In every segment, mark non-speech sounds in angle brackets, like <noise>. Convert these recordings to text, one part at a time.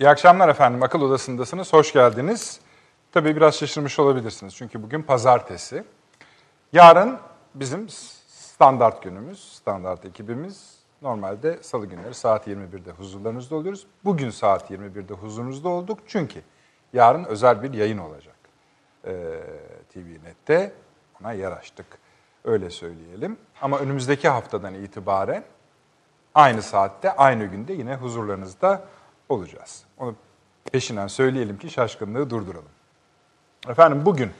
İyi akşamlar efendim. Akıl Odası'ndasınız. Hoş geldiniz. Tabii biraz şaşırmış olabilirsiniz. Çünkü bugün pazartesi. Yarın bizim standart günümüz, standart ekibimiz. Normalde salı günleri saat 21'de huzurlarınızda oluyoruz. Bugün saat 21'de huzurunuzda olduk. Çünkü yarın özel bir yayın olacak. Ee, TV Net'te ona yer açtık. Öyle söyleyelim. Ama önümüzdeki haftadan itibaren aynı saatte, aynı günde yine huzurlarınızda olacağız. Onu peşinden söyleyelim ki şaşkınlığı durduralım. Efendim bugün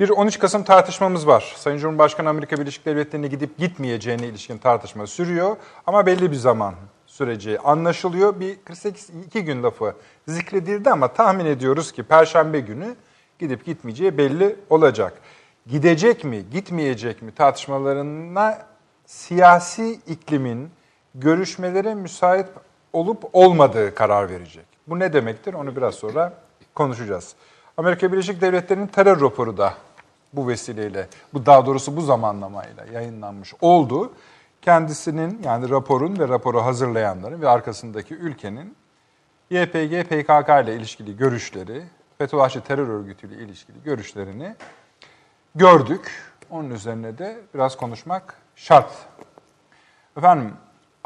bir 13 Kasım tartışmamız var. Sayın Cumhurbaşkanı Amerika Birleşik Devletleri'ne gidip gitmeyeceğine ilişkin tartışma sürüyor. Ama belli bir zaman süreci anlaşılıyor. Bir 48 2 gün lafı zikredildi ama tahmin ediyoruz ki Perşembe günü gidip gitmeyeceği belli olacak. Gidecek mi, gitmeyecek mi tartışmalarına siyasi iklimin görüşmelere müsait olup olmadığı karar verecek. Bu ne demektir? Onu biraz sonra konuşacağız. Amerika Birleşik Devletleri'nin terör raporu da bu vesileyle, bu daha doğrusu bu zamanlamayla yayınlanmış oldu. Kendisinin yani raporun ve raporu hazırlayanların ve arkasındaki ülkenin YPG, PKK ile ilişkili görüşleri, Fethullahçı terör örgütüyle ilişkili görüşlerini gördük. Onun üzerine de biraz konuşmak şart. Efendim,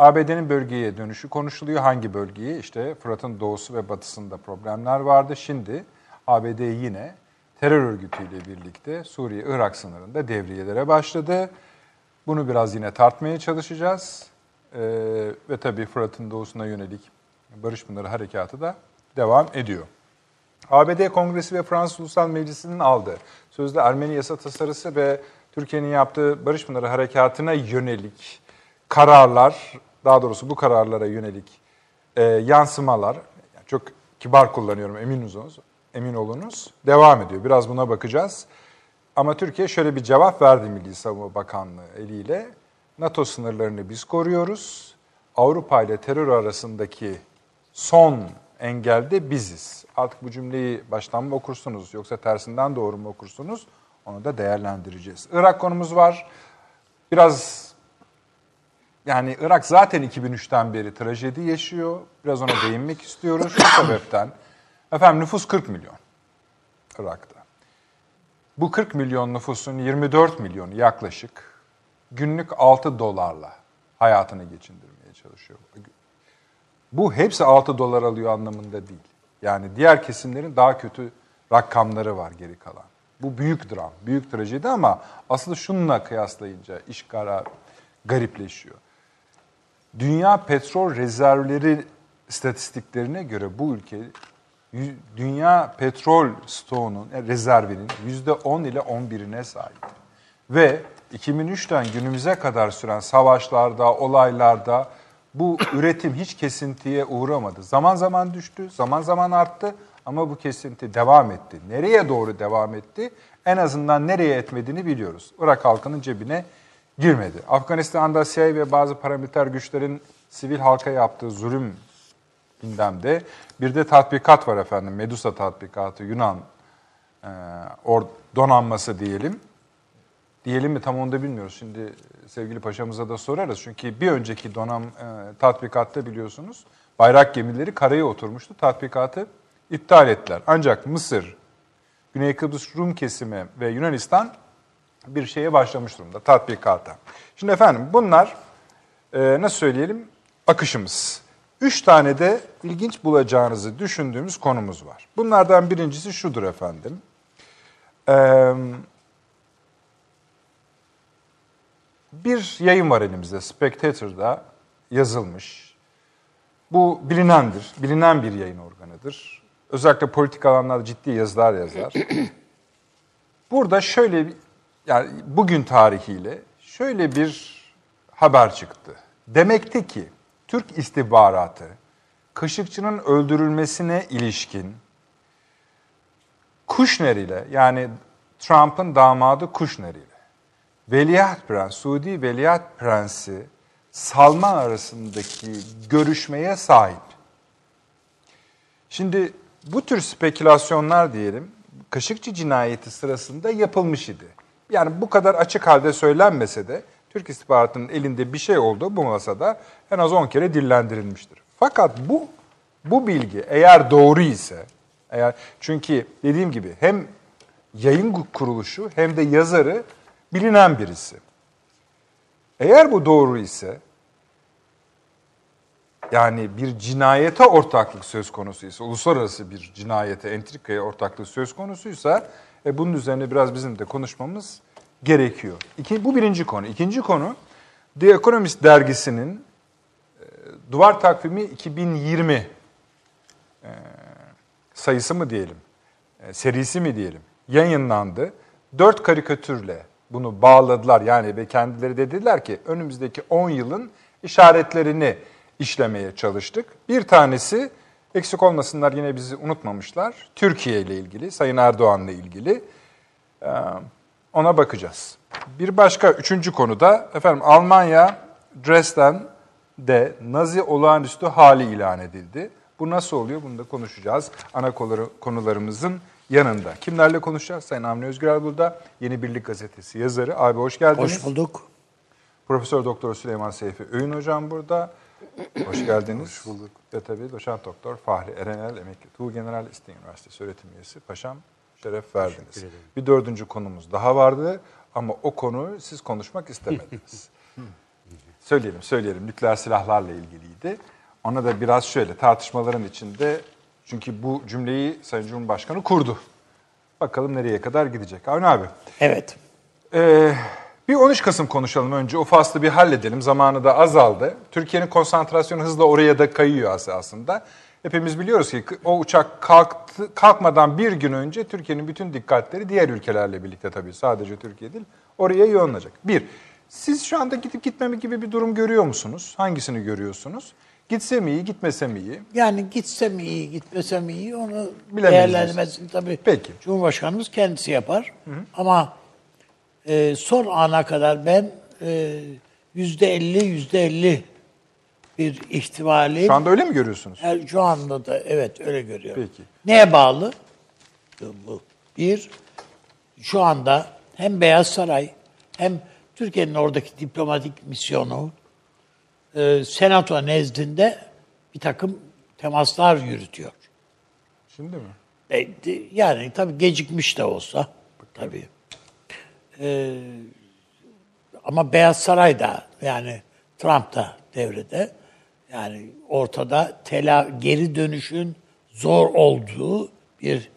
ABD'nin bölgeye dönüşü konuşuluyor. Hangi bölgeye? İşte Fırat'ın doğusu ve batısında problemler vardı. Şimdi ABD yine terör örgütüyle birlikte Suriye-Irak sınırında devriyelere başladı. Bunu biraz yine tartmaya çalışacağız. Ee, ve tabii Fırat'ın doğusuna yönelik Barış Pınarı Harekatı da devam ediyor. ABD Kongresi ve Fransız Ulusal Meclisi'nin aldığı sözde Ermeni yasa tasarısı ve Türkiye'nin yaptığı Barış Pınarı Harekatı'na yönelik kararlar, daha doğrusu bu kararlara yönelik e, yansımalar, çok kibar kullanıyorum emin olunuz, emin olunuz, devam ediyor. Biraz buna bakacağız. Ama Türkiye şöyle bir cevap verdi Milli Savunma Bakanlığı eliyle. NATO sınırlarını biz koruyoruz. Avrupa ile terör arasındaki son engelde biziz. Artık bu cümleyi baştan mı okursunuz yoksa tersinden doğru mu okursunuz? Onu da değerlendireceğiz. Irak konumuz var. Biraz yani Irak zaten 2003'ten beri trajedi yaşıyor. Biraz ona değinmek istiyoruz şu sebepten. Efendim nüfus 40 milyon Irak'ta. Bu 40 milyon nüfusun 24 milyonu yaklaşık günlük 6 dolarla hayatını geçindirmeye çalışıyor. Bu hepsi 6 dolar alıyor anlamında değil. Yani diğer kesimlerin daha kötü rakamları var geri kalan. Bu büyük dram, büyük trajedi ama aslında şununla kıyaslayınca iş karar garipleşiyor. Dünya petrol rezervleri istatistiklerine göre bu ülke dünya petrol stoğunun e, rezervinin %10 ile 11'ine sahip. Ve 2003'ten günümüze kadar süren savaşlarda, olaylarda bu üretim hiç kesintiye uğramadı. Zaman zaman düştü, zaman zaman arttı ama bu kesinti devam etti. Nereye doğru devam etti? En azından nereye etmediğini biliyoruz. Irak halkının cebine girmedi. Afganistan'da CIA ve bazı paramiliter güçlerin sivil halka yaptığı zulüm gündemde. Bir de tatbikat var efendim. Medusa tatbikatı Yunan e, or, donanması diyelim. Diyelim mi tam onu da bilmiyoruz. Şimdi sevgili paşamıza da sorarız. Çünkü bir önceki donam e, tatbikatta biliyorsunuz bayrak gemileri karaya oturmuştu. Tatbikatı iptal ettiler. Ancak Mısır, Güney Kıbrıs Rum kesimi ve Yunanistan bir şeye başlamış durumda, tatbikata. Şimdi efendim bunlar e, nasıl söyleyelim akışımız. Üç tane de ilginç bulacağınızı düşündüğümüz konumuz var. Bunlardan birincisi şudur efendim. Ee, bir yayın var elimizde, Spectator'da yazılmış. Bu bilinendir, bilinen bir yayın organıdır. Özellikle politik alanlarda ciddi yazılar yazar. <clears throat> Burada şöyle yani bugün tarihiyle şöyle bir haber çıktı. Demekti ki Türk istihbaratı Kaşıkçı'nın öldürülmesine ilişkin Kushner ile yani Trump'ın damadı Kushner ile Veliaht Prens, Suudi Veliaht Prensi Salman arasındaki görüşmeye sahip. Şimdi bu tür spekülasyonlar diyelim Kaşıkçı cinayeti sırasında yapılmış idi. Yani bu kadar açık halde söylenmese de Türk istihbaratının elinde bir şey oldu bu masada en az 10 kere dillendirilmiştir. Fakat bu Bu bilgi eğer doğru ise, eğer çünkü dediğim gibi hem yayın kuruluşu hem de yazarı bilinen birisi. Eğer bu doğru ise yani bir cinayete ortaklık söz konusuysa, uluslararası bir cinayete, entrikaya ortaklık söz konusuysa e, bunun üzerine biraz bizim de konuşmamız gerekiyor. İki, bu birinci konu. İkinci konu, The Economist dergisinin e, duvar takvimi 2020 e, sayısı mı diyelim, e, serisi mi diyelim, yayınlandı. Dört karikatürle bunu bağladılar. Yani ve kendileri dediler ki önümüzdeki 10 yılın işaretlerini işlemeye çalıştık. Bir tanesi eksik olmasınlar yine bizi unutmamışlar. Türkiye ile ilgili, Sayın Erdoğan'la ilgili e, ona bakacağız. Bir başka üçüncü konuda efendim Almanya Dresden'de Nazi olağanüstü hali ilan edildi. Bu nasıl oluyor? Bunu da konuşacağız. Ana konularımızın yanında. Kimlerle konuşacağız? Sayın Avni Özgürel burada. Yeni Birlik Gazetesi yazarı. Abi hoş geldiniz. Hoş bulduk. Profesör Doktor Süleyman Seyfi Öğün Hocam burada. Hoş geldiniz. Hoş bulduk. Ve tabii doçent doktor Fahri Erenel, emekli Tuğ General İstinye Üniversitesi öğretim üyesi. Paşam şeref verdiniz. Bir dördüncü konumuz daha vardı ama o konu siz konuşmak istemediniz. <laughs> söyleyelim, söyleyelim. Nükleer silahlarla ilgiliydi. Ona da biraz şöyle tartışmaların içinde çünkü bu cümleyi Sayın Cumhurbaşkanı kurdu. Bakalım nereye kadar gidecek. Avni abi. Evet. Ee, bir 13 Kasım konuşalım önce. O faslı bir halledelim. Zamanı da azaldı. Türkiye'nin konsantrasyonu hızla oraya da kayıyor aslında. Hepimiz biliyoruz ki o uçak kalktı, kalkmadan bir gün önce Türkiye'nin bütün dikkatleri diğer ülkelerle birlikte tabii sadece Türkiye değil oraya yoğunlanacak. Bir, siz şu anda gidip gitmeme gibi bir durum görüyor musunuz? Hangisini görüyorsunuz? Gitse mi iyi, gitmese mi iyi? Yani gitsem iyi, gitmesem iyi onu değerlendirmesini tabii Peki. Cumhurbaşkanımız kendisi yapar. Ama e, son ana kadar ben e, yüzde elli, yüzde elli bir ihtimali... Şu anda öyle mi görüyorsunuz? Her, şu anda da evet öyle görüyorum. Peki. Neye bağlı? Bu. Bir, şu anda hem Beyaz Saray hem Türkiye'nin oradaki diplomatik misyonu e, senato nezdinde bir takım temaslar yürütüyor. Şimdi mi? E, yani tabii gecikmiş de olsa tabii. E, ama Beyaz Saray da yani Trump da devrede yani ortada tela geri dönüşün zor olduğu bir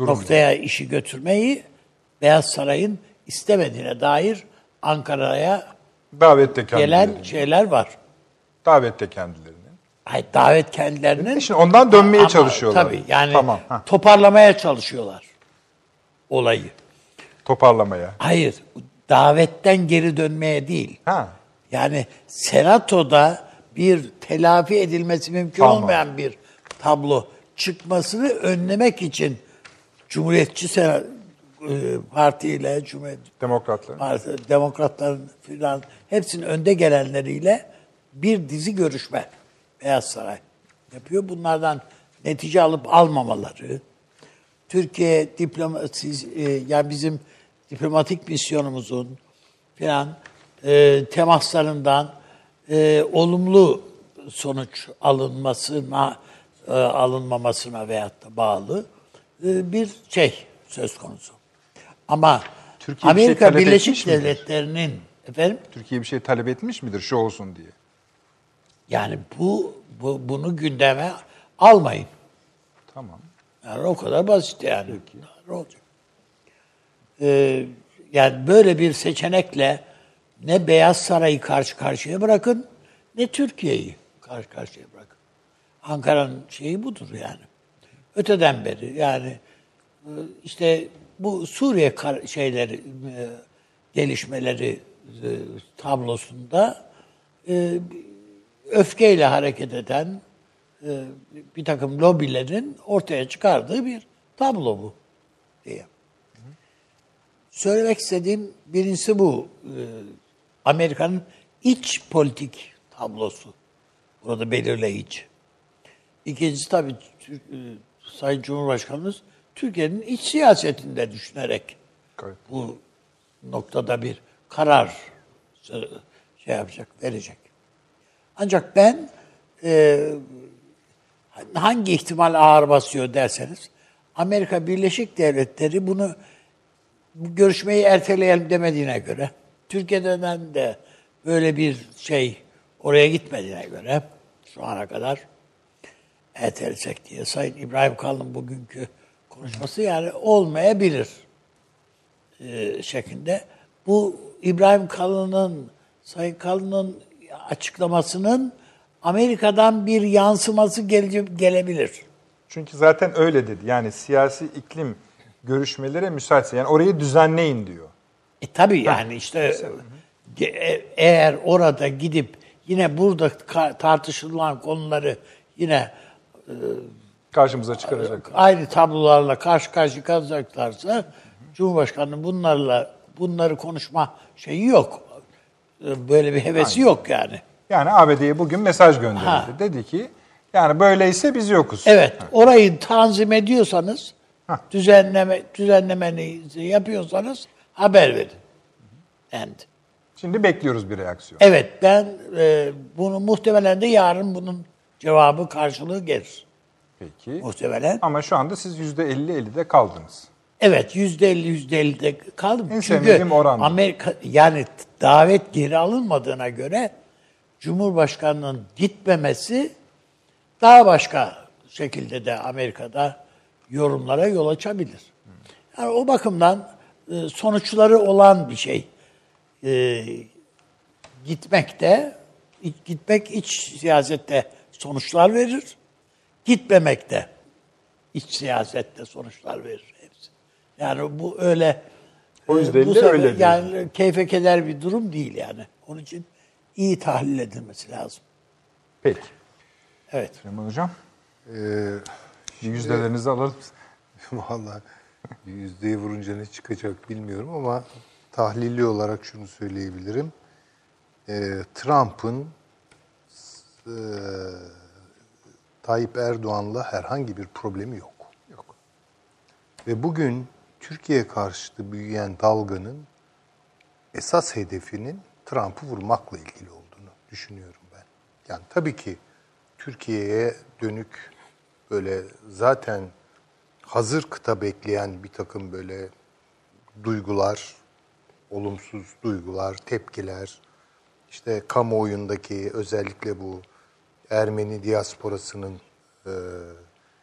noktaya işi götürmeyi Beyaz Saray'ın istemediğine dair Ankara'ya Davette gelen şeyler var. Davette kendilerinin. Hayır, davet kendilerinin Şimdi ondan dönmeye Ama çalışıyorlar. Tabii yani Tamam. toparlamaya çalışıyorlar olayı. Toparlamaya. Hayır, davetten geri dönmeye değil. Ha. Yani senatoda bir telafi edilmesi mümkün Tamam. olmayan bir tablo çıkmasını önlemek için Cumhuriyetçi Sena, e, partiyle Cumhuriyet Demokratların. Parti, demokratların filan hepsinin önde gelenleriyle bir dizi görüşme Beyaz Saray yapıyor. Bunlardan netice alıp almamaları, Türkiye diplomasi e, yani bizim diplomatik misyonumuzun filan e, temaslarından e, olumlu sonuç alınmasına e, alınmamasına veyahut da bağlı e, bir şey söz konusu. Ama Türkiye bir şey Amerika Birleşik? Devletleri'nin efendim Türkiye bir şey talep etmiş midir şu olsun diye? yani bu, bu bunu gündeme almayın. Tamam. Yani o kadar basit yani. Ne olacak? Ee, yani böyle bir seçenekle ne Beyaz Saray'ı karşı karşıya bırakın ne Türkiye'yi karşı karşıya bırakın. Ankara'nın şeyi budur yani. Öteden beri yani e, işte bu Suriye şeyleri e, gelişmeleri e, tablosunda e, öfkeyle hareket eden e, bir takım lobilerin ortaya çıkardığı bir tablo bu diye. Söylemek istediğim birincisi bu. E, Amerika'nın iç politik tablosu. Burada belirleyici. İkincisi tabii e, Sayın Cumhurbaşkanımız Türkiye'nin iç siyasetinde düşünerek Gayet. bu noktada bir karar e, şey yapacak, verecek. Ancak ben e, hangi ihtimal ağır basıyor derseniz Amerika Birleşik Devletleri bunu bu görüşmeyi erteleyelim demediğine göre Türkiye'den de böyle bir şey oraya gitmediğine göre şu ana kadar ertelesek diye Sayın İbrahim Kalın bugünkü konuşması yani olmayabilir e, şeklinde. Bu İbrahim Kalın'ın Sayın Kalın'ın açıklamasının Amerika'dan bir yansıması gele, gelebilir. Çünkü zaten öyle dedi. Yani siyasi iklim görüşmelere müsaitse. Yani orayı düzenleyin diyor. E tabii yani işte e- eğer orada gidip yine burada tartışılan konuları yine Karşımıza çıkaracak. aynı tablolarla karşı karşıya kalacaklarsa Cumhurbaşkanı bunlarla bunları konuşma şeyi yok. E, Böyle bir hevesi yok yani. Yani ABD'ye bugün mesaj gönderildi. Ha. Dedi ki yani böyleyse biz yokuz. Evet, orayı tanzim ediyorsanız, Hah. düzenleme düzenlemenizi yapıyorsanız haber verin. End. Şimdi bekliyoruz bir reaksiyon. Evet, ben e, bunu muhtemelen de yarın bunun cevabı karşılığı gelir. Peki. Muhtemelen. Ama şu anda siz %50-50'de kaldınız. Evet, yüzde elli, yüzde ellide kaldım. En Çünkü oran. Amerika, yani davet geri alınmadığına göre Cumhurbaşkanı'nın gitmemesi daha başka şekilde de Amerika'da yorumlara yol açabilir. Yani o bakımdan e, sonuçları olan bir şey. E, gitmek de gitmek iç siyasette sonuçlar verir. Gitmemek de iç siyasette sonuçlar verir hepsi. Yani bu öyle O e, yüzden bu de sefer öyle. Yani keyfe keder bir durum değil yani. Onun için iyi tahlil edilmesi lazım. Peki. Evet. Süleyman Hocam Ee, yüzdelerinizi alalım. <laughs> Vallahi yüzdeyi vurunca ne çıkacak bilmiyorum ama tahlilli olarak şunu söyleyebilirim. Ee, Trump'ın e, Tayyip Erdoğan'la herhangi bir problemi yok. Yok. Ve bugün Türkiye karşıtı büyüyen dalganın esas hedefinin Trump'ı vurmakla ilgili olduğunu düşünüyorum ben. Yani tabii ki Türkiye'ye dönük böyle zaten hazır kıta bekleyen bir takım böyle duygular, olumsuz duygular, tepkiler, işte kamuoyundaki özellikle bu Ermeni diasporasının e,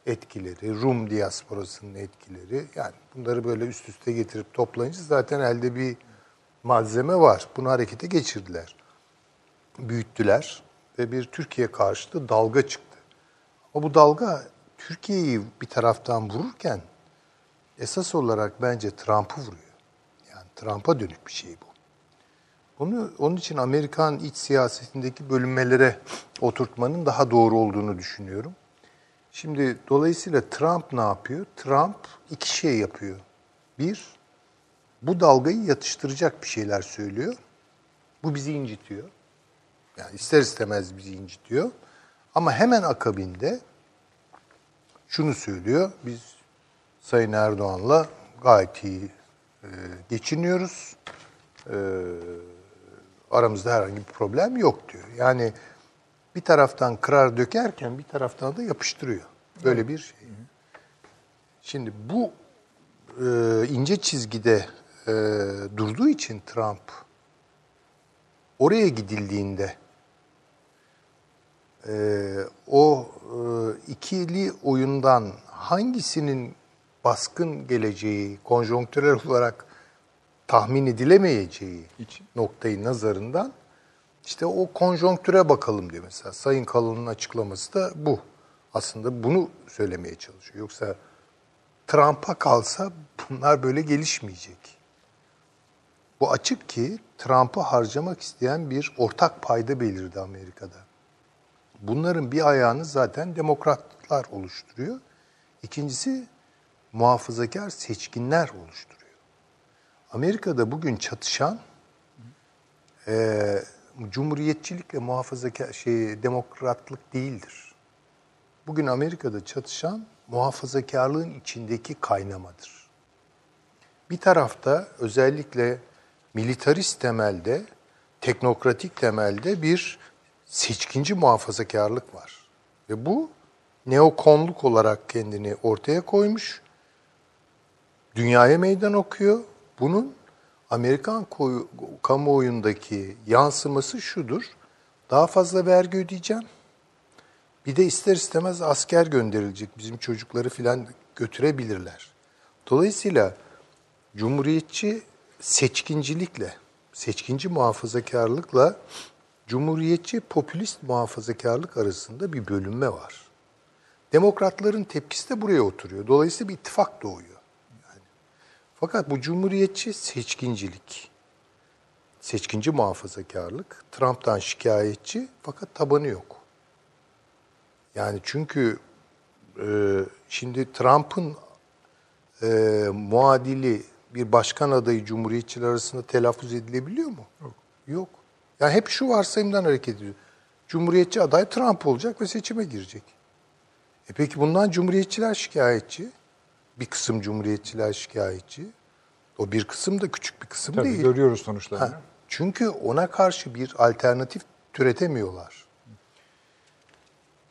etkileri, Rum diasporasının etkileri yani bunları böyle üst üste getirip toplayınca zaten elde bir malzeme var. Bunu harekete geçirdiler. Büyüttüler ve bir Türkiye karşıtı dalga çıktı. Ama bu dalga Türkiye'yi bir taraftan vururken esas olarak bence Trump'ı vuruyor. Yani Trump'a dönük bir şey bu. Bunu onun için Amerikan iç siyasetindeki bölünmelere oturtmanın daha doğru olduğunu düşünüyorum. Şimdi dolayısıyla Trump ne yapıyor? Trump iki şey yapıyor. Bir, bu dalgayı yatıştıracak bir şeyler söylüyor. Bu bizi incitiyor. Yani ister istemez bizi incitiyor. Ama hemen akabinde şunu söylüyor. Biz Sayın Erdoğan'la gayet iyi e, geçiniyoruz. E, aramızda herhangi bir problem yok diyor. Yani bir taraftan kırar dökerken bir taraftan da yapıştırıyor. Böyle bir şey. Şimdi bu e, ince çizgide durduğu için Trump oraya gidildiğinde e, o e, ikili oyundan hangisinin baskın geleceği, konjonktürel olarak tahmin edilemeyeceği İçin. noktayı nazarından işte o konjonktüre bakalım diyor mesela. Sayın Kalın'ın açıklaması da bu. Aslında bunu söylemeye çalışıyor. Yoksa Trump'a kalsa bunlar böyle gelişmeyecek. Bu açık ki Trump'ı harcamak isteyen bir ortak payda belirdi Amerika'da. Bunların bir ayağını zaten demokratlar oluşturuyor. İkincisi muhafazakar seçkinler oluşturuyor. Amerika'da bugün çatışan e, cumhuriyetçilikle muhafazakar şey demokratlık değildir. Bugün Amerika'da çatışan muhafazakarlığın içindeki kaynamadır. Bir tarafta özellikle militarist temelde, teknokratik temelde bir seçkinci muhafazakarlık var. Ve bu neokonluk olarak kendini ortaya koymuş. Dünyaya meydan okuyor. Bunun Amerikan koyu- kamuoyundaki yansıması şudur. Daha fazla vergi ödeyeceğim. Bir de ister istemez asker gönderilecek. Bizim çocukları filan götürebilirler. Dolayısıyla Cumhuriyetçi seçkincilikle, seçkinci muhafazakarlıkla Cumhuriyetçi popülist muhafazakarlık arasında bir bölünme var. Demokratların tepkisi de buraya oturuyor. Dolayısıyla bir ittifak doğuyor. Yani. Fakat bu cumhuriyetçi seçkincilik, seçkinci muhafazakarlık, Trump'tan şikayetçi fakat tabanı yok. Yani çünkü e, şimdi Trump'ın e, muadili bir başkan adayı cumhuriyetçiler arasında telaffuz edilebiliyor mu? Yok. Yok. Yani hep şu varsayımdan hareket ediyor. Cumhuriyetçi aday Trump olacak ve seçime girecek. E peki bundan cumhuriyetçiler şikayetçi. Bir kısım cumhuriyetçiler şikayetçi. O bir kısım da küçük bir kısım Tabii değil. görüyoruz sonuçlarını. Ha, çünkü ona karşı bir alternatif türetemiyorlar.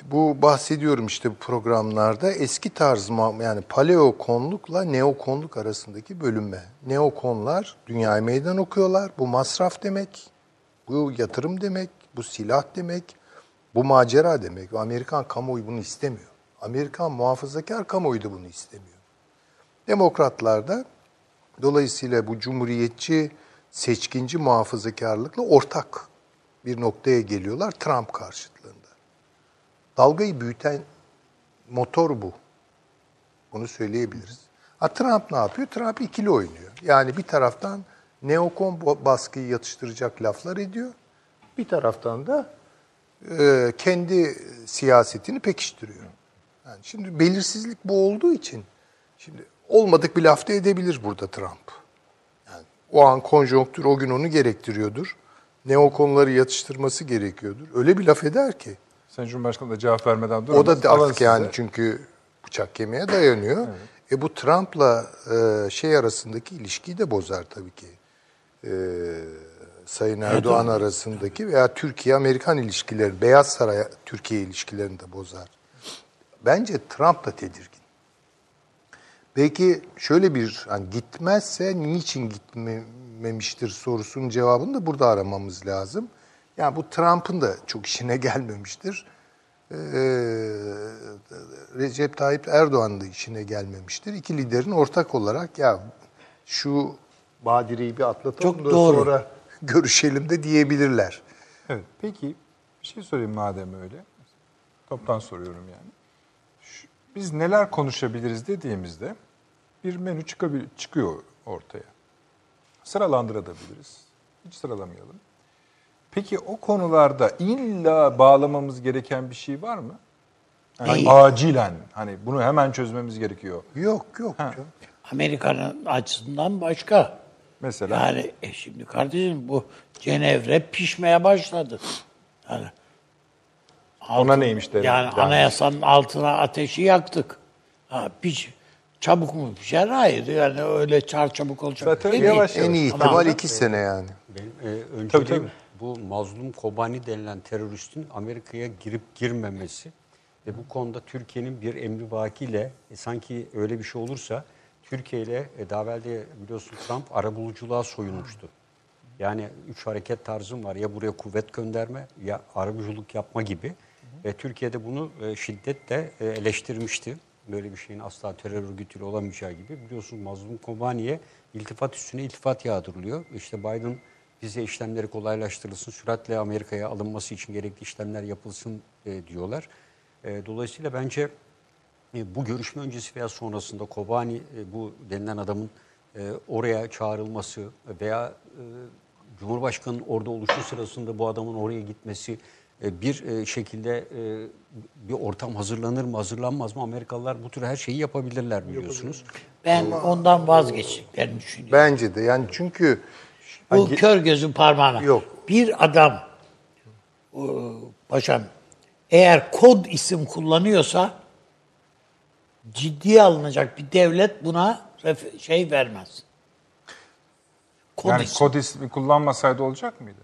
Bu bahsediyorum işte bu programlarda eski tarz yani paleokonlukla neokonluk arasındaki bölünme. Neokonlar dünyaya meydan okuyorlar. Bu masraf demek, bu yatırım demek, bu silah demek, bu macera demek. Amerikan kamuoyu bunu istemiyor. Amerikan muhafazakar kamuoyu da bunu istemiyor. Demokratlar da dolayısıyla bu cumhuriyetçi seçkinci muhafazakarlıkla ortak bir noktaya geliyorlar Trump karşıtlığında. Dalgayı büyüten motor bu. Bunu söyleyebiliriz. Ha, Trump ne yapıyor? Trump ikili oynuyor. Yani bir taraftan neokon baskıyı yatıştıracak laflar ediyor. Bir taraftan da e, kendi siyasetini pekiştiriyor. Yani şimdi belirsizlik bu olduğu için şimdi olmadık bir laf da edebilir burada Trump. Yani o an konjonktür o gün onu gerektiriyordur. Neokonları yatıştırması gerekiyordur. Öyle bir laf eder ki. Sayın Cumhurbaşkanı da cevap vermeden duramaz. O da artık size. yani çünkü bıçak kemiğe dayanıyor. E bu Trump'la e, şey arasındaki ilişkiyi de bozar tabii ki. E, Sayın Erdoğan arasındaki veya Türkiye-Amerikan ilişkileri, Beyaz Saray Türkiye ilişkilerini de bozar. Bence Trump da tedirgin. Belki şöyle bir hani gitmezse niçin gitmemiştir sorusunun cevabını da burada aramamız lazım. Yani bu Trump'ın da çok işine <laughs> gelmemiştir. Ee, Recep Tayyip Erdoğan da işine gelmemiştir. İki liderin ortak olarak ya şu badireyi bir atlatalım Çok da doğru. sonra <laughs> görüşelim de diyebilirler. Evet. Peki bir şey sorayım madem öyle. Toptan soruyorum yani. Şu- biz neler konuşabiliriz dediğimizde bir menü çıkabil- çıkıyor ortaya. Sıralandırabiliriz. Hiç sıralamayalım. Peki o konularda illa bağlamamız gereken bir şey var mı? Yani acilen hani bunu hemen çözmemiz gerekiyor. Yok yok. Ha. Amerika'nın açısından başka. Mesela Yani e şimdi kardeşim bu Cenevre pişmeye başladı. Yani ona neymiş derim. yani anayasanın altına ateşi yaktık. Ha, piş, çabuk mu pişer? Hayır. Yani öyle çar çabuk olacak. Zaten değil. yavaş En iyi ihtimal iki sene yani. Benim e, önceliğim Tabii, tabii. bu mazlum Kobani denilen teröristin Amerika'ya girip girmemesi ve bu konuda Türkiye'nin bir emrivakiyle e, sanki öyle bir şey olursa Türkiye ile e, daha evvel biliyorsun Trump arabuluculuğa soyunmuştu. Yani üç hareket tarzım var. Ya buraya kuvvet gönderme ya arabuluculuk yapma gibi. Ve Türkiye'de bunu e, şiddetle e, eleştirmişti. Böyle bir şeyin asla terör örgütüyle olamayacağı gibi. Biliyorsun mazlum Kobani'ye iltifat üstüne iltifat yağdırılıyor. İşte Biden vize işlemleri kolaylaştırılsın, süratle Amerika'ya alınması için gerekli işlemler yapılsın e, diyorlar. E, dolayısıyla bence e, bu görüşme öncesi veya sonrasında Kobani e, bu denilen adamın e, oraya çağrılması veya e, Cumhurbaşkanı'nın orada oluşu sırasında bu adamın oraya gitmesi e, bir e, şekilde e, bir ortam hazırlanır mı hazırlanmaz mı Amerikalılar bu tür her şeyi yapabilirler biliyorsunuz. Ben ondan vazgeçtiklerini düşünüyorum. Bence de yani çünkü Bu kör gözün parmağına. Yok. Bir adam paşam eğer kod isim kullanıyorsa ciddiye alınacak bir devlet buna şey vermez. Kod yani isim. kod ismi kullanmasaydı olacak mıydı?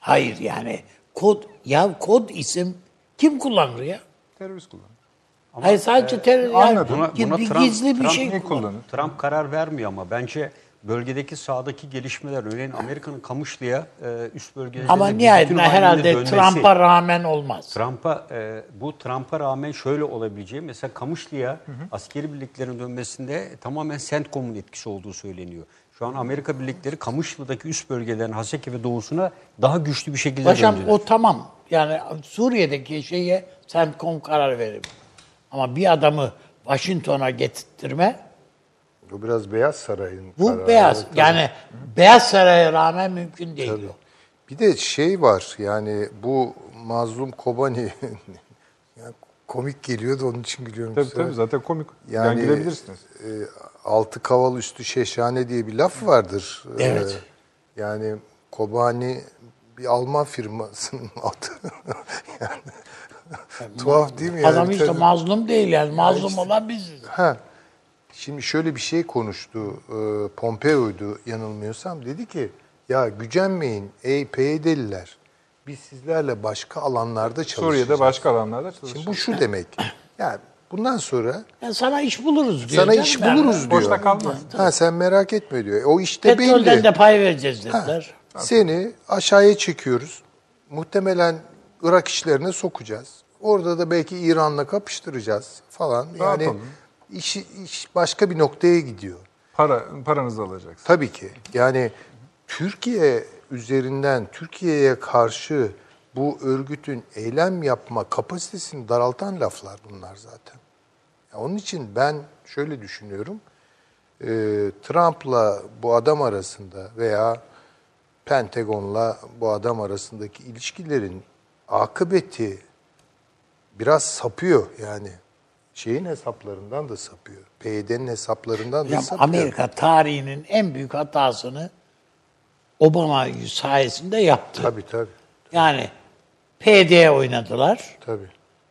Hayır yani kod ya kod isim kim kullanır ya? Terörist kullanır. Hayır sadece terör yani anladım. Buna, bir, buna bir Trump, gizli bir Trump şey niye kullanıyor. kullanır? Trump karar vermiyor ama bence bölgedeki sağdaki gelişmeler örneğin Amerika'nın Kamışlı'ya e, üst bölgelerinde Ama nihayetinde herhalde Trump'a rağmen olmaz. Trump'a e, bu Trump'a rağmen şöyle olabileceği mesela Kamışlı'ya askeri birliklerin dönmesinde tamamen CENTCOM'un etkisi olduğu söyleniyor. Şu an Amerika birlikleri Kamışlı'daki üst bölgelerin Haseki ve doğusuna daha güçlü bir şekilde Paşam döndüler. o tamam. Yani Suriye'deki şeye CENTCOM karar verir. Ama bir adamı Washington'a getirtme Bu biraz Beyaz Saray'ın bu kararı. beyaz. Yani Beyaz Saray'a rağmen mümkün değil. o. Bir de şey var yani bu mazlum Kobani <laughs> yani komik geliyor da onun için gülüyorum. Tabii tabii zaten komik. Yani, Yani gülebilirsiniz. e, altı kaval üstü şeşhane diye bir laf vardır. E, Evet. yani Kobani bir Alman firmasının <laughs> adı. yani, tuhaf değil mi? Yani? Adam işte Tabii. mazlum değil yani. Mazlum olan biziz. Ha. Şimdi şöyle bir şey konuştu. E, Pompeo'ydu yanılmıyorsam. Dedi ki ya gücenmeyin ey PYD'liler. Biz sizlerle başka alanlarda çalışacağız. Suriye'de başka alanlarda çalışıyor. Şimdi bu şu demek. Yani bundan sonra Yani sana iş buluruz diyor. sana iş buluruz diyor. Boşta kalmaz. Ha sen merak etme diyor. O işte Petrolden belli. de pay vereceğiz dediler. Seni aşağıya çekiyoruz. Muhtemelen Irak işlerine sokacağız. Orada da belki İran'la kapıştıracağız falan. Yani yapalım? İş, iş başka bir noktaya gidiyor. Para, paranızı alacaksınız. Tabii ki. Yani Türkiye üzerinden Türkiye'ye karşı bu örgütün eylem yapma kapasitesini daraltan laflar bunlar zaten. Onun için ben şöyle düşünüyorum. Ee, Trump'la bu adam arasında veya Pentagon'la bu adam arasındaki ilişkilerin akıbeti biraz sapıyor yani. Şeyin hesaplarından da sapıyor. PYD'nin hesaplarından da Hocam sapıyor. Amerika tarihinin en büyük hatasını Obama sayesinde yaptı. Tabii tabii. Yani PD'ye oynadılar Tabii.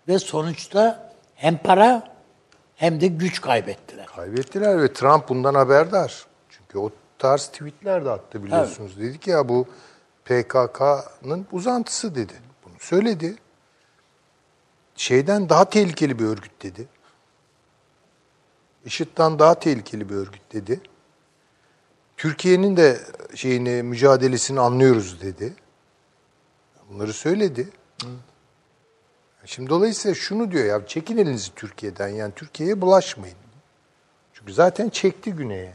ve sonuçta hem para hem de güç kaybettiler. Kaybettiler ve Trump bundan haberdar. Çünkü o tarz tweetler de attı biliyorsunuz. Dedi ki ya bu PKK'nın uzantısı dedi. Bunu söyledi. Şeyden daha tehlikeli bir örgüt dedi. IŞİD'den daha tehlikeli bir örgüt dedi. Türkiye'nin de şeyini mücadelesini anlıyoruz dedi. Bunları söyledi. Şimdi dolayısıyla şunu diyor ya çekin elinizi Türkiye'den yani Türkiye'ye bulaşmayın. Çünkü zaten çekti güneye.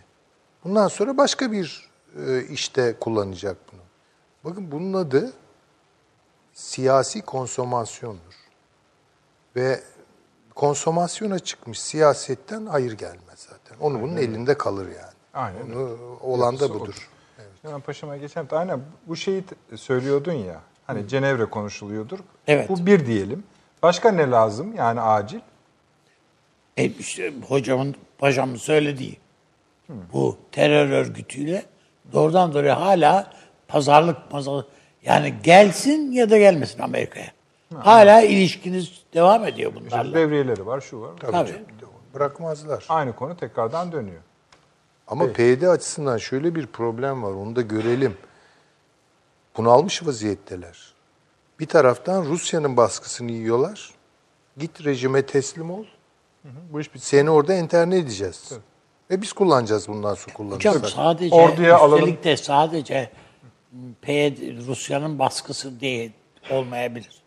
Bundan sonra başka bir e, işte kullanacak bunu. Bakın bunun adı siyasi konsomasyondur. Ve konsomasyona çıkmış siyasetten hayır gelmez zaten. Onu bunun elinde kalır yani. Aynen. Onu, olan da budur. odur. Hemen paşama geçelim. Aynen bu şeyi söylüyordun ya. Hani Cenevre konuşuluyordur. Evet. Bu bir diyelim. Başka ne lazım yani acil? E işte hocamın, paşamın söylediği bu terör örgütüyle doğrudan doğruya hala pazarlık pazarlık yani gelsin ya da gelmesin Amerika'ya. Hala ilişkiniz devam ediyor bunlarla. devriyeleri var, şu var. Tabii. Bırakmazlar. Aynı konu tekrardan dönüyor. Ama PYD açısından şöyle bir problem var. Onu da görelim. Bunalmış vaziyetteler. Bir taraftan Rusya'nın baskısını yiyorlar. Git rejime teslim ol. Bu iş bitti. Seni orada enterne edeceğiz. Ve biz kullanacağız bundan sonra kullanırsak. Hocam sadece Orduya alalım. üstelik de sadece PYD, Rusya'nın baskısı değil olmayabilir.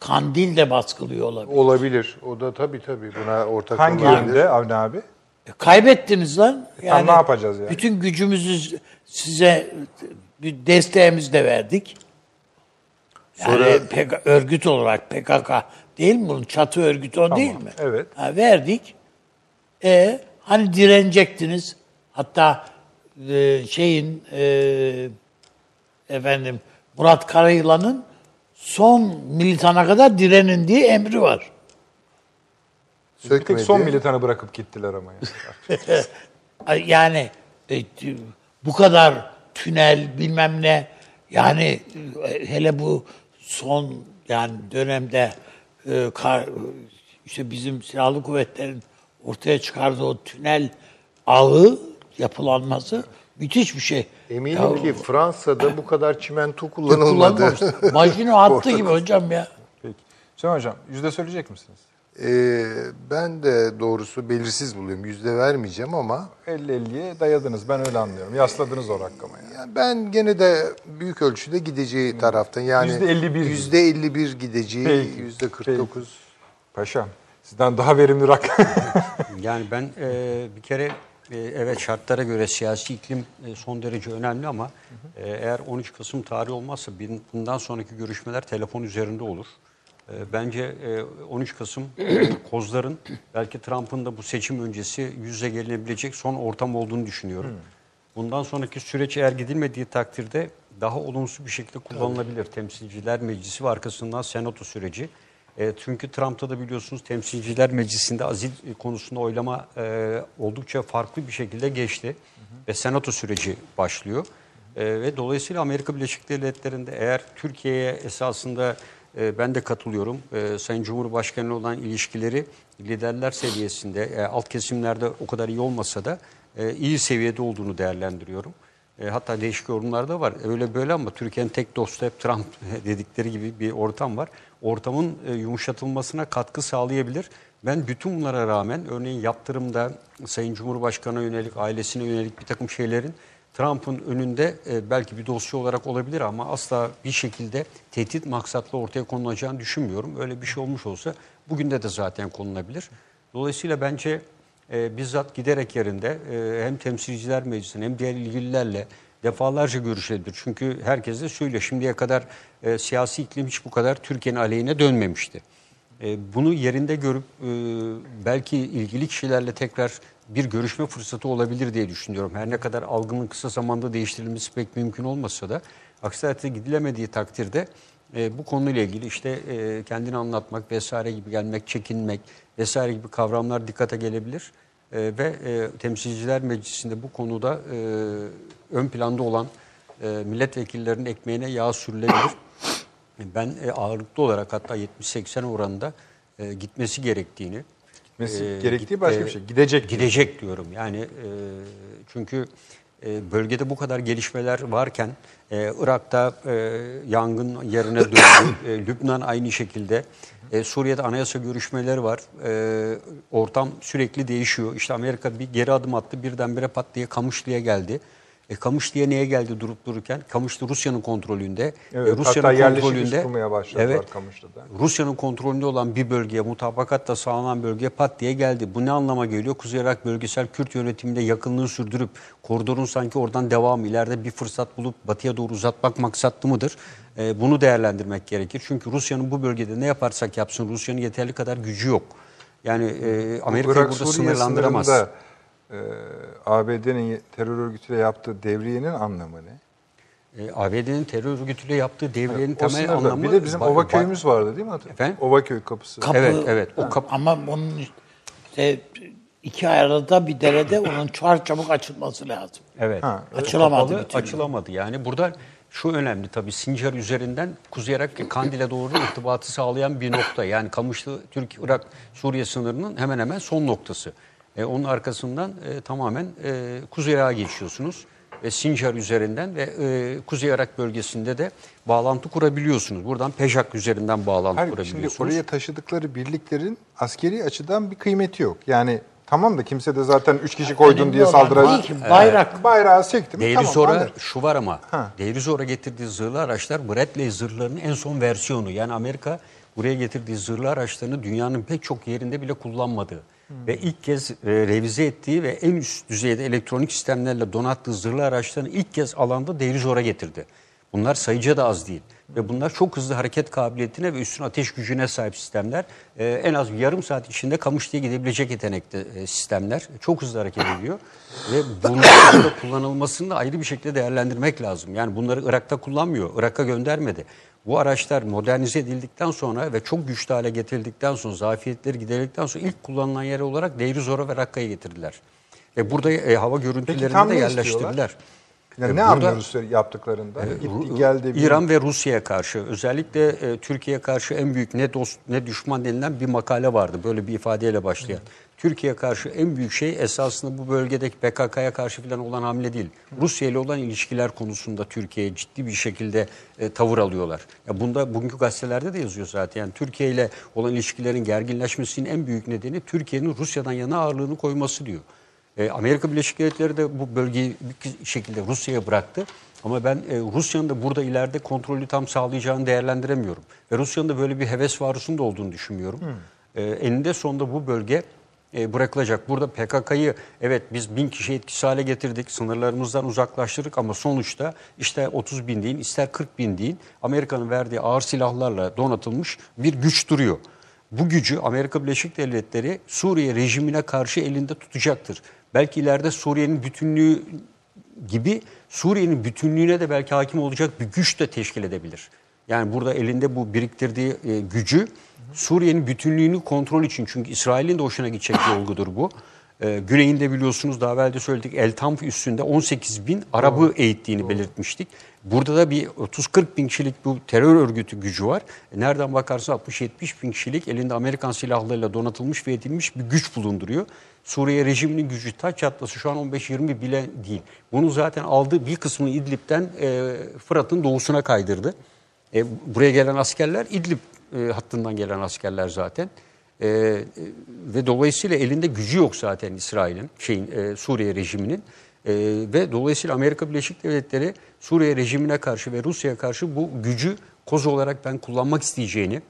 Kandil de baskılıyor olabilir. Olabilir. O da tabii tabii buna ortak Hangi olabilir. yönde Avni abi? E, Kaybettiniz lan. tamam, ne yapacağız yani? Bütün gücümüzü size bir desteğimizi de verdik. Yani Sonra- PK örgüt olarak PKK değil mi bunun çatı örgütü o değil mi? evet. Ha, verdik. E hani direnecektiniz. Hatta e, şeyin e, efendim Murat Karayılan'ın son militana kadar direnin diye emri var. Bir Sökmedi. tek son militanı bırakıp gittiler ama. Yani. <laughs> Yani e, bu kadar tünel bilmem ne yani e, hele bu son yani dönemde e, kar, işte bizim silahlı kuvvetlerin ortaya çıkardığı o tünel ağı yapılanması müthiş bir şey. Eminim Ya, ki Fransa'da bu kadar çimento kullanılmadı. kullanmamış. <laughs> Majino attı gibi hocam ya. Peki. Süleyman Hocam yüzde söyleyecek misiniz? Ee, ben de doğrusu belirsiz buluyorum. Yüzde vermeyeceğim ama 50-50'ye dayadınız. Ben öyle anlıyorum. Yasladınız o rakama yani. yani ben gene de büyük ölçüde gideceği taraftan. Yani Yüzde 51 gibi. Yüzde 51 gideceği, Peki, yüzde 49. Paşam sizden daha verimli rakam. Yani ben e, bir kere e, evet şartlara göre siyasi iklim e, son derece önemli ama e, eğer 13 Kasım tarihi olmazsa bundan sonraki görüşmeler telefon üzerinde olur. E, bence e, 13 Kasım e, kozların belki Trump'ın da bu seçim öncesi yüz yüze gelinebilecek son ortam olduğunu düşünüyorum. Bundan sonraki süreç eğer gidilmediği takdirde daha olumsuz bir şekilde kullanılabilir. Temsilciler Meclisi ve arkasından Senato süreci. E, çünkü Trump'ta da biliyorsunuz Temsilciler Meclisi'nde azil konusunda oylama e, oldukça farklı bir şekilde geçti. Ve Senato süreci başlıyor. E, ve dolayısıyla Amerika Birleşik Devletleri'nde eğer Türkiye'ye esasında e, ben de katılıyorum. E, Sayın Cumhurbaşkanı olan ilişkileri liderler seviyesinde, e, alt kesimlerde o kadar iyi olmasa da e, iyi seviyede olduğunu değerlendiriyorum. E, hatta değişik yorumlar da var. Öyle böyle ama Türkiye'nin tek dostu hep Trump <laughs> dedikleri gibi bir ortam var. Ortamın e, yumuşatılmasına katkı sağlayabilir. Ben bütün bunlara rağmen örneğin yaptırımda Sayın Cumhurbaşkanı'na yönelik, ailesine yönelik bir takım şeylerin Trump'ın önünde e, belki bir dosya olarak olabilir ama asla bir şekilde tehdit maksatlı ortaya konulacağını düşünmüyorum. Öyle bir şey olmuş olsa bugün de de zaten konulabilir. Dolayısıyla bence e, bizzat giderek yerinde e, hem temsilciler meclisine hem diğer ilgililerle defalarca görüşebilir. Çünkü herkes de söylüyor şimdiye kadar e, siyasi iklim hiç bu kadar Türkiye'nin aleyhine dönmemişti. E, bunu yerinde görüp e, belki ilgili kişilerle tekrar bir görüşme fırsatı olabilir diye düşünüyorum. Her ne kadar algının kısa zamanda değiştirilmesi pek mümkün olmasa da aksi gidilemediği takdirde e, bu konuyla ilgili işte e, kendini anlatmak vesaire gibi gelmek, çekinmek vesaire gibi kavramlar dikkate gelebilir. E, ve e, Temsilciler Meclisi'nde bu konuda e, ön planda olan e, milletvekillerinin ekmeğine yağ sürülebilir. <coughs> Ben e, ağırlıklı olarak hatta 70-80 oranında e, gitmesi gerektiğini Gitmesi e, gerektiği git- başka e, bir şey. Gidecek. Gidecek diyorum. Yani e, çünkü e, bölgede bu kadar gelişmeler varken e, Irak'ta e, yangın yerine döndü. <coughs> E, Lübnan aynı şekilde. E, Suriye'de anayasa görüşmeleri var. E, ortam sürekli değişiyor. İşte Amerika bir geri adım attı. Birdenbire pat diye Kamışlı'ya geldi. E, Kamışlı'ya niye geldi durup dururken? Kamışlı Rusya'nın kontrolünde. Evet, e, Rusya'nın hatta kontrolünde. kurmaya başladılar Evet. Kamışlı'da. Rusya'nın kontrolünde olan bir bölgeye mutabakatta sağlanan bölgeye pat diye geldi. Bu ne anlama geliyor? Kuzey Irak bölgesel Kürt yönetiminde yakınlığı sürdürüp koridorun sanki oradan devamı ileride bir fırsat bulup batıya doğru uzatmak maksatlı mıdır? Ee, bunu değerlendirmek gerekir. Çünkü Rusya'nın bu bölgede ne yaparsak yapsın Rusya'nın yeterli kadar gücü yok. Yani e, Amerika'yı Irak burada sınırlandıramaz. sınırında e, ABD'nin terör örgütüyle yaptığı devriyenin anlamı ne? E, ABD'nin terör örgütüyle yaptığı devriyenin O temel sınırda. anlamı... Bir de bizim Ova köyümüz vardı değil mi? hatırlıyor Efendim? musun? Ovaköy kapısı. Kapı, Evet, evet. O kap- Ama onun işte iki arada bir derede onun çarçabuk açılması lazım. Evet. Ha, Açılamadı Kapalı, açılamadı. Yani burada şu önemli tabii Sincar üzerinden Kuzey Irak ve Kandil'e doğru irtibatı sağlayan bir nokta. Yani Kamışlı Türk Irak Suriye sınırının hemen hemen son noktası. E, onun arkasından e, tamamen e, Kuzey Irak'a geçiyorsunuz ve Sincar üzerinden ve e, Kuzey Irak bölgesinde de bağlantı kurabiliyorsunuz. Buradan Pejak üzerinden bağlantı Hayır, şimdi kurabiliyorsunuz. oraya taşıdıkları birliklerin askeri açıdan bir kıymeti yok. Yani tamam da kimse de zaten üç kişi koydun Önemli diye değil ki, bayrak. Bayrağı sekti mi Değeri tamam sonra anlarım. şu var ama Ha. değeri sonra getirdiği zırhlı araçlar Bradley zırhlarının en son versiyonu. Yani Amerika buraya getirdiği zırhlı araçlarını dünyanın pek çok yerinde bile ve ilk kez e, revize ettiği ve en üst düzeyde elektronik sistemlerle donattığı zırhlı araçlarını ilk kez alanda değeri zora getirdi. Bunlar sayıca da az değil. Ve bunlar çok hızlı hareket kabiliyetine ve üstün ateş gücüne sahip sistemler. Ee, en az bir yarım saat içinde Kamışlı'ya gidebilecek yetenekte e, sistemler. Çok hızlı hareket ediyor. Ve bunların kullanılmasını da ayrı bir şekilde değerlendirmek lazım. Yani bunları Irak'ta kullanmıyor. Irak'a göndermedi. Bu araçlar modernize edildikten sonra ve çok güçlü hale getirildikten sonra, zafiyetleri giderildikten sonra ilk kullanılan yer olarak Deir Zor'a ve Rakka'ya getirdiler. Ve burada e, hava görüntülerini de yerleştirdiler. Yani E, ne burada- anlıyoruz yaptıklarında? Gitti Ru- geldi. bir- İran ve Rusya'ya karşı özellikle e, Türkiye'ye karşı en büyük ne dost ne düşman denilen bir makale vardı. Böyle bir ifadeyle başlayan. Türkiye'ye karşı en büyük şey esasında bu bölgedeki PKK'ya karşı falan olan hamle değil. Rusya ile olan ilişkiler konusunda Türkiye'ye ciddi bir şekilde e, tavır alıyorlar. Ya bunda bugünkü gazetelerde de yazıyor zaten. Yani Türkiye ile olan ilişkilerin gerginleşmesinin en büyük nedeni Türkiye'nin Rusya'dan yana ağırlığını koyması diyor. E, Amerika Birleşik Devletleri de bu bölgeyi bir şekilde Rusya'ya bıraktı. Ama ben e, Rusya'nın da burada ileride kontrolü tam sağlayacağını değerlendiremiyorum. Ve Rusya'nın da böyle bir heves varusunda olduğunu düşünmüyorum. E, eninde sonunda bu bölge e, bırakılacak. Burada PKK'yı evet biz bin kişi etkisiz hale getirdik, sınırlarımızdan uzaklaştırdık ama sonuçta işte 30 bin deyin, ister 40 bin deyin Amerika'nın verdiği ağır silahlarla donatılmış bir güç duruyor. Bu gücü Amerika Birleşik Devletleri Suriye rejimine karşı elinde tutacaktır. Belki ileride Suriye'nin bütünlüğü gibi Suriye'nin bütünlüğüne de belki hakim olacak bir güç de teşkil edebilir. Yani burada elinde bu biriktirdiği e, gücü Suriye'nin bütünlüğünü kontrol için çünkü İsrail'in de hoşuna gidecek bir olgudur bu. E, güneyinde biliyorsunuz daha evvel de söyledik El Tanf üstünde 18 bin Arabı eğittiğini belirtmiştik. Burada da bir 30-40 bin kişilik bu terör örgütü gücü var. E, nereden bakarsa 60-70 bin kişilik elinde Amerikan silahlarıyla donatılmış ve edilmiş bir güç bulunduruyor. Suriye rejiminin gücü taç çatlası şu an 15-20 bile değil. Bunu zaten aldığı bir kısmını İdlib'den e, Fırat'ın doğusuna kaydırdı. E, buraya gelen askerler İdlib e, hattından gelen askerler zaten. E, e, ve dolayısıyla elinde gücü yok zaten İsrail'in, şeyin e, Suriye rejiminin. E, ve dolayısıyla Amerika Birleşik Devletleri Suriye rejimine karşı ve Rusya'ya karşı bu gücü koz olarak ben kullanmak isteyeceğini,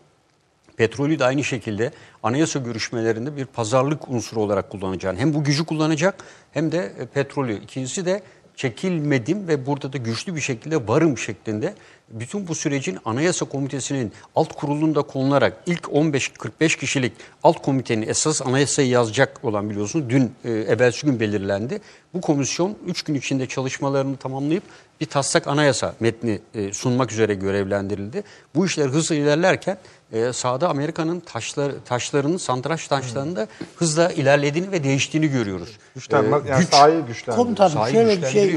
petrolü de aynı şekilde anayasa görüşmelerinde bir pazarlık unsuru olarak kullanacağını, hem bu gücü kullanacak hem de e, petrolü. İkincisi de çekilmedim ve burada da güçlü bir şekilde varım şeklinde bütün bu sürecin anayasa komitesinin alt kurulunda konularak ilk 15-45 kişilik alt komitenin esas anayasayı yazacak olan biliyorsunuz dün e, evvelsi gün belirlendi. Bu komisyon 3 gün içinde çalışmalarını tamamlayıp bir taslak anayasa metni e, sunmak üzere görevlendirildi. Bu işler hızla ilerlerken e, sahada Amerika'nın taşlar, taşlarının, santraç taşlarının da hızla ilerlediğini ve değiştiğini görüyoruz. Güçlenme, E, yani güç- sahayı güçlendiriyor. Komutanım Sahayı şöyle bir şey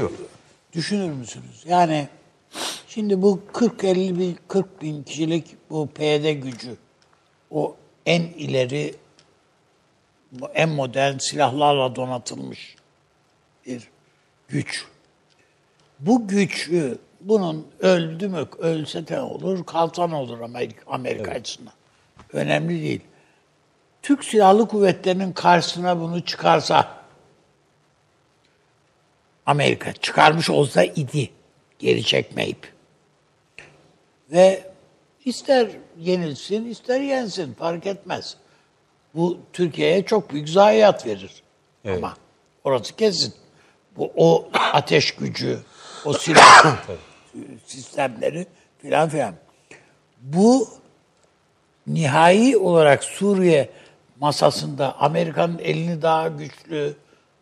düşünür müsünüz? Yani şimdi bu 40-50 bin, 40 bin kişilik bu PYD gücü o en ileri en modern silahlarla donatılmış bir güç. Bu gücü bunun öldü mü, ölse de olur, kalsa ne olur Amerika, Amerika açısından. Önemli değil. Türk Silahlı Kuvvetleri'nin karşısına bunu çıkarsa Amerika çıkarmış olsa idi geri çekmeyip. Ve ister yenilsin ister yensin fark etmez. Bu Türkiye'ye çok büyük zayiat verir. Ama orası kesin. Bu o ateş gücü, o silah <coughs> sistemleri filan filan. Bu nihai olarak Suriye masasında Amerika'nın elini daha güçlü,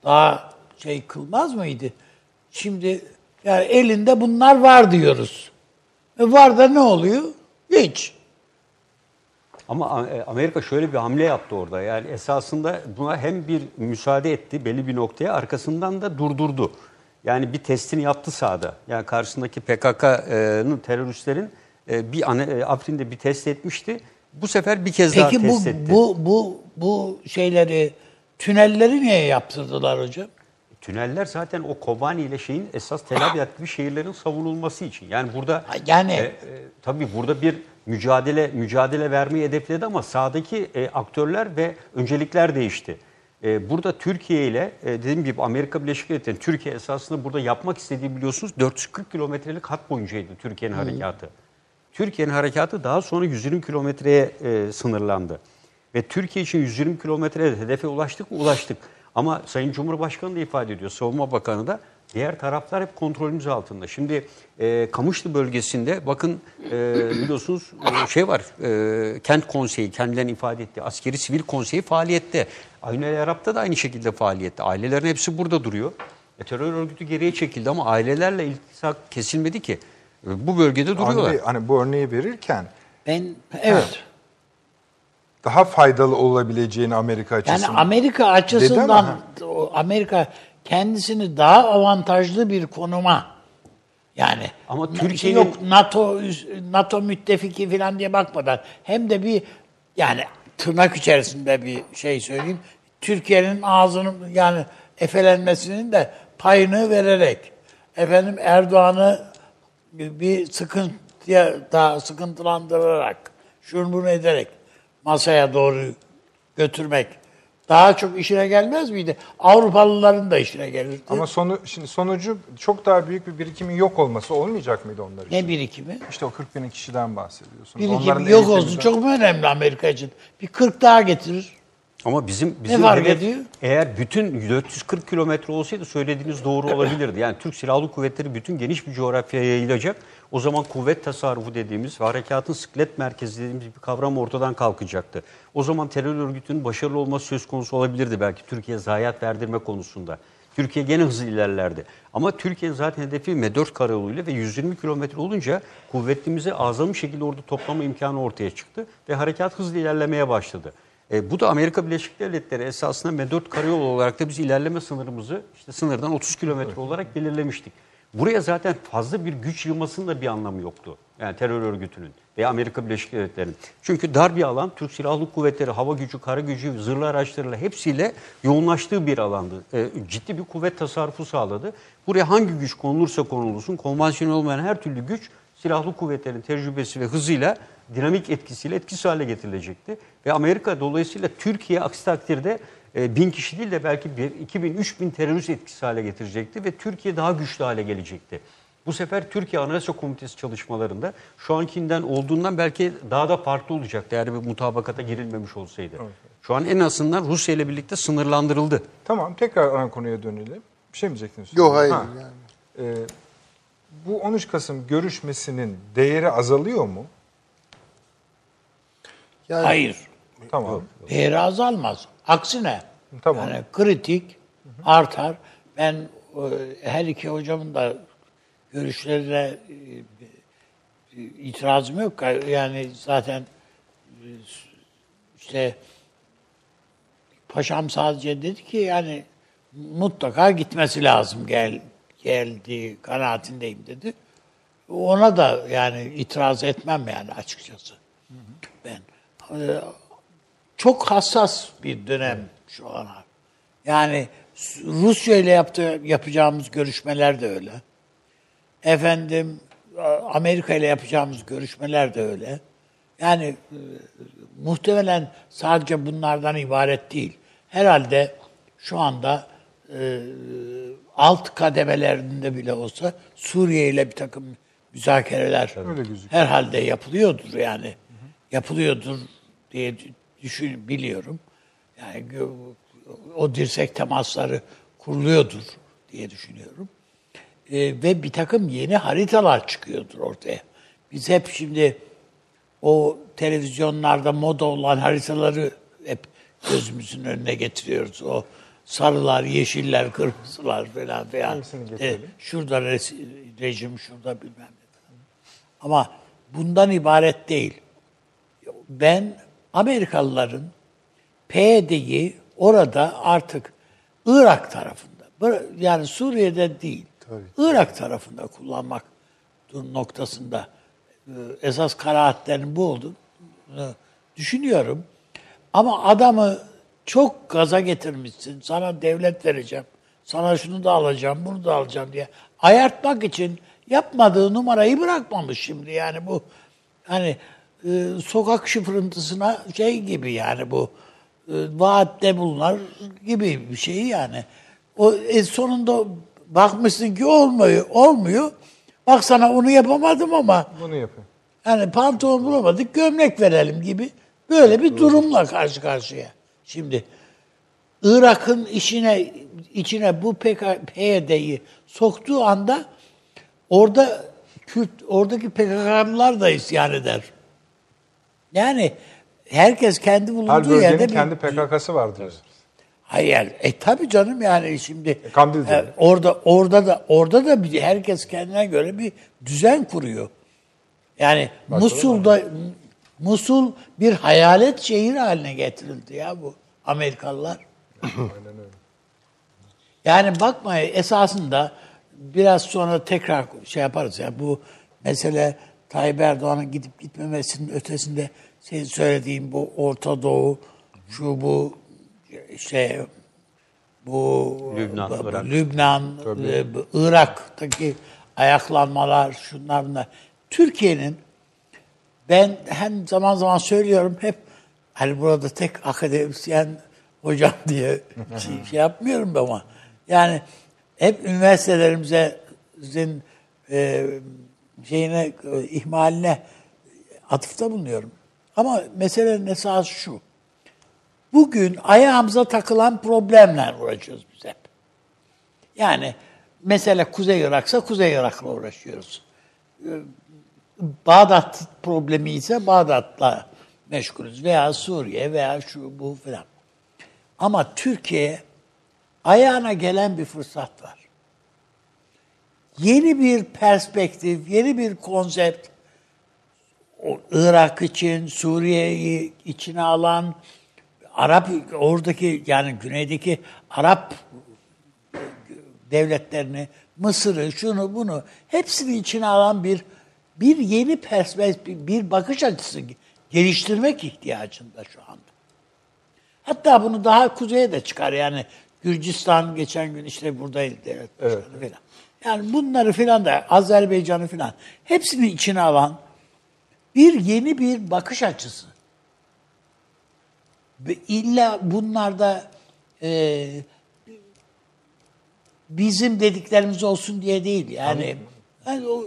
daha şey kılmaz mıydı? Şimdi yani elinde bunlar var diyoruz. E var da ne oluyor? Hiç. Ama e, Amerika şöyle bir hamle yaptı orada. Yani esasında buna hem bir müsaade etti belli bir noktaya arkasından da durdurdu. Yani bir testini yaptı sahada. Yani karşısındaki PKK'nın teröristlerin e, bir e, Afrin'de bir test etmişti. Bu sefer bir kez Peki daha bu test etti. bu bu bu şeyleri tünelleri niye yaptırdılar hocam? Tüneller zaten o Kobani ile şeyin esas Tel Aviv gibi şehirlerin savunulması için. Yani burada yani- e, e, tabii burada bir mücadele mücadele vermeyi hedefledi ama sahadaki e, aktörler ve öncelikler değişti. E, burada Türkiye ile e, dediğim gibi Amerika Birleşik Devletleri Türkiye esasında burada yapmak istediği biliyorsunuz 440 kilometrelik hat boyuncaydı Türkiye'nin harekatı. Türkiye'nin harekatı daha sonra 120 kilometreye e, sınırlandı. Ve Türkiye için 120 kilometre hedefe ulaştık mı? Ulaştık. Ama Sayın Cumhurbaşkanı da ifade ediyor, Savunma Bakanı da diğer taraflar hep kontrolümüz altında. Şimdi e, Kamışlı bölgesinde bakın e, biliyorsunuz e, şey var, e, kent konseyi kendilerinin ifade ettiği askeri sivil konseyi faaliyette. Aynı Arap'ta da aynı şekilde faaliyette. Ailelerin hepsi burada duruyor. E, terör örgütü geriye çekildi ama ailelerle iltisak kesilmedi ki. E, bu bölgede duruyorlar. Bey, hani bu örneği verirken Ben evet. Daha faydalı olabileceğini Amerika Yani açısından. Amerika Dedi açısından Amerika kendisini daha avantajlı bir konuma yani Ama Türkiye'nin- yok NATO NATO müttefiki falan diye bakmadan hem de bir yani tırnak içerisinde bir şey söyleyeyim Türkiye'nin ağzının yani efelenmesinin de payını vererek efendim Erdoğan'ı bir sıkıntıya daha sıkıntılandırarak şunu bunu ederek masaya doğru götürmek daha çok işine gelmez miydi? Avrupalıların da işine gelirdi. Ama sonu şimdi sonucu çok daha büyük bir birikimin yok olması olmayacak mıydı onlar için? ne birikimi? İşte o 40 bin kişiden bahsediyorsunuz. Birikim Onların yok olsun çok mu önemli Amerika için? Bir 40 daha getirir. Ama bizim bizim fark hedef- ediyor? eğer bütün 440 kilometre olsaydı söylediğiniz doğru olabilirdi. Yani Türk Silahlı Kuvvetleri bütün geniş bir coğrafyaya yayılacak. O zaman kuvvet tasarrufu dediğimiz ve harekatın sıklet merkezi dediğimiz bir kavram ortadan kalkacaktı. O zaman terör örgütünün başarılı olması söz konusu olabilirdi belki Türkiye zayiat verdirme konusunda. Türkiye gene hızlı ilerlerdi. Ama Türkiye'nin zaten hedefi M4 karayoluyla ve 120 kilometre olunca kuvvetimize azami şekilde orada toplama imkanı ortaya çıktı ve harekat hızlı ilerlemeye başladı. E, bu da Amerika Birleşik Devletleri esasında M4 karayolu olarak da biz ilerleme sınırımızı işte sınırdan 30 kilometre olarak belirlemiştik. Buraya zaten fazla bir güç yığmasının da bir anlamı yoktu. Yani terör örgütünün veya Amerika Birleşik Devletleri'nin. Çünkü dar bir alan Türk Silahlı Kuvvetleri, hava gücü, kara gücü, zırhlı araçlarıyla hepsiyle yoğunlaştığı bir alandı. E, ciddi bir kuvvet tasarrufu sağladı. Buraya hangi güç konulursa konulursun, konvansiyonel olmayan her türlü güç silahlı kuvvetlerin tecrübesi ve hızıyla dinamik etkisiyle etkisiz hale getirilecekti. Ve Amerika dolayısıyla Türkiye aksi takdirde e, bin kişi değil de belki bir, 2000, 3000 terörist etkisiz hale getirecekti ve Türkiye daha güçlü hale gelecekti. Bu sefer Türkiye Anayasa Komitesi çalışmalarında şu ankinden olduğundan belki daha da farklı olacaktı eğer bir mutabakata girilmemiş olsaydı. Şu an en azından Rusya ile birlikte sınırlandırıldı. Tamam tekrar ana konuya dönelim. Bir şey mi diyecektiniz? Yok hayır Ha. yani. Ee, bu 13 Kasım görüşmesinin değeri azalıyor mu? Yani Hayır. Tamam. Değeri azalmaz. Aksine Tamam. yani kritik artar. Ben e, her iki hocamın da görüşlerine e, itirazım yok. Yani zaten e, işte paşam sadece dedi ki yani mutlaka gitmesi lazım gel geldiği kanaatindeyim dedi. Ona da yani itiraz etmem yani açıkçası. Ben e, çok hassas bir dönem şu an. Yani Rusya ile yaptığı, yapacağımız görüşmeler de öyle. Efendim Amerika ile yapacağımız görüşmeler de öyle. Yani e, muhtemelen sadece bunlardan ibaret değil. Herhalde şu anda e, alt kademelerinde bile olsa Suriye ile bir takım müzakereler herhalde yapılıyordur yani. Yapılıyordur diye düşün biliyorum. Yani o dirsek temasları kuruluyordur diye düşünüyorum. Ee, ve bir takım yeni haritalar çıkıyordur ortaya. Biz hep şimdi o televizyonlarda moda olan haritaları hep gözümüzün önüne getiriyoruz. O sarılar, yeşiller, kırmızılar falan filan. Ee, şurada rejim, şurada bilmem ne. Ama bundan ibaret değil. Ben Amerikalıların PYD'yi orada artık Irak tarafında, yani Suriye'de değil, Irak tarafında kullanmak noktasında e, esas kanaatlerin bu olduğunu düşünüyorum. Ama adamı çok gaza getirmişsin, sana devlet vereceğim, sana şunu da alacağım, bunu da alacağım diye ayartmak için yapmadığı numarayı bırakmamış şimdi. Yani bu hani e, sokak şıfırıntısına şey gibi yani bu e, vaatte bulunar gibi bir şey yani. O e, sonunda bakmışsın ki olmuyor, olmuyor. Bak sana onu yapamadım ama Bunu yapın. yani pantolon bulamadık, gömlek verelim gibi böyle bir durumla karşı karşıya. Şimdi Irak'ın işine içine bu PYD'yi soktuğu anda orada Kürt oradaki PKK'lılar da isyan eder. Yani herkes kendi Her bulunduğu bölgenin yerde bir- kendi PKK'sı vardır. Hayır. E tabii canım yani şimdi Kandil'de. e, orada orada da orada da bir, herkes kendine göre bir düzen kuruyor. Yani Musul'da Musul bir hayalet şehir haline getirildi ya bu Amerikalılar. <clears throat> Yani bakmayın esasında biraz sonra tekrar şey yaparız ya bu mesele Tayyip Erdoğan'ın gidip gitmemesinin ötesinde senin söylediğin bu Orta Doğu şu bu şey bu Lübnan, bu- bu Irak. Lübnan, e, Irak'taki ayaklanmalar, şunlar bunlar. Türkiye'nin ben hem zaman zaman söylüyorum hep hani burada tek akademisyen hocam <laughs> diye şey, şey yapmıyorum ama yani hep üniversitelerimizin e, şeyine e, ihmaline atıfta bulunuyorum. Ama meselenin esası şu. Bugün ayağımıza takılan problemler uğraşıyoruz biz hep. Yani mesele Kuzey Irak'sa Kuzey Irak'la uğraşıyoruz. Ee, Bağdat problemi ise Bağdat'la meşgulüz veya Suriye veya şu bu filan. Ama Türkiye ayağına gelen bir fırsat var. Yeni bir perspektif, yeni bir konsept, Irak için, Suriye'yi içine alan, Arap oradaki yani güneydeki Arap devletlerini, Mısır'ı, şunu bunu hepsini içine alan bir bir yeni perspektif, bir bakış açısı geliştirmek ihtiyacında şu anda. Hatta bunu daha kuzeye de çıkar yani Gürcistan geçen gün işte buradaydı devlet başkanı falan. Yani bunları filan da Azerbaycan'ı filan hepsini içine alan bir yeni bir bakış açısı. Ve illa bunlarda e, bizim dediklerimiz olsun diye değil. Yani yani, o,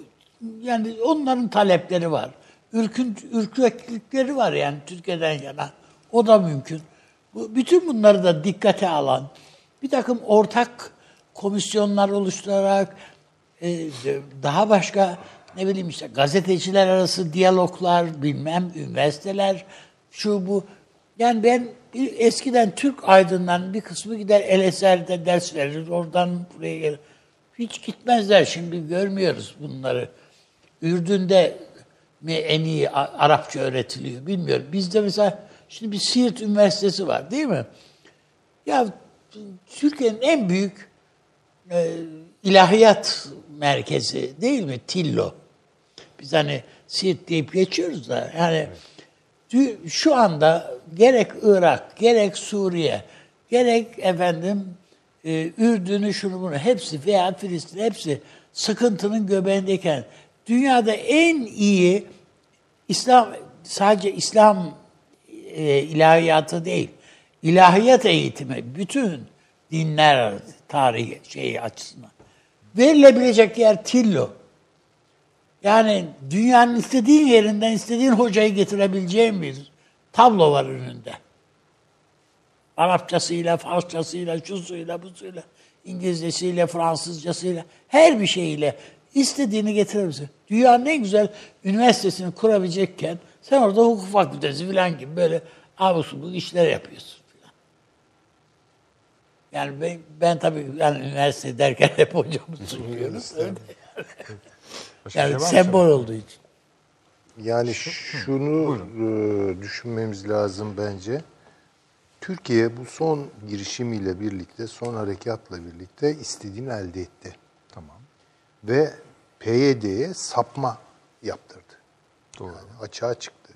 yani onların talepleri var. Ürkün, ürkeklikleri var yani Türkiye'den yana. O da mümkün. Bu, bütün bunları da dikkate alan bir takım ortak komisyonlar oluşturarak e, daha başka ne bileyim işte gazeteciler arası diyaloglar, bilmem üniversiteler, şu bu. Yani ben eskiden Türk aydınlarının bir kısmı gider El Eser'de ders verir, oradan buraya gelir. Hiç gitmezler şimdi görmüyoruz bunları. Ürdün'de mi en iyi Arapça öğretiliyor bilmiyorum. Bizde mesela şimdi bir Siirt Üniversitesi var değil mi? Ya Türkiye'nin en büyük e, ilahiyat merkezi değil mi? Tillo. Biz hani Siirt deyip geçiyoruz da yani dü- şu anda gerek Irak, gerek Suriye, gerek efendim e, Ürdün'ü şunu bunu hepsi veya Filistin hepsi sıkıntının göbeğindeyken dünyada en iyi İslam sadece İslam e, ilahiyatı değil, ilahiyat eğitimi bütün dinler tarihi şeyi açısından verilebilecek yer Tillo. Yani dünyanın istediğin yerinden istediğin hocayı getirebileceğin bir tablo var önünde. Arapçasıyla, Farsçasıyla, şusuyla, busuyla, İngilizcesiyle, Fransızcasıyla, her bir şeyiyle istediğini getirebilirsin. Dünyanın en güzel üniversitesini kurabilecekken sen orada hukuk fakültesi falan gibi böyle abuk subuk işler yapıyorsun. Yani ben, ben tabii yani üniversite derken <laughs> hep hocamı sunuyoruz. Öyle. Başka Yani şey sembol olduğu için. Yani şunu e, düşünmemiz lazım bence. Türkiye bu son girişimiyle birlikte, son harekatla birlikte istediğini elde etti. Tamam. Ve PYD'ye sapma yaptırdı. Doğru. Yani açığa çıktı.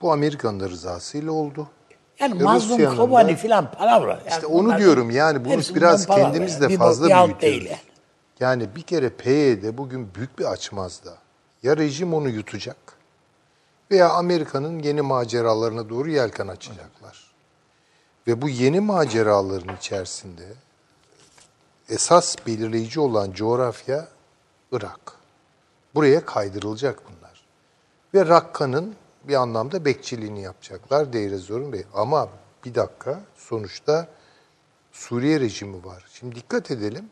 Bu Amerika'nın rızasıyla oldu. Yani Mazlum Kobani filan palavra. Yani İşte onu diyorum yani bunu biraz kendimiz yani. de Bir fazla bir büyütüyoruz. değil yani. Yani bir kere PYD bugün büyük bir açmazda. Ya rejim onu yutacak veya Amerika'nın yeni maceralarına doğru yelken açacaklar. Ve bu yeni maceraların içerisinde esas belirleyici olan coğrafya Irak. Buraya kaydırılacak bunlar. Ve Rakka'nın bir anlamda bekçiliğini yapacaklar Deir ez-Zor'un Bey. Ama bir dakika sonuçta Suriye rejimi var. Şimdi dikkat edelim.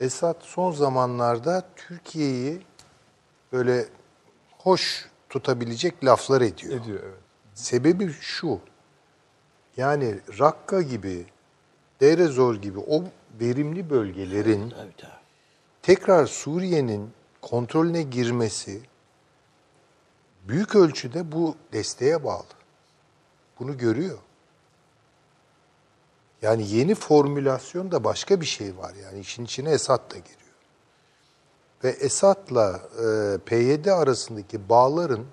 Esad son zamanlarda Türkiye'yi böyle hoş tutabilecek laflar ediyor. Ediyor evet. Sebebi şu. Yani Rakka gibi, Deir ez-Zor gibi o verimli bölgelerin Tabii, tabii. tekrar Suriye'nin kontrolüne girmesi büyük ölçüde bu desteğe bağlı. Bunu görüyor. Yani yeni formülasyonda başka bir şey var. Yani işin içine Esad da giriyor. Ve Esad'la e, PYD arasındaki bağların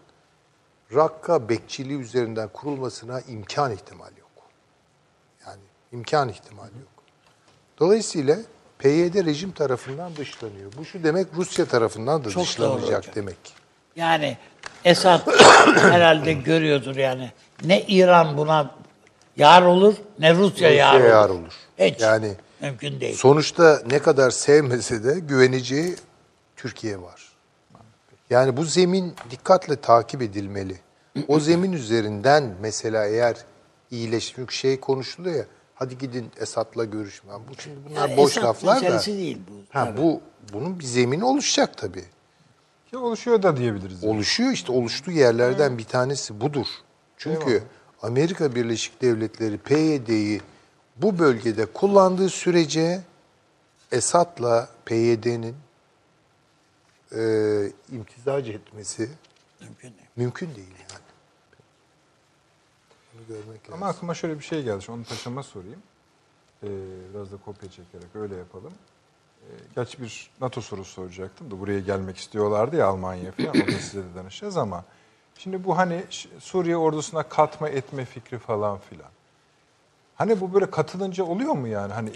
Rakka bekçiliği üzerinden kurulmasına imkan ihtimal yok. Yani imkan ihtimali yok. Dolayısıyla PYD rejim tarafından dışlanıyor. Bu şu demek Rusya tarafından da Çok dışlanacak demek. Yani Esad <coughs> herhalde görüyordur yani. Ne İran buna yar olur ne Rusya, yar, Rusya olur. yar olur. Hiç. Yani mümkün değil. Sonuçta ne kadar sevmese de güveneceği Türkiye var. Yani bu zemin dikkatle takip edilmeli. O <coughs> zemin üzerinden mesela eğer iyileş çünkü şey konuşuluyor ya hadi gidin Esad'la görüşme. Bu şimdi bunlar Yani boş Esad laflar da. değil bu. Ha, bu bunun bir zemini oluşacak tabii. Ki oluşuyor da diyebiliriz. yani. Oluşuyor işte oluştuğu yerlerden bir tanesi budur. Çünkü Amerika Birleşik Devletleri PYD'yi bu bölgede kullandığı sürece Esad'la PYD'nin e, imtizac etmesi Mümkün değil. mümkün değil yani. Bunu görmek lazım. Ama aklıma şöyle bir şey geldi. Onu paşama sorayım. Ee, biraz da kopya çekerek öyle yapalım. Ee, gerçi bir NATO sorusu soracaktım da buraya gelmek istiyorlardı ya Almanya falan. O da size de danışacağız ama şimdi bu hani Suriye ordusuna katma etme fikri falan filan. Hani bu böyle katılınca oluyor mu yani? Hani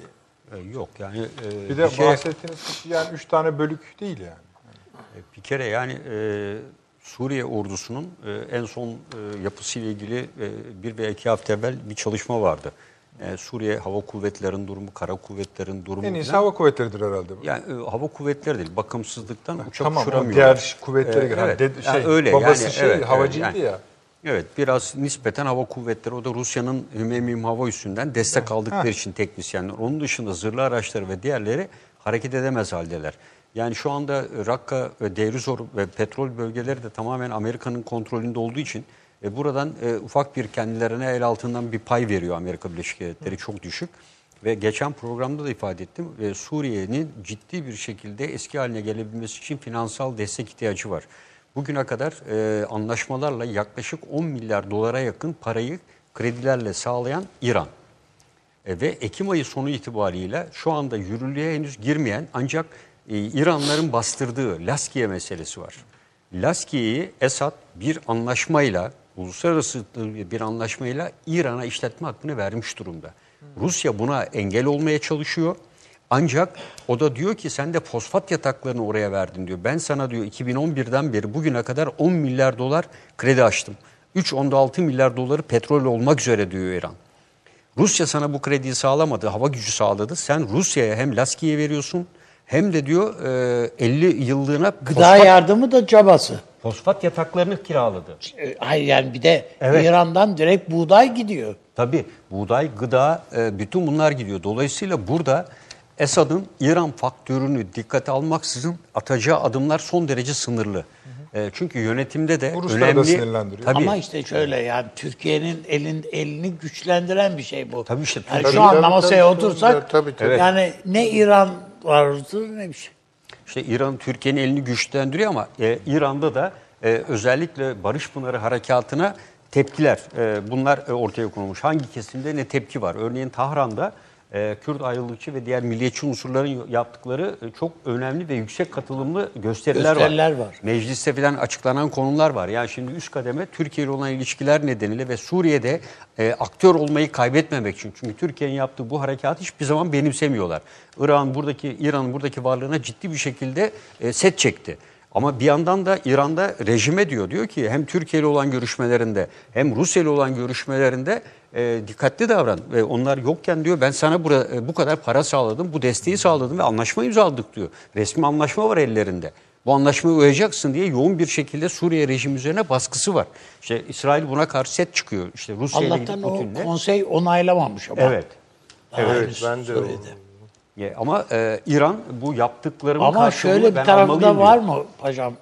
E, yok yani e, bir de şey- bahsettiğiniz kişi yani üç tane bölük değil yani. E, Bir kere yani e, Suriye ordusunun e, en son e, yapısıyla ilgili e, bir veya iki hafta evvel bir çalışma vardı. E, Suriye Hava Kuvvetleri'nin durumu, Kara Kuvvetleri'nin durumu. En iyisi hava kuvvetleridir herhalde bu. Yani e, hava kuvvetleri değil, bakımsızlıktan uçak tamam, o uçuramıyorlar. diğer kuvvetlere E, göre. Evet, yani şey, öyle. babası yani, şey, evet, havacıydı evet, ya. Evet, biraz nispeten hava kuvvetleri, o da Rusya'nın Hümeymi hava üssünden destek aldıkları için teknisyenler. Onun dışında zırhlı araçları ve diğerleri hareket edemez haldeler. Yani şu anda Rakka ve Derizor ve petrol bölgeleri de tamamen Amerika'nın kontrolünde olduğu için e, buradan e, ufak bir kendilerine el altından bir pay veriyor Amerika Birleşik Devletleri çok düşük. Ve geçen programda da ifade ettim. E, Suriye'nin ciddi bir şekilde eski haline gelebilmesi için finansal destek ihtiyacı var. Bugüne kadar e, anlaşmalarla yaklaşık 10 milyar dolara yakın parayı kredilerle sağlayan İran. E, ve Ekim ayı sonu itibariyle şu anda yürürlüğe henüz girmeyen ancak e, İranların bastırdığı Laskiye meselesi var. Laskiye'yi Esad bir anlaşmayla, uluslararası bir anlaşmayla İran'a işletme hakkını vermiş durumda. Rusya buna engel olmaya çalışıyor. Ancak o da diyor ki sen de fosfat yataklarını oraya verdin diyor. Ben sana diyor 2011'den beri bugüne kadar 10 milyar dolar kredi açtım. 3.6 milyar doları petrol olmak üzere diyor İran. Rusya sana bu krediyi sağlamadı, hava gücü sağladı. Sen Rusya'ya hem Laskiye veriyorsun hem de diyor e, 50 yıllığına Gıda fosfat, yardımı da cabası. Fosfat yataklarını kiraladı. E, Hayır yani bir de Evet. İran'dan direkt buğday gidiyor. Tabii buğday, gıda e, bütün bunlar gidiyor. Dolayısıyla burada Esad'ın İran faktörünü dikkate almaksızın atacağı adımlar son derece sınırlı. E, çünkü yönetimde de Bu Rusları da önemli... sinirlendiriyor. Tabii, Ama işte şöyle yani Türkiye'nin elin elini güçlendiren bir şey bu. Tabii işte, Yani tabii, şu an tabii, masaya tabii, otursak tabii, tabii. yani ne İran vardır ne bir şey. İşte İran Türkiye'nin elini güçlendiriyor ama e, İran'da da e, özellikle Barış Pınarı Harekatı'na tepkiler e, bunlar e, ortaya konulmuş. Hangi kesimde ne tepki var? Örneğin Tahran'da Kürt ayrılıkçı ve diğer milliyetçi unsurların yaptıkları e, çok önemli ve yüksek katılımlı gösteriler, Gösteriler var. var. Mecliste falan açıklanan konular var. Yani şimdi üst kademe Türkiye ile olan ilişkiler nedeniyle ve Suriye'de e, aktör olmayı kaybetmemek için. Çünkü Türkiye'nin yaptığı bu harekatı hiçbir zaman benimsemiyorlar. İran buradaki İran'ın buradaki varlığına ciddi bir şekilde e, set çekti. Ama bir yandan da İran'da rejime diyor. Diyor ki hem Türkiye ile olan görüşmelerinde hem Rusya ile olan görüşmelerinde e, dikkatli davran. Ve onlar yokken diyor ben sana bura, e, bu kadar para sağladım, bu desteği sağladım ve anlaşma imzaladık diyor. Resmi anlaşma var ellerinde. Bu anlaşmaya uyacaksın diye yoğun bir şekilde Suriye rejimi üzerine baskısı var. İşte İsrail buna karşı set çıkıyor. İşte Rusya ile Allah'tan o Putin'le. konsey onaylamamış ama. Evet. Daha Evet, henüz ben de Suriye'de. Ya Ama e, İran bu yaptıklarımın Ama karşılığını şöyle ben bir almalıyım da var diyor. mı paşam?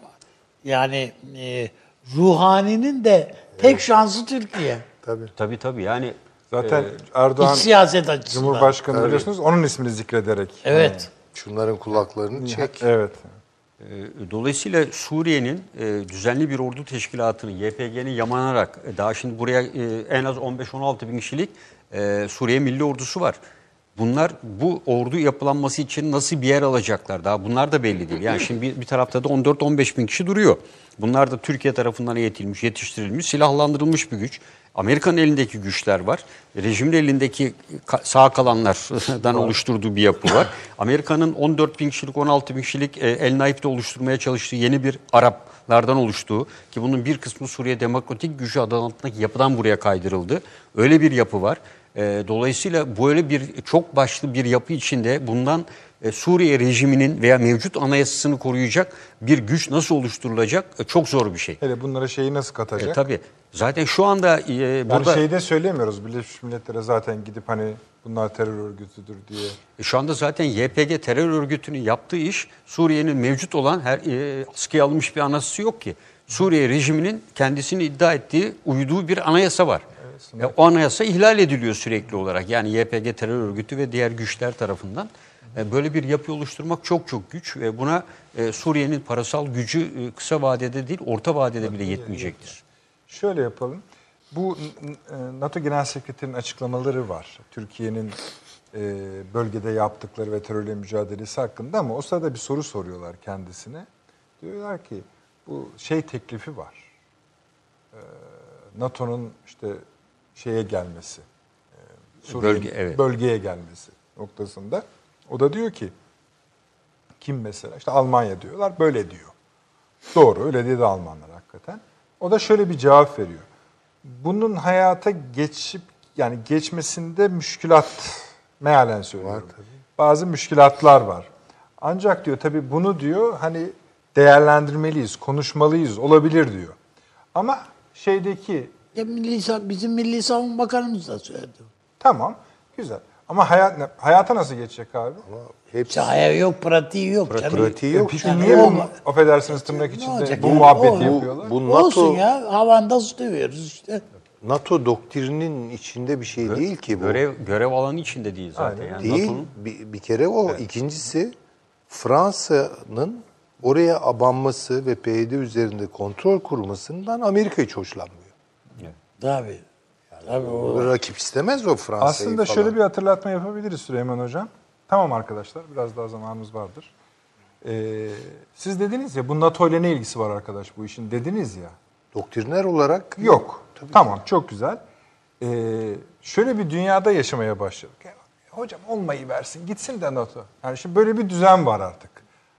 Yani e, ruhaninin de tek şansı Türkiye. Tabii. Tabii tabii yani Zaten İç Erdoğan siyaset açısından. Cumhurbaşkanı biliyorsunuz onun ismini zikrederek. Evet. Şunların kulaklarını çek. Evet. e, dolayısıyla Suriye'nin e, düzenli bir ordu teşkilatını YPG'ni yamanarak e, daha şimdi buraya e, en az 15-16 bin kişilik e, Suriye Milli Ordusu var. Bunlar bu ordu yapılanması için nasıl bir yer alacaklar daha bunlar da belli değil. Yani şimdi bir, bir tarafta da 14-15 bin kişi duruyor. Bunlar da Türkiye tarafından eğitilmiş, yetiştirilmiş, silahlandırılmış bir güç. Amerika'nın elindeki güçler var. Rejimin elindeki sağ kalanlardan oluşturduğu bir yapı var. <laughs> Amerika'nın 14 bin kişilik, 16 bin kişilik e, El Naif'te oluşturmaya çalıştığı yeni bir Araplardan oluştuğu ki bunun bir kısmı Suriye Demokratik Gücü adı altındaki yapıdan buraya kaydırıldı. Öyle bir yapı var. E, dolayısıyla böyle bir çok başlı bir yapı içinde bundan e, Suriye rejiminin veya mevcut anayasasını koruyacak bir güç nasıl oluşturulacak E, çok zor bir şey. Hele bunlara şeyi nasıl katacak? E, tabii. Zaten şu anda e, Yani burada şeyde söylemiyoruz Birleşmiş Milletler'e zaten gidip hani bunlar terör örgütüdür diye. E, Şu anda zaten YPG terör örgütünün yaptığı iş Suriye'nin mevcut olan her e, askıya alınmış bir anayasası yok ki. Suriye rejiminin kendisini iddia ettiği, uyduğu bir anayasa var. E, o anayasa ihlal ediliyor sürekli olarak. Yani YPG terör örgütü ve diğer güçler tarafından. E, böyle bir yapı oluşturmak çok çok güç ve buna e, Suriye'nin parasal gücü e, kısa vadede değil, orta vadede bile yetmeyecektir. Şöyle yapalım. Bu NATO Genel Sekreterinin açıklamaları var. Türkiye'nin bölgede yaptıkları ve terörle mücadelesi hakkında ama o sırada bir soru soruyorlar kendisine. Diyorlar ki bu şey teklifi var. NATO'nun işte şeye gelmesi. e, Suriye'nin Bölge, evet. bölgeye gelmesi noktasında. O da diyor ki kim mesela? İşte Almanya diyorlar. Böyle diyor. Doğru öyle dedi Almanlar hakikaten. O da şöyle bir cevap veriyor. Bunun hayata geçip yani geçmesinde müşkülat mealen söylüyorum. Bazı müşkülatlar var. Ancak diyor tabii bunu diyor hani değerlendirmeliyiz, konuşmalıyız, olabilir diyor. Ama şeydeki Ya Milli, bizim Milli Savunma Bakanımız da söyledi. tamam güzel. Ama hayat ne- hayata nasıl geçecek abi? Hepsi Sahaya yok, pratiği yok. canım. pratiği yok. Peki Yani niye bu olma- affedersiniz tırnak içinde olacak bu yani? muhabbeti O- yapıyorlar? Bu Olsun NATO ya, havanda dövüyoruz işte. NATO doktrininin içinde bir şey değil ki bu. Görev görev alanı içinde değil zaten. Aynen. Yani Değil. NATO'nun Bir, bir kere o. İkincisi Fransa'nın oraya abanması ve PYD üzerinde kontrol kurmasından Amerika hiç hoşlanmıyor. Tabii. Tabii o. O rakip istemez o Fransa'yı Aslında falan. şöyle bir hatırlatma yapabiliriz Süleyman Hocam. Tamam arkadaşlar biraz daha zamanımız vardır. Ee, siz dediniz ya bu NATO ile ne ilgisi var arkadaş bu işin dediniz ya. Doktriner olarak Yok. tamam çok güzel. Ee, şöyle bir dünyada yaşamaya başladık. Yani, hocam olmayı versin gitsin de NATO. Yani şimdi böyle bir düzen var artık.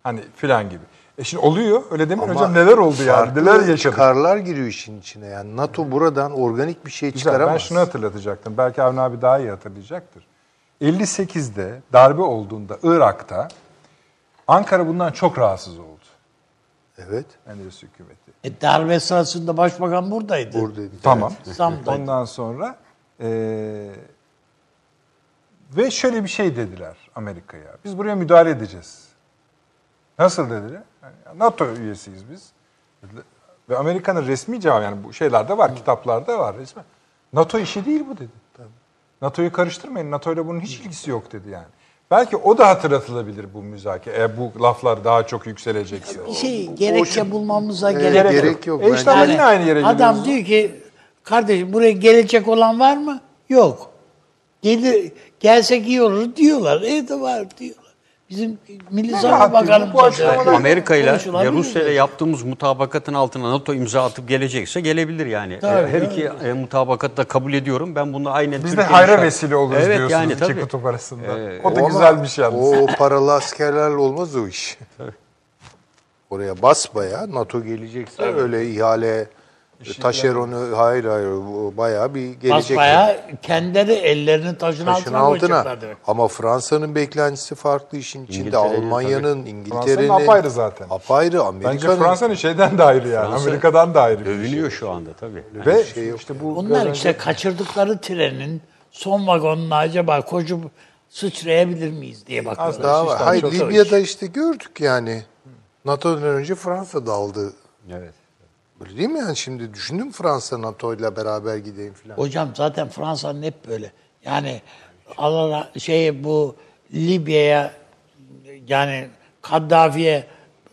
Hani filan gibi. E şimdi oluyor öyle demeyin Ama hocam neler oldu yani neler yaşadık. çıkarlar giriyor işin içine. Yani NATO buradan organik bir şey Güzel, çıkaramaz. ben şunu hatırlatacaktım. Belki Avni abi daha iyi hatırlayacaktır. 58'de darbe olduğunda Irak'ta Ankara bundan çok rahatsız oldu. Evet. Menderes hükümeti. E, darbe sırasında başbakan buradaydı. Buradaydı. Tamam. Sam'daydı. Ondan sonra eee, ve şöyle bir şey dediler Amerika'ya. Biz buraya müdahale edeceğiz. Nasıl dediler? Yani NATO üyesiyiz biz. Ve Amerika'nın resmi cevabı yani bu şeylerde var, kitaplarda var resmen. NATO işi değil bu dedi. NATO'yu karıştırmayın. NATO ile bunun hiç ilgisi yok dedi yani. Belki o da hatırlatılabilir bu müzakere. Eğer bu laflar daha çok yükselecekse. Bir şey gerekçe bulmamıza E, gerek, gerek yok. yok. E işte yine aynı yere Adam diyor ki kardeşim buraya gelecek olan var mı? Yok. Gelir, gelsek iyi olur diyorlar. E de var diyorlar. Bizim Milli Savunma Bakanımız. Amerika ile ve Rusya ile yaptığımız mutabakatın altına NATO imza atıp gelecekse gelebilir yani. Tabii, E, Her iki e, mutabakatı da kabul ediyorum. Ben bunu aynen Biz de hayra şart- vesile oluruz evet, diyorsunuz yani, iki tabii. kutup arasında. Ee, o da Ama güzel bir şey yalnız. O paralı askerlerle olmaz o iş. Oraya basbaya NATO gelecekse öyle ihale taşeronu hayır hayır bayağı bir gelecek. Basbaya kendileri ellerini taşın, Taşın altına, altına. Ama Fransa'nın beklentisi farklı işin içinde. İngiltere'nin Almanya'nın, Fransa'nın İngiltere'nin. apayrı zaten. Apayrı. Bence Amerika'nın. Fransa'nın şeyden de ayrı yani. Fransa Amerika'dan da ayrı şey. Övünüyor şu anda tabii. Ve şey yok işte bu Onlar önce- işte kaçırdıkları trenin son vagonuna acaba koşup sıçrayabilir miyiz diye bakıyorlar. Daha var. Hayır Libya'da işte gördük yani. NATO'dan önce Fransa daldı. Evet. Böyle değil mi yani şimdi düşündüm Fransa NATO ile beraber gideyim falan. Hocam zaten Fransa'nın hep böyle. Yani Allah şey bu Libya'ya yani Kaddafi'ye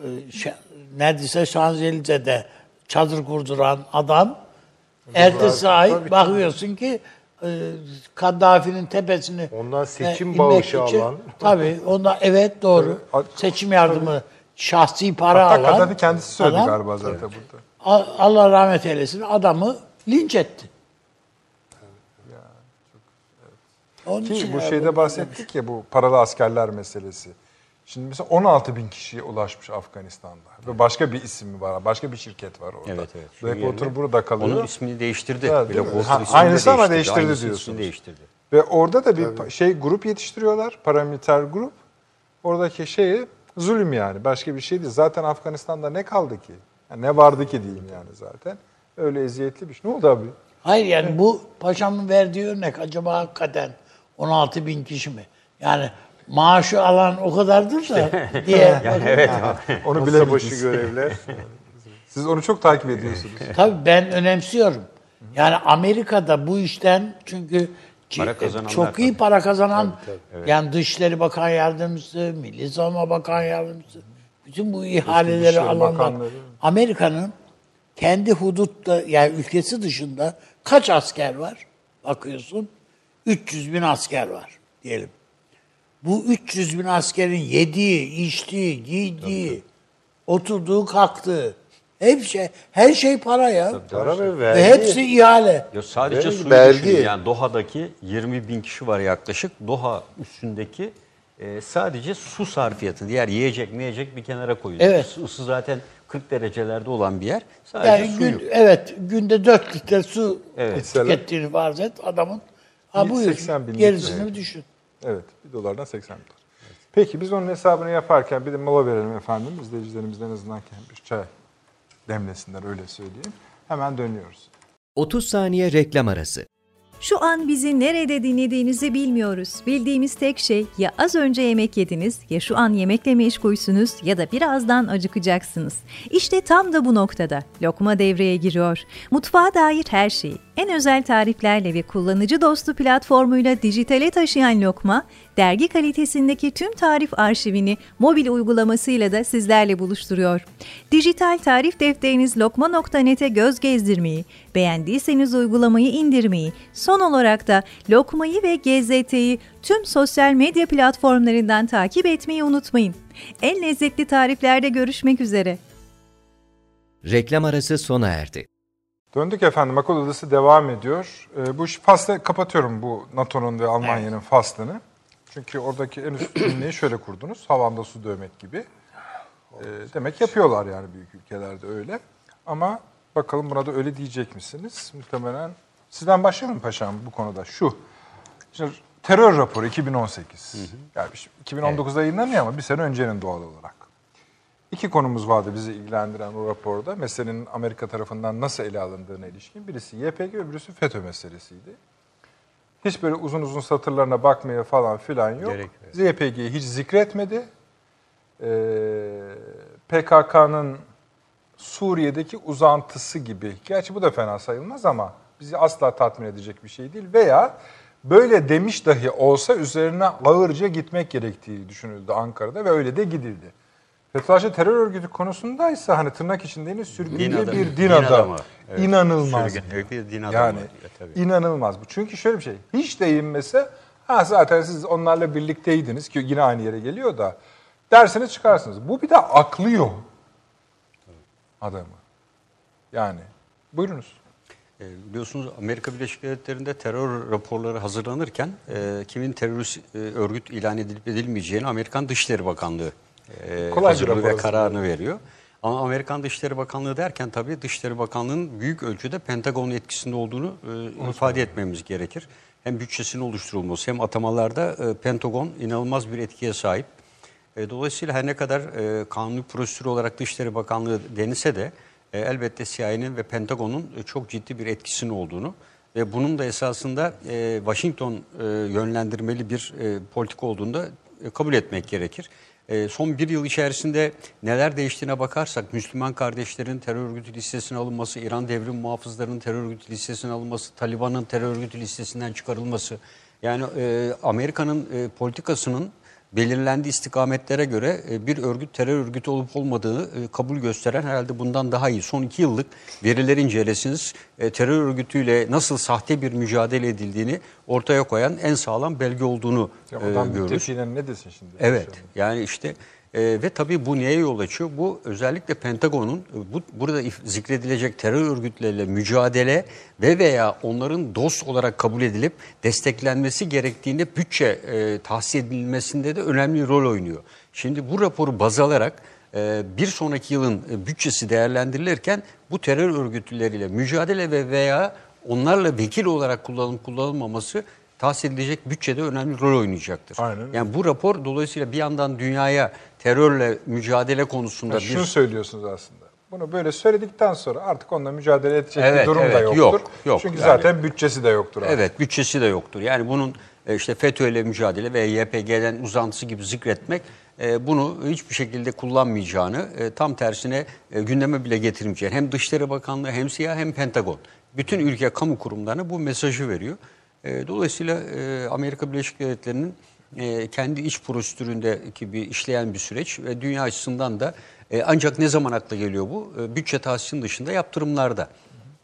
e, ş- neredeyse Şanzelize'de çadır kurduran adam ertesi ay bakıyorsun ki e, Kaddafi'nin tepesini Ondan e, seçim bağışı alan. Tabii ondan evet doğru. <laughs> Evet, Seçim yardımı şahsi para Hatta alan. Kaddafi kendisi söyledi adam, galiba zaten burada. Allah rahmet eylesin adamı linç etti. Onun Ki için bu şeyde bahsettik ya bu paralı askerler meselesi. Şimdi mesela 16 bin kişiye ulaşmış Afganistan'da. Ve başka bir isim var, başka bir şirket var orada. Evet evet. Blackwater burada kalıyor. Onun ismini değiştirdi. Evet, mi? Blackwater Ha, ismini de aynısı ama değiştirdi. değiştirdi diyorsunuz. ismini değiştirdi. Ve orada da bir pa- şey grup yetiştiriyorlar, paramiliter grup. Oradaki şeyi zulüm yani, başka bir şey değil. Zaten Afganistan'da ne kaldı ki? Yani ne vardı ki diyeyim yani zaten. Öyle eziyetli bir şey. Ne oldu abi? Hayır yani bu paşamın verdiği örnek acaba hakikaten 16 bin kişi mi? Yani maaşı alan o kadardır da <laughs> diye. <laughs> Evet. <laughs> Onu Masa bilemeyeceğiz. başı görevler. Siz onu çok takip ediyorsunuz. Tabii ben önemsiyorum. Yani Amerika'da bu işten çünkü kazananlar çok iyi tabii. para kazanan yani Dışişleri Bakan Yardımcısı, Milli Savunma Bakan Yardımcısı bütün bu ihaleleri alanlar. Amerika'nın kendi hudutta yani ülkesi dışında kaç asker var? Bakıyorsun 300 bin asker var diyelim. Bu 300 bin askerin yediği, içtiği, giydiği, oturduğu, kalktığı hep şey, her şey para ya. Para ve Ve vergi. hepsi ihale. Ya sadece Vergi, suyu düşünün yani Doha'daki 20 bin kişi var yaklaşık. Doha üstündeki e, sadece su sarfiyatı. Diğer yiyecek meyecek bir kenara koyuyor. Evet. Isı zaten 40 derecelerde olan bir yer. Sadece Yani suyu. gün, evet günde 4 litre su İçseler. tükettiğini farz et adamın. Ha buyur 80 bin gerisini litre. düşün. Evet, bir dolardan 80 dolar. Peki biz onun hesabını yaparken bir de mola verelim efendim. İzleyicilerimizden en azından bir çay demlesinler öyle söyleyeyim. Hemen dönüyoruz. 30 saniye reklam arası. Şu an bizi nerede dinlediğinizi bilmiyoruz. Bildiğimiz tek şey ya az önce yemek yediniz ya şu an yemekle meşgulsünüz ya da birazdan acıkacaksınız. İşte tam da bu noktada Lokma devreye giriyor. Mutfağa dair her şeyi en özel tariflerle ve kullanıcı dostu platformuyla dijitale taşıyan Lokma, dergi kalitesindeki tüm tarif arşivini mobil uygulamasıyla da sizlerle buluşturuyor. Dijital tarif defteriniz lokma.net'e göz gezdirmeyi, beğendiyseniz uygulamayı indirmeyi, son olarak da Lokma'yı ve GZT'yi tüm sosyal medya platformlarından takip etmeyi unutmayın. En lezzetli tariflerde görüşmek üzere. Reklam arası sona erdi. Döndük efendim. Akıl Odası devam ediyor. Ee, bu iş faslı kapatıyorum bu NATO'nun ve Almanya'nın faslını. Çünkü oradaki en üst <clears throat> cümleyi şöyle kurdunuz. Havanda su dövmek gibi. Ee, demek yapıyorlar yani büyük ülkelerde öyle. Ama bakalım buna da öyle diyecek misiniz? Muhtemelen sizden başlayalım paşam bu konuda. Şu. Şimdi terör raporu 2018. Yani 2019'da yayınlanıyor ama bir sene öncenin doğal olarak. İki konumuz vardı bizi ilgilendiren o raporda. Meselenin Amerika tarafından nasıl ele alındığına ilişkin. Birisi YPG, öbürüsü FETÖ meselesiydi. Hiç böyle uzun uzun satırlarına bakmaya falan filan yok. YPG'yi hiç zikretmedi. Ee, PKK'nın Suriye'deki uzantısı gibi. Gerçi bu da fena sayılmaz ama bizi asla tatmin edecek bir şey değil. Veya böyle demiş dahi olsa üzerine ağırca gitmek gerektiği düşünüldü Ankara'da ve öyle de gidildi. Fethullahçı terör örgütü konusundaysa hani tırnak içinde sürgünde adamı. bir din, Din adamı. adamı. Evet. İnanılmaz. Sürgün- bir din adamı. Yani Ya, tabii. inanılmaz bu. Çünkü şöyle bir şey. Hiç değinmese ha zaten siz onlarla birlikteydiniz ki yine aynı yere geliyor da dersiniz çıkarsınız. Bu bir de aklıyor adamı. Yani buyurunuz. E, Biliyorsunuz Amerika Birleşik Devletleri'nde terör raporları hazırlanırken e, kimin terörist e, örgüt ilan edilip edilmeyeceğini Amerikan Dışişleri Bakanlığı e, Kolay rapor ve kararını veriyor. Ama Amerikan Dışişleri Bakanlığı derken tabii Dışişleri Bakanlığı'nın büyük ölçüde Pentagon'un etkisinde olduğunu e, ifade etmemiz gerekir. Hem bütçesinin oluşturulması hem atamalarda e, Pentagon inanılmaz bir etkiye sahip. E, Dolayısıyla her ne kadar e, kanuni prosedür olarak Dışişleri Bakanlığı denilse de e, elbette CIA'nin ve Pentagon'un e, çok ciddi bir etkisinin olduğunu ve bunun da esasında e, Washington e, yönlendirmeli bir e, politika olduğunu da e, kabul etmek gerekir. E, son bir yıl içerisinde neler değiştiğine bakarsak Müslüman kardeşlerin terör örgütü listesine alınması, İran devrim muhafızlarının terör örgütü listesine alınması, Taliban'ın terör örgütü listesinden çıkarılması yani e, Amerika'nın e, politikasının belirlendiği istikametlere göre e, bir örgüt terör örgütü olup olmadığını e, kabul gösteren herhalde bundan daha iyi. Son iki yıllık verileri incelesiniz. E, terör örgütüyle nasıl sahte bir mücadele edildiğini ortaya koyan en sağlam belge olduğunu Ya Oradan görürüz. ne desin şimdi? Evet. Yani işte e, ve tabii bu neye yol açıyor? Bu özellikle Pentagon'un e, bu burada zikredilecek terör örgütleriyle mücadele ve veya onların dost olarak kabul edilip desteklenmesi gerektiğinde bütçe e, tahsis edilmesinde de önemli rol oynuyor. Şimdi bu raporu baz alarak e, bir sonraki yılın e, bütçesi değerlendirilirken bu terör örgütleriyle mücadele ve veya onlarla vekil olarak kullanılıp kullanılmaması tahsis edilecek bütçede önemli rol oynayacaktır. Aynen. Yani bu rapor dolayısıyla bir yandan dünyaya terörle mücadele konusunda Ya bir şunu söylüyorsunuz aslında. Bunu böyle söyledikten sonra artık onunla mücadele edecek Evet, bir durum da evet, yoktur. yok, yok. Çünkü Yani- zaten bütçesi de yoktur. artık. Evet bütçesi de yoktur. Yani bunun e, işte FETÖ'yle mücadele ve YPG'den uzantısı gibi zikretmek e, bunu hiçbir şekilde kullanmayacağını e, tam tersine gündeme bile getirmeyeceğini hem Dışişleri Bakanlığı hem CIA hem Pentagon bütün ülke kamu kurumlarına bu mesajı veriyor. E, Dolayısıyla e, Amerika Birleşik Devletleri'nin e, kendi iç prosedüründeki bir işleyen bir süreç ve dünya açısından da e, ancak ne zaman akla geliyor bu? Bütçe tahsisinin dışında yaptırımlarda.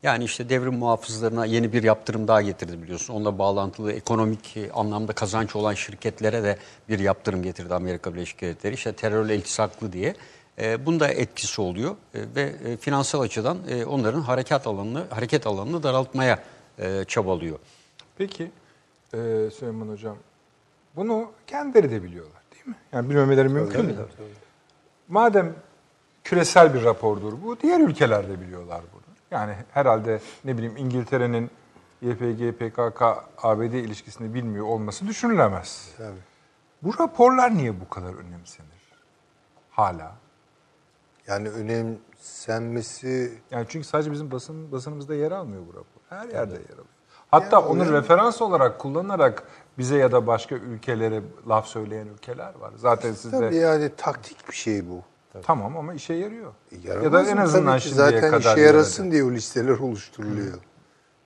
Yani işte devrim muhafızlarına yeni bir yaptırım daha getirdi biliyorsun. Onunla bağlantılı ekonomik anlamda kazanç olan şirketlere de bir yaptırım getirdi Amerika Birleşik Devletleri. İşte terörle iltisaklı diye. Bunda etkisi oluyor ve finansal açıdan onların hareket alanını hareket alanını daraltmaya çabalıyor. Peki e, Süleyman Hocam bunu kendileri de biliyorlar değil mi? Yani bilmemeleri mümkün değil. Madem küresel bir rapordur bu, diğer ülkeler de biliyorlar bunu. Yani herhalde ne bileyim İngiltere'nin YPG, PKK, ABD ilişkisini bilmiyor olması düşünülemez. Bu raporlar niye bu kadar önemsenir? Hala. Yani önemsenmesi Yani çünkü sadece bizim basın basınımızda yer almıyor bu rapor. Her yerde yer alıyor. Hatta onu referans olarak kullanarak bize ya da başka ülkelere laf söyleyen ülkeler var. Zaten siz tabii yani taktik bir şey bu. tamam ama işe yarıyor. E, ya da yaramaz en azından Tabii şimdiye zaten kadar işe yaradı. yarasın diye o listeler oluşturuluyor.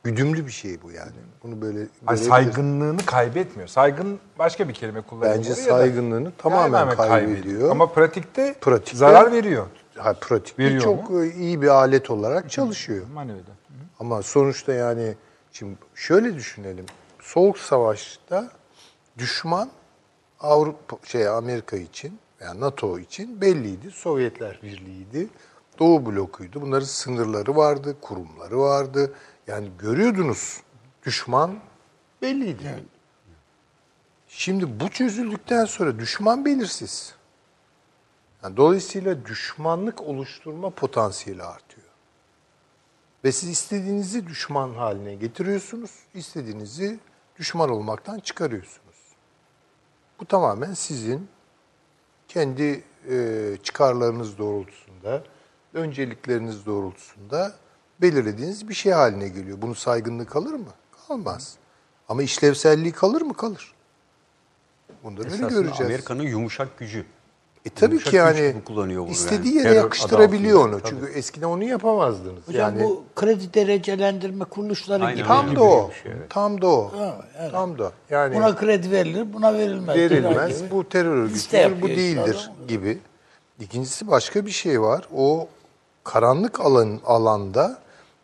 Güdümlü bir şey bu yani. Bunu böyle Ay, saygınlığını kaybetmiyor. Saygın başka bir kelime kullanıyor. Bence oraya da saygınlığını tamamen kaybediyor. Ama pratikte, Pratikte- zarar veriyor. ha, pratikte Veriyor çok e, iyi bir alet olarak çalışıyor. Maneviyada. Ama sonuçta yani şimdi şöyle düşünelim. Soğuk Savaş'ta düşman Avrupa şey Amerika için yani NATO için belliydi. Sovyetler Birliği'ydi. Doğu blokuydu. Bunların sınırları vardı, kurumları vardı. Yani görüyordunuz düşman belliydi. Şimdi bu çözüldükten sonra düşman belirsiz. Yani dolayısıyla düşmanlık oluşturma potansiyeli artıyor. Ve siz istediğinizi düşman haline getiriyorsunuz, istediğinizi düşman olmaktan çıkarıyorsunuz. Bu tamamen sizin kendi e, çıkarlarınız doğrultusunda, öncelikleriniz doğrultusunda belirlediğiniz bir şey haline geliyor. Bunun saygınlığı kalır mı? Kalmaz. Ama işlevselliği kalır mı? Kalır. Bunları öyle göreceğiz. Amerika'nın yumuşak gücü. E tabii Yumuşak ki yani kullanıyor bunu istediği yani. yere Terör yakıştırabiliyor adı onu. altında. Çünkü eskiden onu yapamazdınız. Hocam yani bu kredi derecelendirme kuruluşları Aynen gibi. öyle. tam gibi da o. şey, evet. Tam da o. Ha, evet. Tam da. Yani Buna kredi verilir, buna verilmez. verilmez. Gibi. Bu terör örgütüdür, bu değildir işte gibi. İkincisi başka bir şey var. O karanlık alan alanda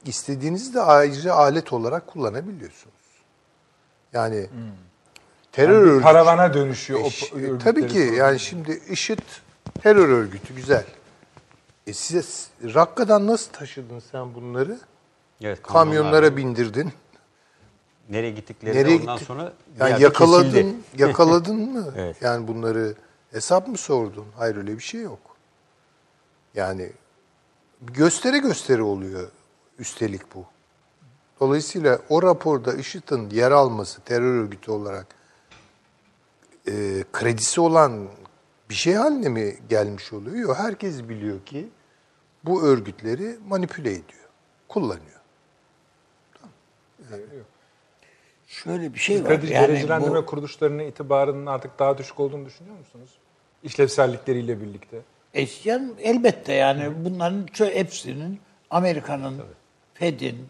istediğinizi de ayrıca alet olarak kullanabiliyorsunuz. Yani terör Yani örgütü karavana dönüşüyor. E, o örgütleri tabii ki yani şimdi IŞİD terör örgütü güzel. E size Rakka'dan nasıl taşıdın sen bunları? Evet, Kamyonlara bindirdin. nereye gittikleri Nereye ondan gitti? sonra Yani yakaladın, kesildi. <laughs> yakaladın mı? <laughs> Evet. Yani bunları hesap mı sordun? Hayır öyle bir şey yok. Yani göstere göstere oluyor üstelik bu. Dolayısıyla o raporda IŞİD'in yer alması terör örgütü olarak e, kredisi olan bir şey haline mi gelmiş oluyor? Yok. Herkes biliyor ki bu örgütleri manipüle ediyor, kullanıyor. Şöyle bir şey var. Kredi Yani derecelendirme bu, kuruluşlarının itibarının artık daha düşük olduğunu düşünüyor musunuz? İşlevsellikleriyle birlikte. Eşyan elbette yani bunların çö- hepsinin Amerika'nın, Fed'in,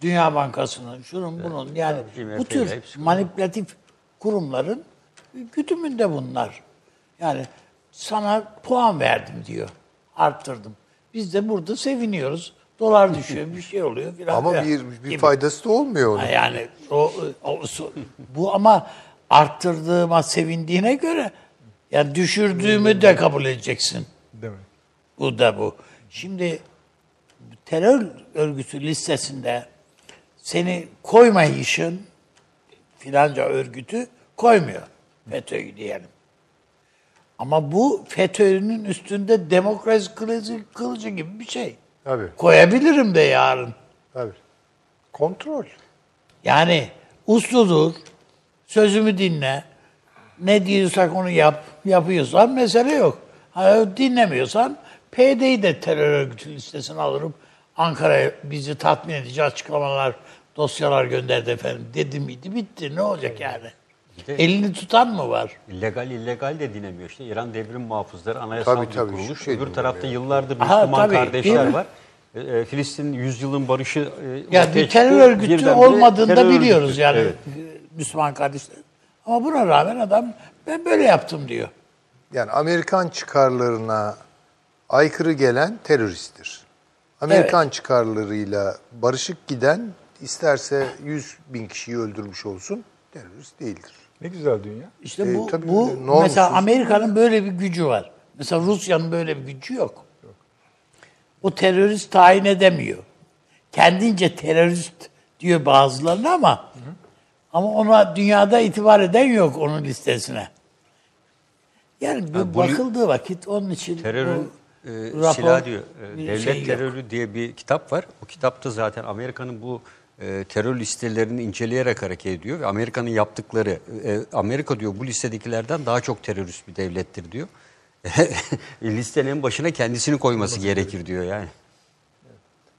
Dünya Bankası'nın, şunun bunun yani 'yle bu tür hepsi manipülatif kurumların güdümünde bunlar. Yani sana puan verdim diyor. Arttırdım. Biz de burada seviniyoruz. Dolar düşüyor, bir şey oluyor filan. Ama filan bir, bir gibi. faydası da olmuyor onun. Ha, Yani o, o- bu ama arttırdığıma sevindiğine göre yani düşürdüğümü de kabul edeceksin. Değil mi? Bu da bu. Şimdi terör örgütü listesinde seni koymayışın filanca örgütü koymuyor. FETÖ'yü diyelim. Ama bu FETÖ'nün üstünde demokrasi kılıcı, kılıcı gibi bir şey. Tabii. Koyabilirim de yarın. Tabii. Kontrol. Yani usludur, sözümü dinle, ne diyorsak onu yap, yapıyorsan mesele yok. Ha, dinlemiyorsan PD'yi de terör örgütü listesine alırım. Ankara'ya bizi tatmin edici açıklamalar, dosyalar gönderdi efendim. Dedi miydi bitti ne olacak yani? De- Elini tutan mı var? Legal illegal de dinemiyor işte. İran devrim muhafızları anayasal Tabii, bir tabii, kuruluş. şey Öbür tarafta yani. yıllardır Aha, Müslüman tabii, kardeşler var. E, e, Filistin yüzyılın barışı e, Ya bir terör çıktı. örgütü Birdenbire olmadığını da terör örgütü. biliyoruz yani Evet. Müslüman kardeşler. Ama buna rağmen adam ben böyle yaptım diyor. Yani Amerikan çıkarlarına aykırı gelen teröristtir. Amerikan çıkarlarıyla barışık giden isterse 100 bin kişiyi öldürmüş olsun terörist değildir. Ne güzel dünya. İşte E, bu, tabii bu öyle, mesela Amerika'nın böyle bir gücü var. Mesela Rusya'nın böyle bir gücü yok. O terörist tayin edemiyor. Kendince terörist diyor bazılarına ama ama ona dünyada itibar eden yok onun listesine. Yani bu bu- bakıldığı vakit onun için Terörün bu e, rapor silah diyor. E, bir devlet şey yok. terörü diye bir kitap var. O kitapta zaten Amerika'nın bu e, terör listelerini inceleyerek hareket ediyor ve Amerika'nın yaptıkları e, Amerika diyor bu listedekilerden daha çok terörist bir devlettir diyor. <laughs> Listenin başına kendisini koyması gerekir diyor yani.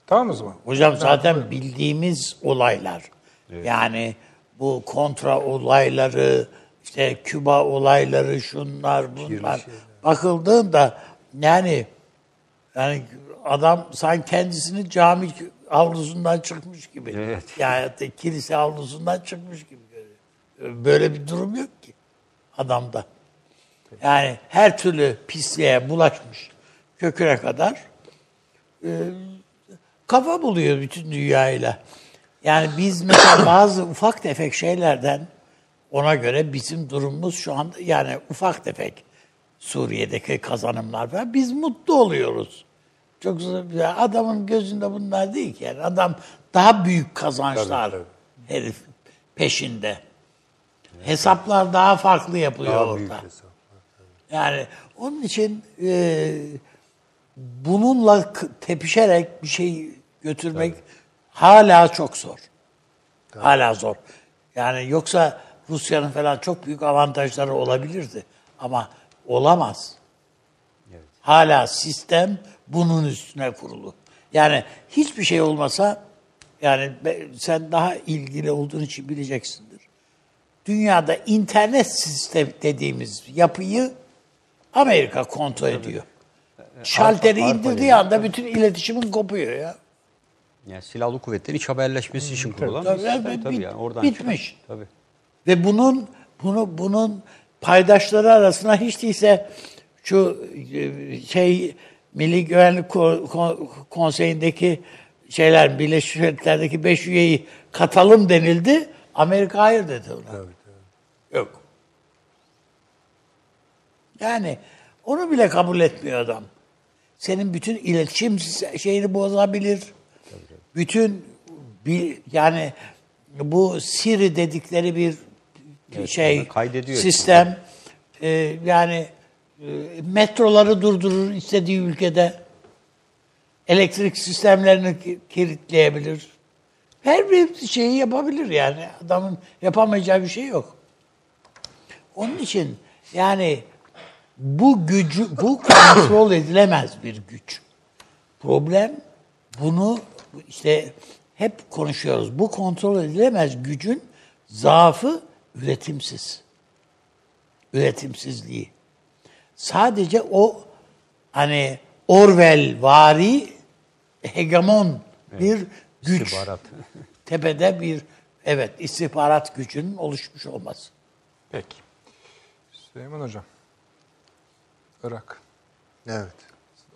Tamam o zaman. Hocam zaten bildiğimiz olaylar. Yani bu kontra olayları, işte Küba olayları, şunlar bunlar. Bakıldığında yani yani adam sanki kendisini cami avlusundan çıkmış gibi. Evet. Yani kilise avlusundan çıkmış gibi görüyor. Böyle bir durum yok ki adamda. Yani her türlü pisliğe bulaşmış köküne kadar kafa buluyor bütün dünyayla. Yani biz mesela <coughs> bazı ufak tefek şeylerden ona göre bizim durumumuz şu anda yani ufak tefek Suriye'deki kazanımlar falan biz mutlu oluyoruz. Çok güzel. Adamın gözünde bunlar değil ki. Yani adam daha büyük kazançlar herif peşinde. Hesaplar daha farklı yapılıyor Daha orada. büyük. Yani onun için e, bununla tepişerek bir şey götürmek hala çok zor. Hala zor. Yani yoksa Rusya'nın falan çok büyük avantajları olabilirdi. Ama olamaz. Hala sistem bunun üstüne kurulu. Yani hiçbir şey olmasa yani sen daha ilgili olduğun için bileceksindir. Dünyada internet sistem dediğimiz yapıyı Amerika kontrol ediyor. Şalteri indirdiği anda bütün iletişimin kopuyor ya. Yani silahlı kuvvetlerin iç haberleşmesi için kurulan Tabii, bir tabii, sistem tabii bit- yani oradan bitmiş. çıkan- Tabii. Ve bunun bunu bunun paydaşları arasında hiç değilse şu e, şey Milli Güvenlik Ko- Ko- Konseyi'ndeki şeyler Birleşmiş Milletler'deki beş üyeyi katalım denildi. Amerika hayır dedi ona. Yok. Yani onu bile kabul etmiyor adam. Senin bütün iletişim şeyini bozabilir. Bütün bir yani bu Siri dedikleri bir şey orada kaydediyor. sistem e, yani metroları durdurur istediği ülkede. Elektrik sistemlerini ki- kilitleyebilir. Her bir şeyi yapabilir yani. Adamın yapamayacağı bir şey yok. Onun için yani bu gücü, bu kontrol edilemez bir güç. Problem bunu işte hep konuşuyoruz. Bu kontrol edilemez gücün zaafı üretimsiz. Üretimsizliği. Sadece o hani Orwell vari hegemon bir güç. İstihbarat. <laughs> Tepede bir evet istihbarat gücünün oluşmuş olması. Peki. Süleyman Hocam. Irak. Evet.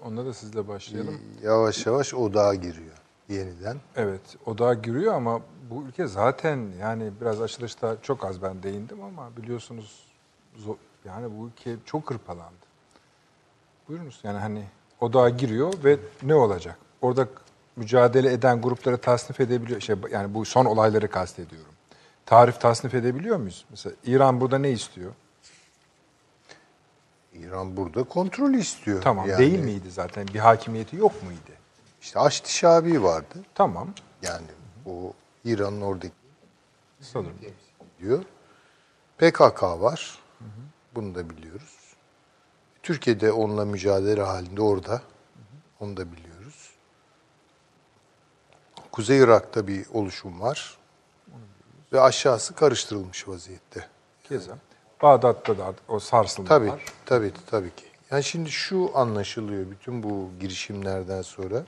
Onunla da sizle başlayalım. Yavaş yavaş odağa giriyor yeniden. Evet, odağa giriyor ama bu ülke zaten yani biraz açılışta çok az ben değindim ama biliyorsunuz yani bu ülke çok hırpalandı. Buyurunuz yani hani odağa giriyor ve ne olacak? Orada mücadele eden grupları tasnif edebiliyor. Şey, yani bu son olayları kastediyorum. Tarif tasnif edebiliyor muyuz? Mesela İran burada ne istiyor? İran burada kontrol istiyor. Tamam Yani değil miydi zaten? Bir hakimiyeti yok muydu? İşte Haçlı Şabi vardı. Tamam. Yani o İran'ın oradaki Sanırım. diyor. PKK var. Bunu da biliyoruz. Türkiye'de onunla mücadele halinde orada. Onu da biliyoruz. Kuzey Irak'ta bir oluşum var. Ve aşağısı karıştırılmış vaziyette. Keza. Bağdat'ta da o sarsılma Tabii, var. tabii, tabii ki. Yani şimdi şu anlaşılıyor bütün bu girişimlerden sonra.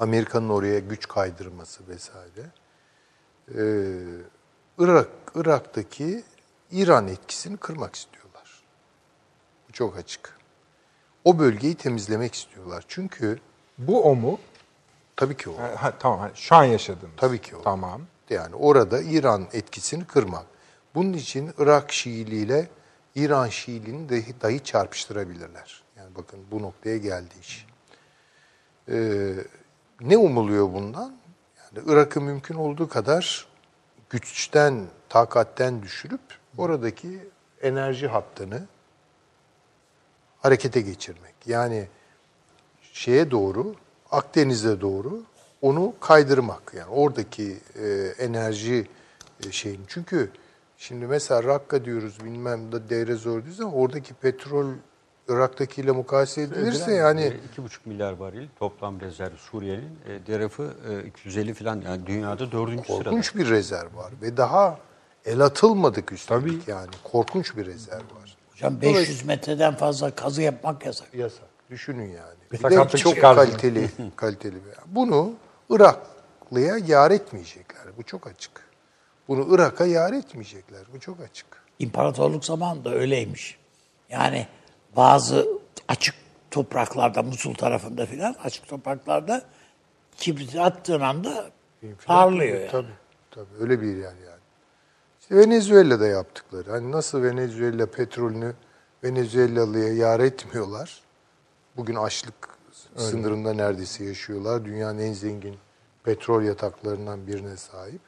Amerika'nın oraya güç kaydırması vesaire. Ee, Irak, Irak'taki İran etkisini kırmak istiyorlar. Bu çok açık. O bölgeyi temizlemek istiyorlar. Çünkü Bu o mu? tabii ki o. Ha, ha, tamam. Şu an yaşadığımız. Tabii ki o. Tamam. Yani orada İran etkisini kırmak. Bunun için Irak Şiiliğiyle İran Şiiliğini dahi, dahi çarpıştırabilirler. Yani bakın bu noktaya geldi iş. Ee, ne umuluyor bundan? Yani Irak'ı mümkün olduğu kadar güçten, takatten düşürüp oradaki enerji hattını harekete geçirmek. Yani şeye doğru, Akdeniz'e doğru onu kaydırmak. Yani oradaki e, enerji e, şeyin. Çünkü şimdi mesela Rakka diyoruz bilmem de Deir zor diyoruz ama oradaki petrol Irak'takiyle mukayese edilirse yani E, iki buçuk milyar varil toplam rezerv Suriye'nin e, derafı e, 250 falan yani dünyada dördüncü sırada. korkunç bir rezerv var ve daha el atılmadık üstelik Tabii. yani korkunç bir rezerv var. Hocam 500 metreden fazla kazı yapmak yasak. Yasak. Düşünün yani. Bir de sakatlık çok çıkar. kaliteli, <laughs> kaliteli bir. Bunu Iraklıya yar etmeyecekler. Bu çok açık. Bunu Irak'a yar etmeyecekler. Bu çok açık. İmparatorluk zamanında öyleymiş. Yani bazı açık topraklarda, Musul tarafında filan açık topraklarda kibriti attığın anda parlıyor yani. Tabii, tabii. Öyle bir yer yani. İşte Venezuela'da yaptıkları. Hani nasıl Venezuela petrolünü Venezuelalıya yar etmiyorlar. Bugün açlık sınırında neredeyse yaşıyorlar. Dünyanın en zengin petrol yataklarından birine sahip.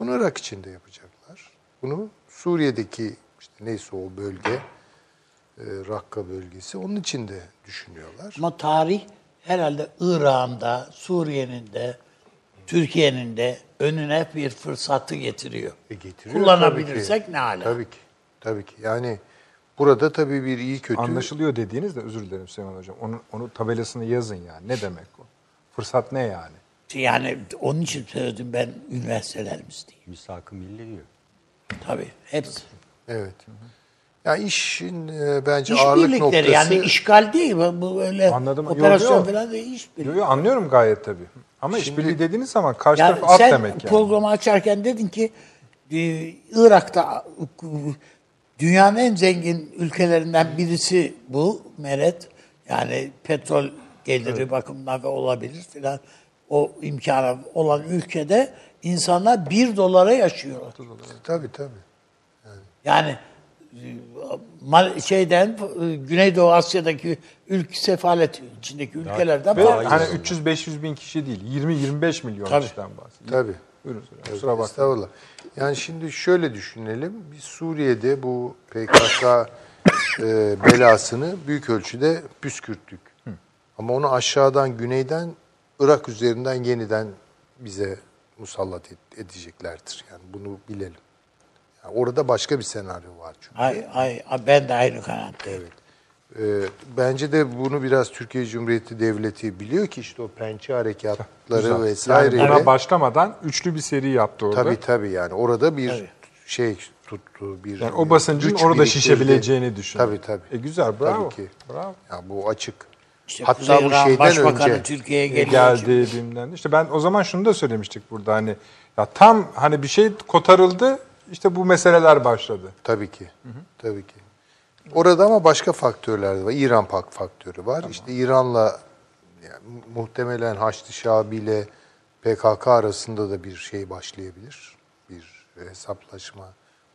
Bunu Irak için de yapacaklar. Bunu Suriye'deki işte neyse o bölge, e, Rakka bölgesi onun için de düşünüyorlar. Ama tarih herhalde İran'ın da, Suriye'nin de, Türkiye'nin de önüne bir fırsatı getiriyor. E getiriyor Kullanabilirsek tabii ki. ne ala. Tabii ki. Tabii ki. Yani burada tabii bir iyi kötü Anlaşılıyor dediğiniz de özür dilerim Süleyman Hocam. Onu, onu tabelasını yazın yani. Ne demek o? Fırsat ne yani? Yani onun için söyledim ben üniversitelerimiz diye. Misak-ı milli diyor. Tabii hepsi. Evet. Yani işin e, bence ağırlık İşbirlikleri noktası yani işgal değil bu öyle Anladım. Yo, operasyon yo. falan değil işbirliği. Yo, yo, anlıyorum gayet tabii. Ama işbirliği dediğiniz zaman karşı Yani taraf at sen demek yani. programı açarken dedin ki e, Irak'ta dünyanın en zengin ülkelerinden birisi bu Meret. Yani petrol geliri bakımından ve olabilir filan o imkanı olan ülkede insanlar bir dolara yaşıyorlar. tabii tabii. Yani mal- şeyden e, Güneydoğu Asya'daki ülke sefalet içindeki ülkelerden Ve hani 300-500 bin kişi değil, 20-25 milyon Tabii. kişiden bahsediyor. Tabii. Buyurun hocam. Kusura bakmayın. Estağfurullah. Yani şimdi şöyle düşünelim. Biz Suriye'de bu PKK e, belasını büyük ölçüde püskürttük. Ama onu aşağıdan, güneyden, Irak üzerinden yeniden bize musallat edeceklerdir. Yani bunu bilelim. Yani orada başka bir senaryo var çünkü. Ay, ay, ben de aynı kanaatteyim. Evet. Ee, bence de bunu biraz Türkiye Cumhuriyeti Devleti biliyor ki işte o pençe harekatları Güzel. vesaireyle. Yani buna başlamadan üçlü bir seri yaptı orada. Tabii tabii yani orada bir Tabii. şey tuttu. Bir Yani o basıncın orada şişebileceğini düşün. Tabii tabii. E güzel, bravo. Tabii ki. Bravo. Ya bu açık. İşte Hatta Kuzey bu şeyden Başbakanı önce Türkiye'ye E, geldi bilmem. İşte ben o zaman şunu da söylemiştik burada hani ya tam hani bir şey kotarıldı işte bu meseleler başladı. tabii ki. Tabii ki. Orada ama başka faktörler de var. İran pak faktörü var. İşte İran'la yani muhtemelen Haçlı Şabi ile PKK arasında da bir şey başlayabilir. Bir hesaplaşma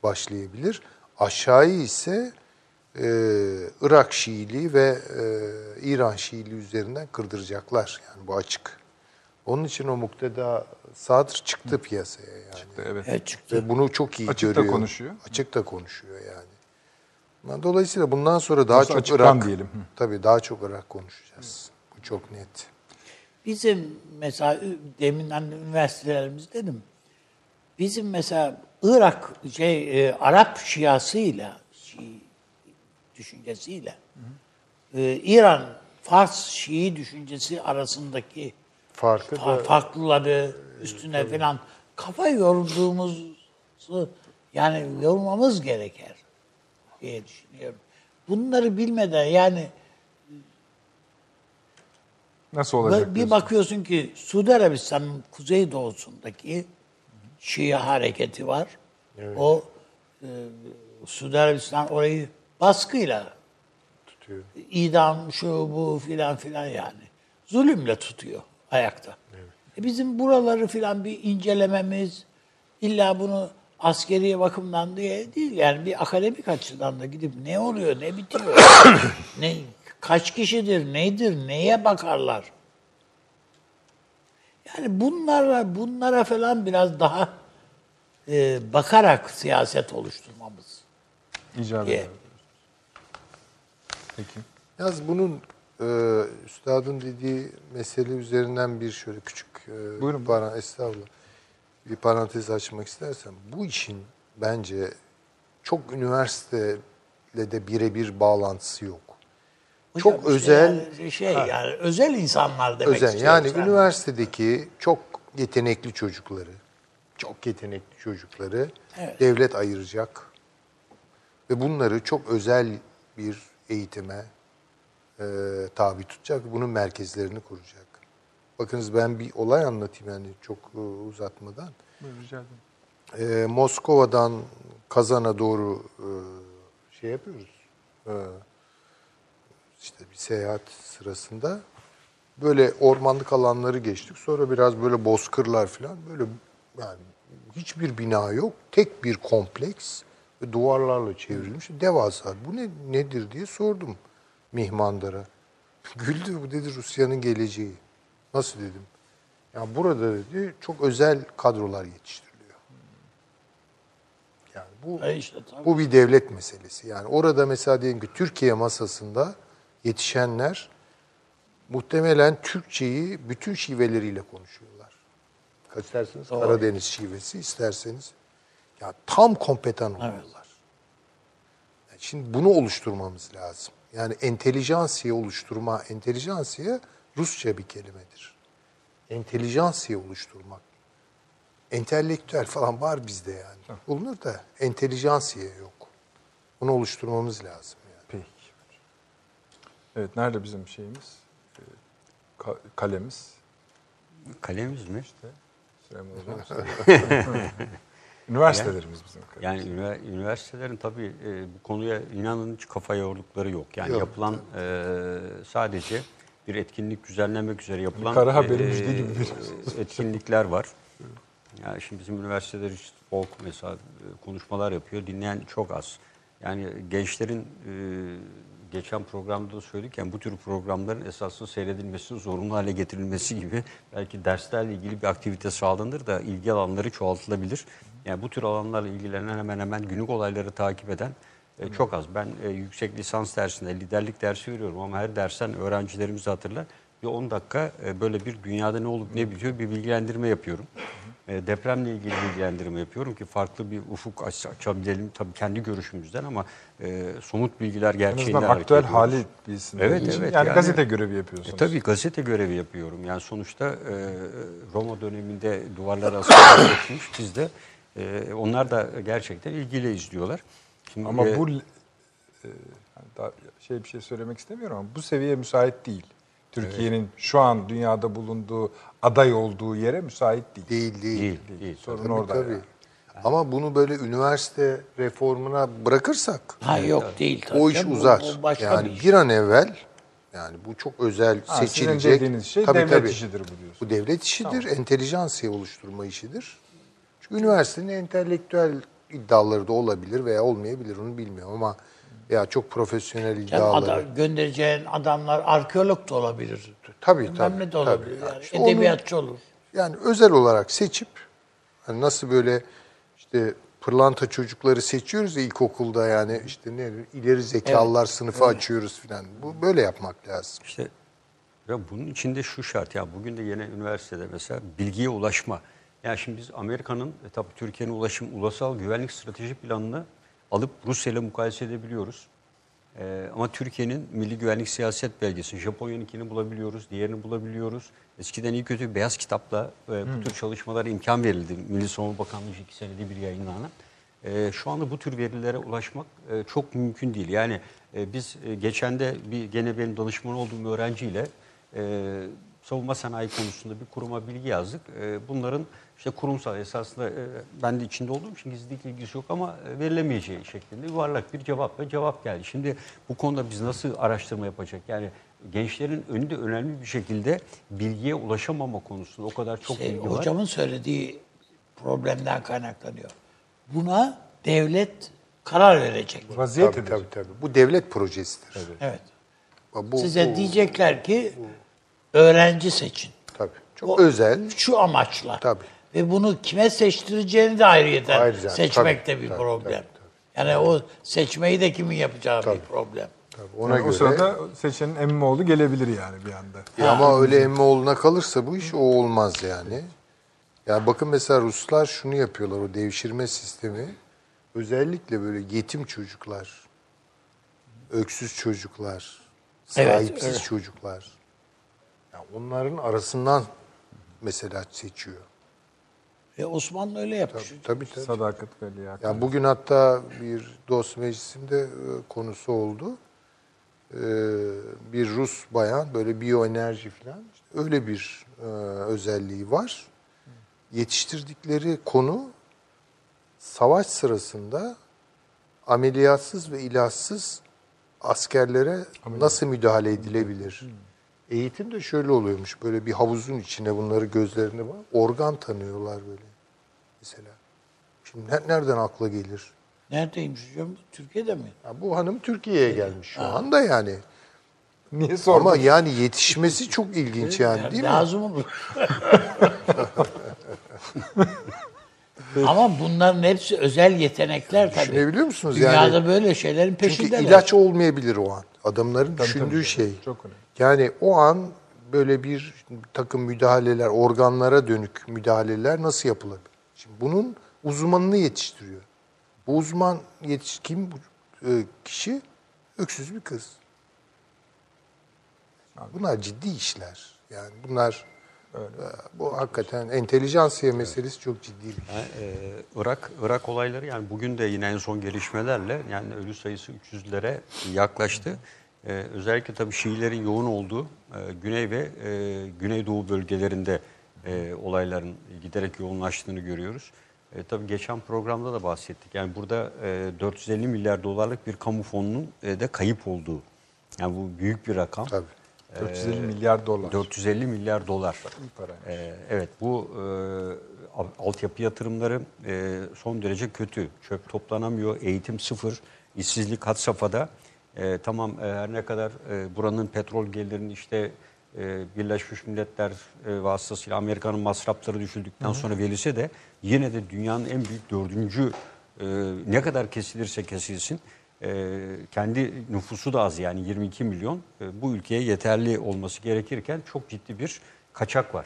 başlayabilir. Aşağıyı ise e, Irak Şiiliği ve e, İran Şiiliği üzerinden kırdıracaklar. Yani bu açık. Onun için o mukteda Sadr çıktı piyasaya yani. Evet. Evet çıktı. Ve bunu çok iyi Açık da görüyor. konuşuyor. Açık da konuşuyor yani. Dolayısıyla bundan sonra daha Doğrusu çok Irak, diyelim. Hı. tabii daha çok Irak konuşacağız. Bu çok net. Bizim mesela demin hani üniversitelerimiz dedim. Bizim mesela Irak şey e, Arap Şiasıyla Şii düşüncesiyle e, İran Fars Şii düşüncesi arasındaki Farkı fa- da farklıları üstüne falan kafa yorduğumuzu yani yormamız gereker diye düşünüyorum. Bunları bilmeden yani Nasıl olacak? Bir diyorsun? bakıyorsun ki Suudi Arabistan'ın kuzeydoğusundaki Şia hareketi var. O e, Suudi Arabistan orayı baskıyla tutuyor. idam şu bu filan filan yani. Zulümle tutuyor ayakta. E bizim buraları filan bir incelememiz illa bunu askeri bakımdan diye değil yani bir akademik açıdan da gidip ne oluyor ne bitiyor <coughs> ne kaç kişidir nedir neye bakarlar yani bunlara bunlara falan biraz daha e, bakarak siyaset oluşturmamız İcap diye. Peki. Yalnız bunun e, üstadın dediği mesele üzerinden bir şöyle küçük e, Buyurun. para, estağfurullah, bir parantez açmak istersem bu işin bence çok üniversiteyle de birebir bağlantısı yok. Hocam çok işte özel yani şey yani özel insanlar demek özel yani sen. üniversitedeki çok yetenekli çocukları çok yetenekli çocukları devlet ayıracak ve bunları çok özel bir eğitime e, tabi tutacak. Bunun merkezlerini kuracak. Bakınız ben bir olay anlatayım yani çok e, uzatmadan. Buyurun, rica ederim. E, Moskova'dan Kazan'a doğru e, şey yapıyoruz. E, işte bir seyahat sırasında böyle ormanlık alanları geçtik. Sonra biraz böyle bozkırlar falan böyle yani hiçbir bina yok. Tek bir kompleks ve duvarlarla çevrilmiş. Devasa. Bu ne nedir diye sordum mihmandara. <laughs> Güldü bu dedi Rusya'nın geleceği. Nasıl dedim. Ya burada dedi çok özel kadrolar yetiştiriliyor. Yani bu E işte tabii. bu bir devlet meselesi. Yani orada mesela diyelim ki Türkiye masasında yetişenler muhtemelen Türkçeyi bütün şiveleriyle konuşuyorlar. İsterseniz Karadeniz şivesi, isterseniz ya tam kompetan oluyorlar. Yani şimdi bunu oluşturmamız lazım. Yani entelijansiye oluşturma, entelijansiye Rusça bir kelimedir. Entelijansiye oluşturmak. Entelektüel falan var bizde yani. Bulunur da entelijansiye yok. Bunu oluşturmamız lazım yani. Peki. Evet, nerede bizim şeyimiz? Ee, ka- kalemiz. Kalemiz mi? Süleyman Hocam söylüyor. <laughs> Üniversitelerimiz bizim kalemiz. Yani ünivers- üniversitelerin tabii e, bu konuya inanın hiç kafa yordukları yok. Yani Yok. yapılan e, sadece bir etkinlik düzenlemek üzere yapılan kara haberi e, gibi bir- <laughs> etkinlikler var. Yani şimdi bizim üniversiteler işte folk mesela e, konuşmalar yapıyor. Dinleyen çok az. Yani gençlerin e, geçen programda da söyledik yani bu tür programların esasında seyredilmesi, zorunlu hale getirilmesi gibi belki derslerle ilgili bir aktivite sağlanır da ilgi alanları çoğaltılabilir. Yani bu tür alanlarla ilgilenen hemen hemen günlük olayları takip eden e, çok az. Ben e, yüksek lisans dersinde liderlik dersi veriyorum ama her dersten öğrencilerimiz hatırlar. Bir 10 dakika e, böyle bir dünyada ne olup ne bitiyor bir bilgilendirme yapıyorum. E, depremle ilgili bilgilendirme yapıyorum ki farklı bir ufuk aç- açabilelim tabii kendi görüşümüzden ama e, somut bilgiler En gerçeğinden hareket aktüel ediyoruz. hali bilsin. Evet, için. evet. Yani, Yani- gazete görevi yapıyorsunuz. E, tabii gazete görevi yapıyorum. Yani sonuçta e, Roma döneminde duvarlara asılı <laughs> etmiş biz de. E, onlar da gerçekten ilgiyle izliyorlar. Şimdi, Ama e, bu e, hani daha şey bir şey söylemek istemiyorum ama bu seviye müsait değil. Türkiye'nin şu an dünyada bulunduğu aday olduğu yere müsait değil. Değil değil. değil, değil. Sorun Tabii, orada. tabii. yani. Ama bunu böyle üniversite reformuna bırakırsak Ha yok değil tabii. o iş canım. Uzar. bu başka yani bir iş. bir an evvel yani bu çok özel Ha, sizin seçilecek. dediğiniz şey devlet işidir bu diyorsun. Bu devlet işidir, entelijansiye oluşturma işidir. Çünkü üniversitenin entelektüel iddiaları da olabilir veya olmayabilir onu bilmiyorum ama ya çok profesyonel iddiaları. adam, göndereceğin adamlar arkeolog da olabilir. Tabii Bilmem tabii. ne de olabilir. tabii. Yani. İşte onu- Edebiyatçı olur. yani özel olarak seçip hani nasıl böyle işte pırlanta çocukları seçiyoruz ya ilkokulda yani işte ne ileri zekalılar sınıfı açıyoruz filan. Bu böyle yapmak lazım. İşte ya bunun içinde şu şart ya bugün de yine üniversitede mesela bilgiye ulaşma. Yani şimdi biz Amerika'nın e, tabii Türkiye'nin ulaşım ulusal güvenlik strateji planını alıp Rusya ile mukayese edebiliyoruz. Ee, ama Türkiye'nin milli güvenlik siyaset belgesi, Japonya'nınkini bulabiliyoruz, diğerini bulabiliyoruz. Eskiden iyi kötü beyaz kitapla e, bu tür çalışmalara imkan verildi. Milli Savunma Bakanlığı iki senede bir yayınlanan. E, şu anda bu tür verilere ulaşmak e, çok mümkün değil. Yani e, biz e, geçen de bir gene benim danışman olduğum öğrenciyle e, savunma sanayi konusunda bir kuruma bilgi yazdık. E, bunların işte kurumsal esasında e, ben de içinde olduğum için gizlilik ilgisi yok ama e, verilemeyeceği şeklinde yuvarlak bir cevapla cevap geldi. Şimdi bu konuda biz nasıl araştırma yapacak? Yani gençlerin önünde önemli bir şekilde bilgiye ulaşamama konusunda o kadar çok Şey, bilgi var. hocamın söylediği problemden kaynaklanıyor. Buna devlet karar verecek. Vaziyet Tabii, tabii tabii. Bu devlet projesidir. Evet. Bu, Size bu- diyecekler ki öğrenci seçin. tabii. Çok O- özel. Şu amaçla. Tabii. Ve bunu kime seçtireceğini de ayrıyeten Ayrıca, seçmek de tabii, bir tabii, problem. tabii, Yani o seçmeyi de kimin yapacağı Tabii. bir problem. Tabii, ona Yani göre. O sırada seçenin Emmoğlu gelebilir yani bir anda. Ya ama öyle Emmoğlu'na kalırsa bu iş o olmaz yani. Ya bakın mesela Ruslar şunu yapıyorlar o devşirme sistemi. Özellikle böyle yetim çocuklar, öksüz çocuklar, Evet, sahipsiz öyle. çocuklar. Ya onların arasından mesela seçiyor. Ve Osmanlı öyle yapmış. Tabii tabii. tabii. Sadakat ve liyakat. Ya bugün hatta bir dost meclisinde e, konusu oldu. Ee, bir Rus bayan böyle biyoenerji falan işte öyle bir e, özelliği var. Yetiştirdikleri konu savaş sırasında ameliyatsız ve ilaçsız askerlere nasıl müdahale edilebilir? Eğitim de şöyle oluyormuş. Böyle bir havuzun içine bunları gözlerine var. Organ tanıyorlar böyle mesela. Şimdi ne- nereden akla gelir? Neredeymiş hocam? Türkiye'de mi? Ya bu hanım Türkiye'ye gelmiş şu anda yani. Niye sordun? Ama yani yetişmesi çok ilginç yani değil mi? Lazım olur. <laughs> Ama bunların hepsi özel yetenekler tabii. Düşünebiliyor musunuz? Dünyada Yani- böyle şeylerin Çünkü peşindeler. ilaç olmayabilir o an. Adamların Tabii, düşündüğü tabii. şey. Çok önemli. Yani o an böyle bir takım müdahaleler, organlara dönük müdahaleler nasıl yapılabilir? Şimdi bunun uzmanını yetiştiriyor. Bu uzman yetiş kim bu e, kişi? Öksüz bir kız. Bunlar ciddi işler. Yani bunlar e, bu hakikaten entelijansiye meselesi çok ciddi bir şey. Yani, e, Irak Irak olayları yani bugün de yine en son gelişmelerle yani ölü sayısı 300'lere yaklaştı. E, özellikle tabii Şiilerin yoğun olduğu e, güney ve e, güneydoğu bölgelerinde e, olayların giderek yoğunlaştığını görüyoruz. E, tabii geçen programda da bahsettik. Yani burada e, 450 milyar dolarlık bir kamu fonunun e, de kayıp olduğu. Yani bu büyük bir rakam. Tabii. 450 milyar dolar. 450 milyar dolar. paraymış. Ee, evet bu e, al- altyapı yatırımları e, son derece kötü. Çöp toplanamıyor, eğitim sıfır, işsizlik had safhada. E, tamam e, her ne kadar e, buranın petrol gelirinin işte e, Birleşmiş Milletler e, vasıtasıyla Amerika'nın masrafları düşüldükten sonra verilse de yine de dünyanın en büyük dördüncü e, ne kadar kesilirse kesilsin e, kendi nüfusu da az yani 22 milyon e, bu ülkeye yeterli olması gerekirken çok ciddi bir kaçak var.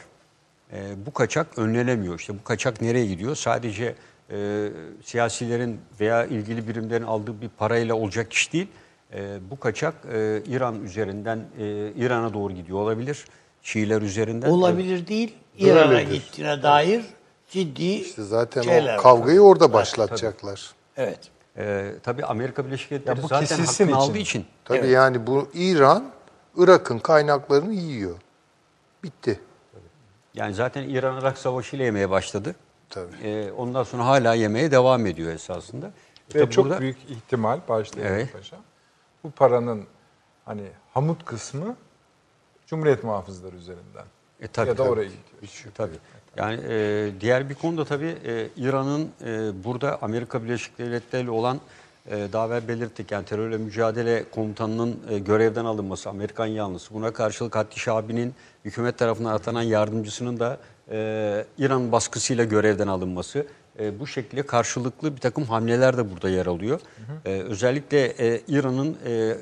E, bu kaçak önlenemiyor. İşte bu kaçak nereye gidiyor? Sadece e, siyasilerin veya ilgili birimlerin aldığı bir parayla olacak iş değil. E, bu kaçak e, İran üzerinden e, İran'a doğru gidiyor olabilir. Şiiler üzerinden. Olabilir değil. İran'a gittiğine dair ciddi İşte zaten şeyler o var. kavgayı orada başlatacaklar. Evet. E, tabii Amerika Birleşik Devletleri bu zaten kesilsin hakkını için. aldığı için Tabii Evet. yani bu İran Irak'ın kaynaklarını yiyor. Bitti. Yani zaten İran-Irak savaşı ile yemeye başladı. Tabii. E, ondan sonra hala yemeye devam ediyor esasında. Ve Tabii çok burada- büyük ihtimal başlayalım Evet. paşa. Bu paranın hani hamut kısmı Cumhuriyet muhafızları üzerinden. E, tabii, ya da tabii. oraya gidiyor. Tabii. Yani e, diğer bir konuda tabii e, İran'ın e, burada Amerika Birleşik Devletleri ile olan e, daha evvel belirttik yani terörle mücadele komutanının e, görevden alınması Amerikan yanlısı. Buna karşılık Hatti Şabi'nin hükümet tarafından atanan yardımcısının da e, İran baskısıyla görevden alınması. E, bu şekilde karşılıklı bir takım hamleler de burada yer alıyor. E, özellikle e, İran'ın e,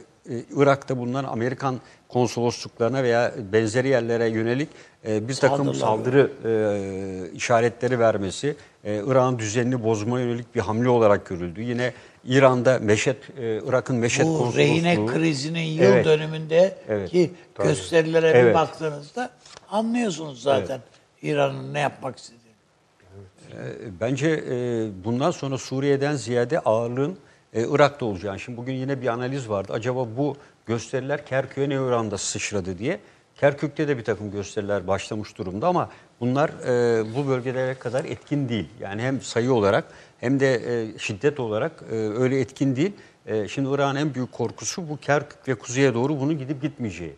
Irak'ta bulunan Amerikan konsolosluklarına veya benzeri yerlere yönelik e, bir takım saldırı e, işaretleri vermesi, e, İran'ın düzenini bozmaya yönelik bir hamle olarak görüldü. Yine İran'da Meşet, e, Irak'ın Meşet Bu konsolosluğu... rehine krizinin yıl Evet. dönümünde Evet. ki gösterilere bir Evet. baktığınızda anlıyorsunuz zaten İran'ın ne yapmak istediğini. E, Bence e, bundan sonra Suriye'den ziyade ağırlığın e, Irak'ta olacağını. Şimdi bugün yine bir analiz vardı. Acaba bu gösteriler Kerkük'e ne oranda sıçradı diye. Kerkük'te de bir takım gösteriler başlamış durumda ama bunlar e, bu bölgelere kadar etkin değil. Yani hem sayı olarak hem de e, şiddet olarak e, öyle etkin değil. E, şimdi Irak'ın en büyük korkusu bu Kerkük ve kuzeye doğru bunun gidip gitmeyeceği.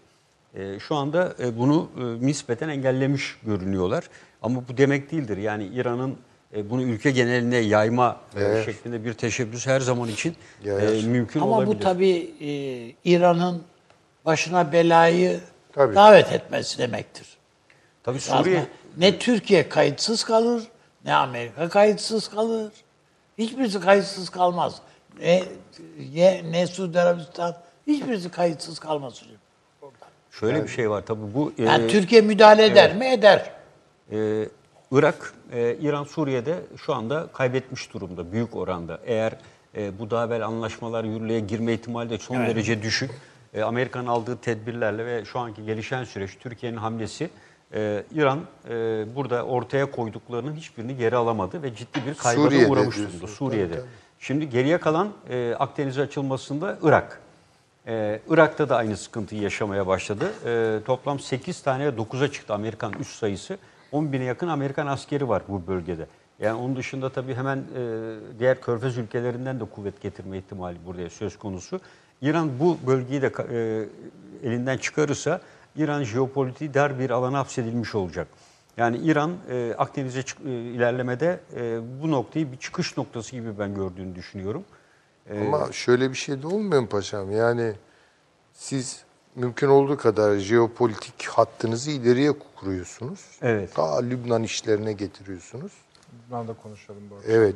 E, şu anda e, bunu e, nispeten engellemiş görünüyorlar. Ama bu demek değildir. Yani İran'ın e, bunu ülke geneline yayma e, Evet. şeklinde bir teşebbüs her zaman için e, Yayar. mümkün Ama olabilir. bu tabii e, İran'ın başına belayı Tabii. davet etmesi demektir. Tabii Suriye ne Türkiye kayıtsız kalır, ne Amerika kayıtsız kalır. Hiçbirisi kayıtsız kalmaz. Ne, ne, ne Suudi Arabistan, hiçbirisi kayıtsız kalmaz hocam. şöyle bir şey var tabii bu e, Yani Türkiye müdahale eder mi? Eder. Ee, Irak, e, İran, Suriye'de şu anda kaybetmiş durumda büyük oranda. Eğer e, bu daha evvel anlaşmalar yürürlüğe girme ihtimali de son derece düşük. E, Amerika'nın aldığı tedbirlerle ve şu anki gelişen süreç Türkiye'nin hamlesi e, İran e, burada ortaya koyduklarının hiçbirini geri alamadı ve ciddi bir kayba Suriye'de uğramış durumda Suriye'de. Şimdi geriye kalan e, Akdeniz'e açılmasında Irak. Ee, Irak'ta da aynı sıkıntıyı yaşamaya başladı. Ee, toplam 8 tane 9'a çıktı Amerikan üst sayısı. 10 bine yakın Amerikan askeri var bu bölgede. Yani onun dışında tabii hemen e, diğer körfez ülkelerinden de kuvvet getirme ihtimali burada söz konusu. İran bu bölgeyi de e, elinden çıkarırsa İran jeopolitiği dar bir alana hapsedilmiş olacak. Yani İran e, Akdeniz'e e, ilerlemede e, bu noktayı bir çıkış noktası gibi ben gördüğünü düşünüyorum. Ama şöyle bir şey de olmuyor mu paşam? Yani siz mümkün olduğu kadar jeopolitik hattınızı ileriye kuruyorsunuz. Evet. Ta Lübnan işlerine getiriyorsunuz. De konuşalım bu arada. Evet.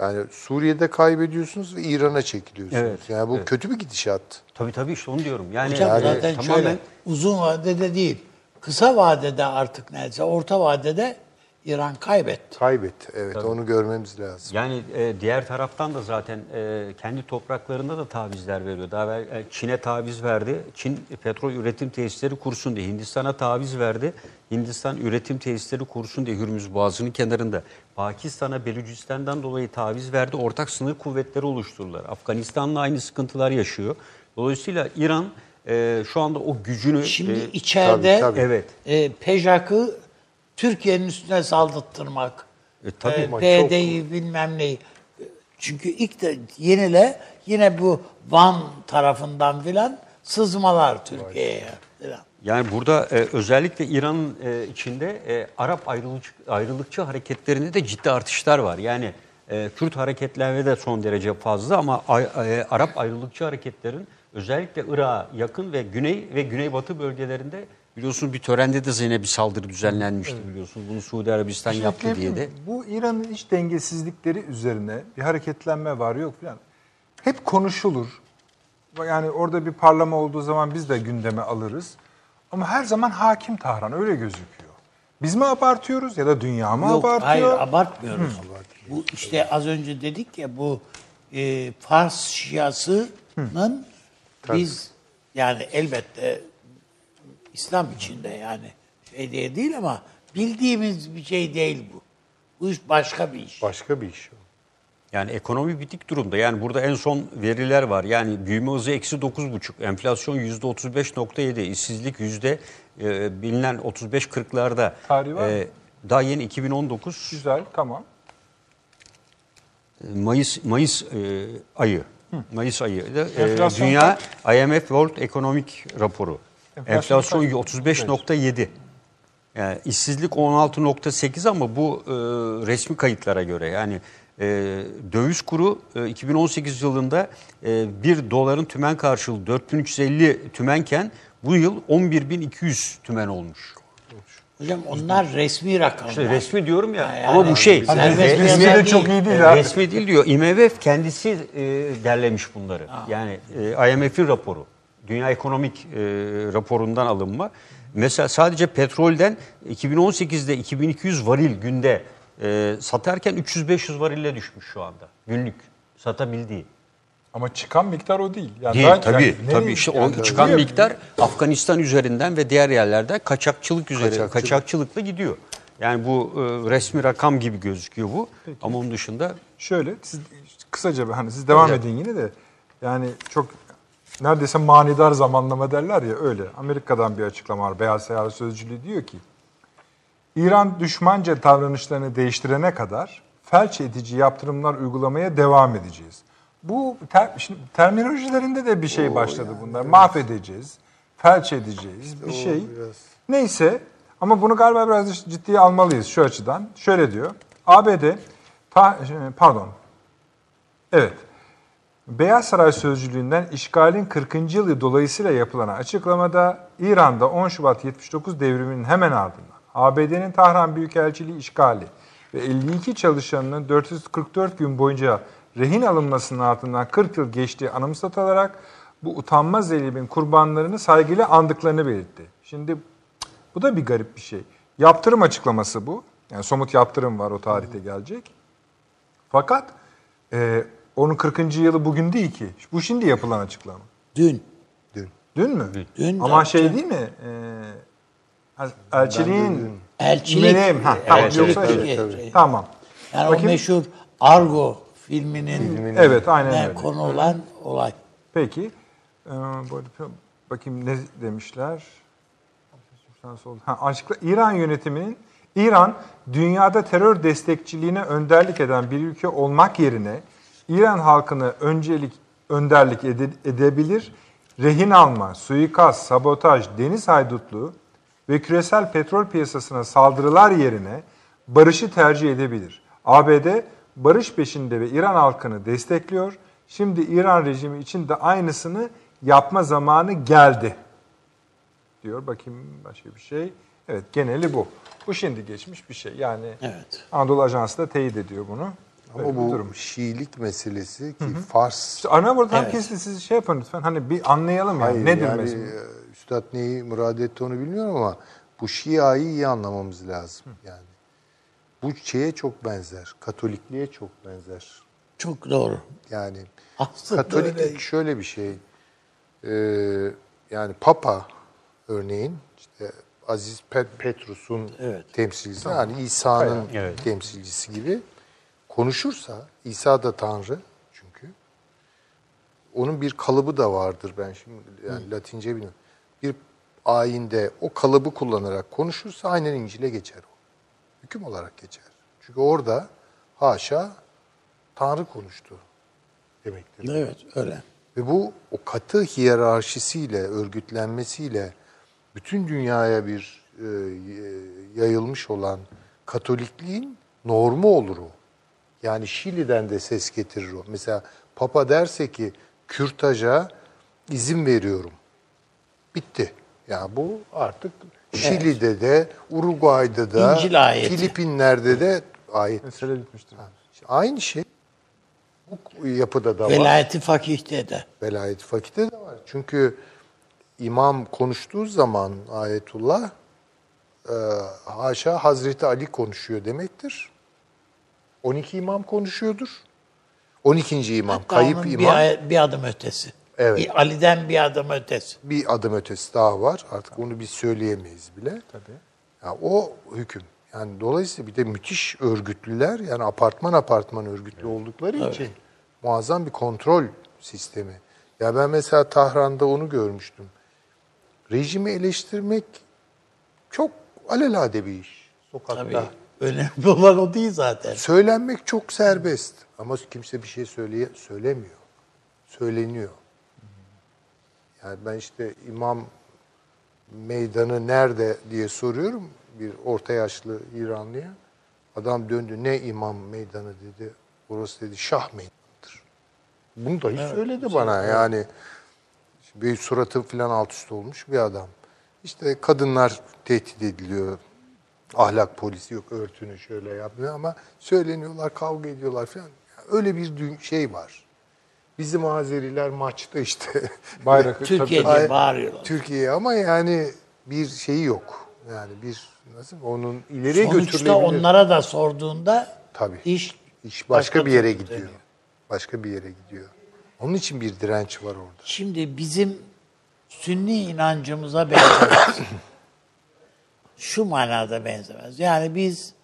Yani Suriye'de kaybediyorsunuz ve İran'a çekiliyorsunuz. Evet, Yani bu evet. kötü bir gidişat. Tabii tabii işte onu diyorum. Yani, Hocam yani zaten tamamen şöyle uzun vadede değil, kısa vadede artık neyse orta vadede İran kaybetti. Kaybetti. Evet onu görmemiz lazım. yani e, diğer taraftan da zaten e, kendi topraklarında da tavizler veriyor. Daha evvel e, Çin'e taviz verdi. Çin petrol üretim tesisleri kursun diye. Hindistan'a taviz verdi. Hindistan üretim tesisleri kursun diye Hürmüz Boğazı'nın kenarında. Pakistan'a Belucistan'dan dolayı taviz verdi. Ortak sınır kuvvetleri oluşturdular. Afganistan'la aynı sıkıntılar yaşıyor. Dolayısıyla İran e, şu anda o gücünü... Şimdi e, içeride tabii, tabii. Evet. e, Pejak'ı Türkiye'nin üstüne saldırttırmak, E, tabii e, ama PD'yi bilmem neyi. Çünkü ilk de yenile yine bu Van tarafından filan sızmalar Türkiye'ye filan. Yani burada e, özellikle İran'ın e, içinde e, Arap ayrılıkçı, ayrılıkçı hareketlerinde de ciddi artışlar var. Yani e, Kürt hareketleri de son derece fazla ama ay- e, Arap ayrılıkçı hareketlerin özellikle Irak'a yakın ve güney ve güneybatı bölgelerinde biliyorsunuz bir törende de Zeynep bir saldırı düzenlenmişti biliyorsunuz. Bunu Suudi Arabistan yaptı Şimdi diye de. Bu İran'ın iç dengesizlikleri üzerine bir hareketlenme var yok falan. Hep konuşulur. Yani orada bir parlama olduğu zaman biz de gündeme alırız. Ama her zaman hakim Tahran öyle gözüküyor. Biz mi abartıyoruz ya da dünya mı Yok abartıyor? hayır abartmıyoruz. Bu işte az önce dedik ya bu e, Fars Şiası'nın biz yani elbette İslam içinde yani şey diye değil ama bildiğimiz bir şey değil bu. Bu iş başka bir iş. Başka bir iş o. Yani ekonomi bitik durumda. Yani burada en son veriler var. Yani büyüme hızı eksi 9,5, enflasyon yüzde 35,7, işsizlik yüzde e, bilinen 35-40'larda. Tarihi var mı? daha yeni 2019. Güzel tamam. Mayıs Mayıs e, ayı. Mayıs ayı. e, Dünya IMF World Economic raporu. Enflasyon Enflasyon kaç? 35.7. Yani işsizlik 16.8 ama bu e, resmi kayıtlara göre yani e, döviz kuru e, 2018 yılında e, 1 doların tümen karşılığı 4350 tümenken bu yıl 11200 tümen olmuş. Hocam onlar resmi rakamlar. İşte resmi diyorum ya Yani ama bu şey. Hani resmi Resmi yazar de çok iyi değil e, abi. resmi değil diyor. IMF kendisi e, derlemiş bunları. Yani e, IMF'in raporu. Dünya Ekonomik e, raporundan alınma. Mesela sadece petrolden 2018'de 2200 varil günde e, satarken 300-500 varille düşmüş şu anda. Günlük satabildiği. Ama çıkan miktar o değil. Yani Değil tabii. yani tabii işte yani o çıkan diyor- miktar Afganistan üzerinden ve diğer yerlerden kaçakçılık üzeri Kaçakçılık. kaçakçılıkla gidiyor. Yani bu e, resmi rakam gibi gözüküyor bu. Ama onun dışında Şöyle siz kısaca hani siz devam edin yine de yani çok neredeyse manidar zamanlama derler ya öyle. Amerika'dan bir açıklama var. Beyaz Saray Sözcülüğü diyor ki İran düşmanca davranışlarını değiştirene kadar felç edici yaptırımlar uygulamaya devam edeceğiz. Bu ter, şimdi terminolojilerinde de bir şey başladı bunlar. Mahvedeceğiz, felç edeceğiz bir şey. Neyse ama bunu galiba biraz ciddiye almalıyız şu açıdan. Şöyle diyor. ABD ta, pardon. Evet. Beyaz Saray Sözcülüğü'nden işgalin 40. yılı dolayısıyla yapılan açıklamada İran'da 10 Şubat 79 devriminin hemen ardından ABD'nin Tahran Büyükelçiliği işgali ve 52 çalışanının 444 gün boyunca rehin alınmasının ardından 40 yıl geçtiği anımsatılarak bu utanmaz eylemin kurbanlarını saygıyla andıklarını belirtti. Şimdi bu da bir garip bir şey. Yaptırım açıklaması bu. Yani somut yaptırım var o tarihte gelecek. Fakat e, onun 40. yılı bugün değil ki. Bu şimdi yapılan açıklama. Dün. Dün. Dün mü? Dün Ama de- şey değil mi? E, elçiliğin Elçilik. Benim, ha, tamam, elçilik yoksa- tabii. şey. Tamam. Yani Bakayım. o meşhur Argo filminin Evet, aynen ne öyle. konu olan olay. Peki. Ee, bakayım ne demişler? Ha, açıkla, İran yönetiminin İran dünyada terör destekçiliğine önderlik eden bir ülke olmak yerine İran halkını öncelik önderlik ede- edebilir, rehin alma, suikast, sabotaj, deniz haydutluğu ve küresel petrol piyasasına saldırılar yerine barışı tercih edebilir. ABD barış peşinde ve İran halkını destekliyor. Şimdi İran rejimi için de aynısını yapma zamanı geldi. Diyor. Bakayım başka bir şey. Evet geneli bu. Bu şimdi geçmiş bir şey. Yani Evet. Anadolu Ajansı da teyit ediyor bunu. Ama bu durum. Şiilik meselesi ki Fars İşte ana burada Evet. herkes de siz şey yapın lütfen. Hani bir anlayalım yani. Hayır, Nedir yani, mesela? e, Üstad neyi murad etti onu bilmiyorum ama bu Şia'yı iyi anlamamız lazım. Yani bu şeye çok benzer. Katolikliğe çok benzer. Çok doğru. Yani Aslında Katoliklik öyle. şöyle bir şey. Ee, yani Papa örneğin işte Aziz Pet Petrus'un Evet. temsilcisi yani İsa'nın Evet. temsilcisi gibi konuşursa İsa da Tanrı çünkü onun bir kalıbı da vardır ben şimdi yani Latince bilmiyorum. Bir ayinde o kalıbı kullanarak konuşursa aynen İncil'e geçer o. Hüküm olarak geçer. Çünkü orada haşa Tanrı konuştu demektir. Evet öyle. Ve bu o katı hiyerarşisiyle, örgütlenmesiyle bütün dünyaya bir e, yayılmış olan Katolikliğin normu olur o. Yani Şili'den de ses getirir o. Mesela Papa derse ki kürtaja izin veriyorum. Bitti. Yani bu artık Şili'de de, Uruguay'da da. Filipinler'de de ayet. Mesele bitmiştir. Aynı şey bu yapıda da var. Velayeti fakihte de. Velayet fakite de var. Çünkü imam konuştuğu zaman ayetullah e, haşa Hazreti Ali konuşuyor demektir. 12 imam konuşuyordur. 12. imam, Hatta kayıp onun imam. Bir, bir adım ötesi. Evet. Bir Ali'den bir adım ötesi. bir adım ötesi daha var. Artık onu biz söyleyemeyiz bile. Tabii. Ya o hüküm. Yani dolayısıyla bir de müthiş örgütlüler yani apartman apartman örgütlü oldukları için muazzam bir kontrol sistemi. Ya ben mesela Tahran'da onu görmüştüm. Rejimi eleştirmek çok alelade bir iş. Sokakta. Tabii. Önemli olan o değil zaten. Söylenmek çok serbest ama kimse bir şey söyleye, söylemiyor. Söyleniyor. Yani ben işte imam meydanı nerede diye soruyorum bir orta yaşlı İranlıya. Adam döndü ne imam meydanı dedi. Orası dedi şah meydanıdır. Bunu da hiç söyledi bana yani. Bir suratı falan alt üst olmuş bir adam. İşte kadınlar tehdit ediliyor. Ahlak polisi yok örtünü şöyle yapmıyor ama söyleniyorlar kavga ediyorlar falan. Öyle bir şey var. Bizim Azeriler maçta işte <laughs> Bayrakı Türkiye'de bağırıyorlar. Türkiye ama yani bir şeyi yok. Yani bir nasıl onun ileriye Sonuçta götürülebilir. onlara da sorduğunda Tabii. iş İş başka, bir yere gidiyor. dönüyor. Başka bir yere gidiyor. Onun için bir direnç var orada. Şimdi bizim sünni inancımıza benzemez. <coughs> Şu manada benzemez. Yani biz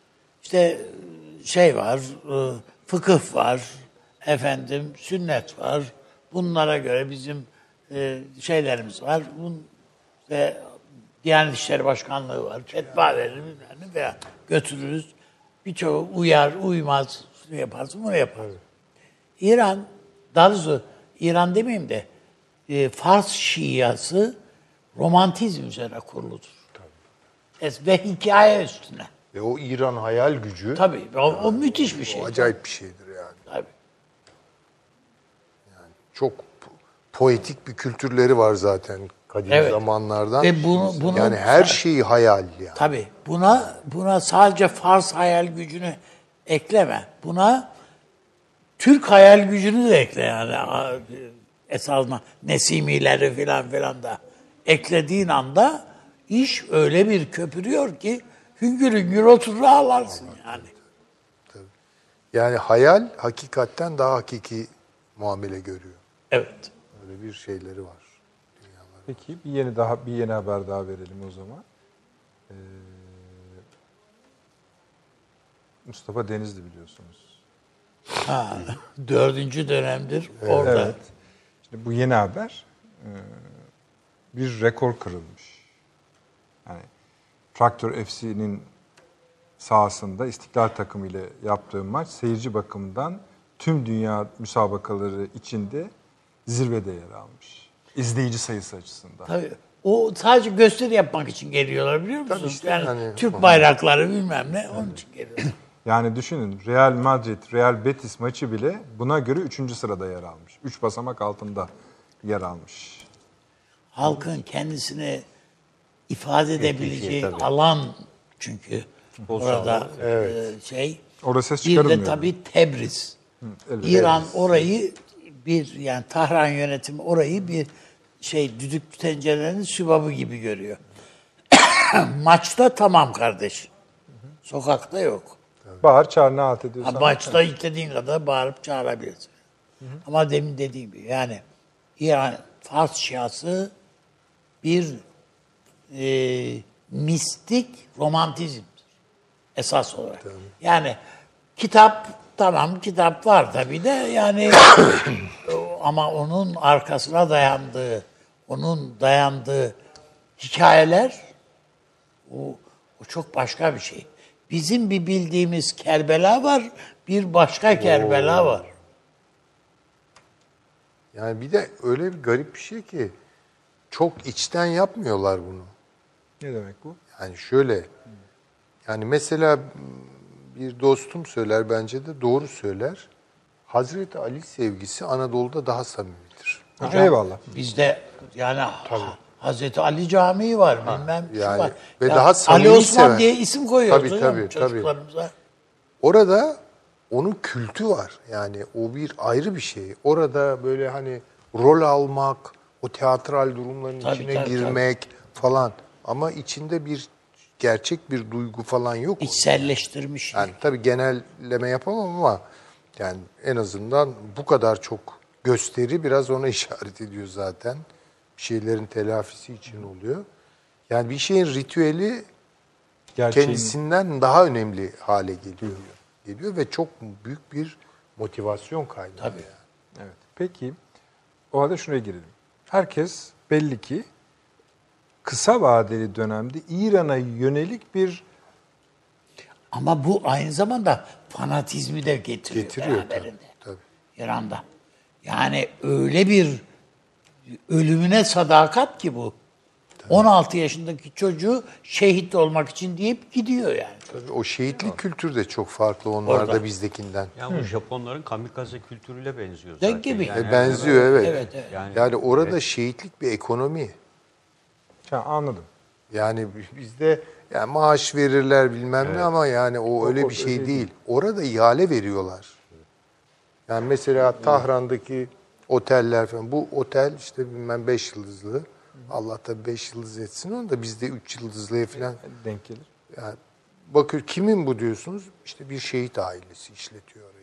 işte şey var, e, fıkıh var, efendim sünnet var. Bunlara göre bizim e, şeylerimiz var. Bun, işte Diyanet İşleri Başkanlığı var. Fetva verir ne veya götürürüz. Birçoğu uyar, uymaz. Şunu yaparsın, bunu yaparsın. İran, daha doğrusu İran demeyeyim de e, Fars Şiası romantizm üzerine kuruludur. Es- Ve hikaye üstüne. Ve o İran hayal gücü Tabii o, o müthiş bir şey. o acayip bir şeydir yani. Tabii. Çok po- poetik bir kültürleri var zaten kadim Evet. zamanlardan. Ve bunu- bunu- yani her şeyi hayal yani. Tabii. Buna buna sadece Fars hayal gücünü ekleme. Buna Türk hayal gücünü de ekle yani. A- Esasında Nesimileri filan filan da eklediğin anda iş öyle bir köpürüyor ki hüngür hüngür oturur ağlarsın yani. Yani hayal hakikatten daha hakiki muamele görüyor. Evet. Öyle bir şeyleri var. Peki bir yeni daha bir yeni haber daha verelim o zaman. Ee, Mustafa Denizli biliyorsunuz. Ha, dördüncü dönemdir orada. Evet. Şimdi bu yeni haber e, bir rekor kırılmış. Yani Traktör FC'nin sahasında İstiklal takımı ile yaptığı maç seyirci bakımından tüm dünya müsabakaları içinde zirvede yer almış. İzleyici sayısı açısından. Tabii. O sadece gösteri yapmak için geliyorlar biliyor musunuz? Tabii işte yani hani- Türk bayrakları bilmem ne onun için geliyorlar. <clears throat> Yani düşünün Real Madrid, Real Betis maçı bile buna göre 3. sırada yer almış. 3 basamak altında yer almış. Halkın kendisini ifade edebileceği tabii. alan çünkü orada e, şey. Orada ses Bir de tabii Tebriz. evet. İran orayı bir yani Tahran yönetimi orayı bir şey düdüklü tencerenin sübabı gibi görüyor. <coughs> Maçta tamam kardeş. Sokakta yok. Bağır çağır ne halt Ha, ediyorsan. maçta istediğin kadar bağırıp çağırabilirsin. Ama demin dediğim gibi yani İran Fars Şiası bir e, mistik romantizmdir. Esas olarak. Yani kitap tamam kitap var tabii de yani <coughs> ama onun arkasına dayandığı onun dayandığı hikayeler o, o çok başka bir şey. Bizim bir bildiğimiz Kerbela var, bir başka Kerbela var. Yani bir de öyle bir garip bir şey ki çok içten yapmıyorlar bunu. Ne demek bu? Yani şöyle, yani mesela bir dostum söyler bence de doğru söyler. Hazreti Ali sevgisi Anadolu'da daha samimidir. Eyvallah. Bizde yani ha- Hazreti Ali Camii var bilmem şu yani var. ve Ya daha Ali samimi Osman sever. diye isim koyuyoruz Tabii, hocam tabii, tabii. çocuklarımıza. Orada onun kültü var. Yani o bir ayrı bir şey. Orada böyle hani rol almak, o teatral durumların Tabii, içine tabii, girmek falan. Ama içinde bir gerçek bir duygu falan yok. İçselleştirmiş. Yani tabii genelleme yapamam ama yani en azından bu kadar çok gösteri biraz ona <laughs> işaret ediyor zaten. Bir şeylerin telafisi için oluyor. Yani bir şeyin ritüeli Gerçeğin, kendisinden daha önemli hale geliyor. Geliyor ve çok büyük bir motivasyon kaynağı. Tabii. yani. Evet. Peki o halde şuraya girelim. Herkes belli ki kısa vadeli dönemde İran'a yönelik bir Ama bu aynı zamanda fanatizmi de getiriyor, Getiriyor beraberinde. tabii, tabii. İran'da. Yani öyle bir ölümüne sadakat ki bu. 16 yaşındaki çocuğu şehit olmak için deyip gidiyor yani. Tabii o şehitlik kültürü de çok farklı onlarda Orada. bizdekinden. Yani bu Japonların kamikaze kültürüyle benziyor zaten. gibi? Yani E, benziyor evet. Evet, evet. Yani, Yani- orada şehitlik bir ekonomi. Ha, anladım. Yani bizde yani maaş verirler bilmem ne ama yani o öyle bir şey değil. Orada ihale veriyorlar. Yani mesela Tahran'daki oteller falan. Bu otel işte bilmem 5 yıldızlı. Allah tabii 5 yıldız etsin onu da bizde 3 yıldızlıya falan. Denk gelir. Yani bakıyor kimin bu diyorsunuz? İşte bir şehit ailesi işletiyor orayı.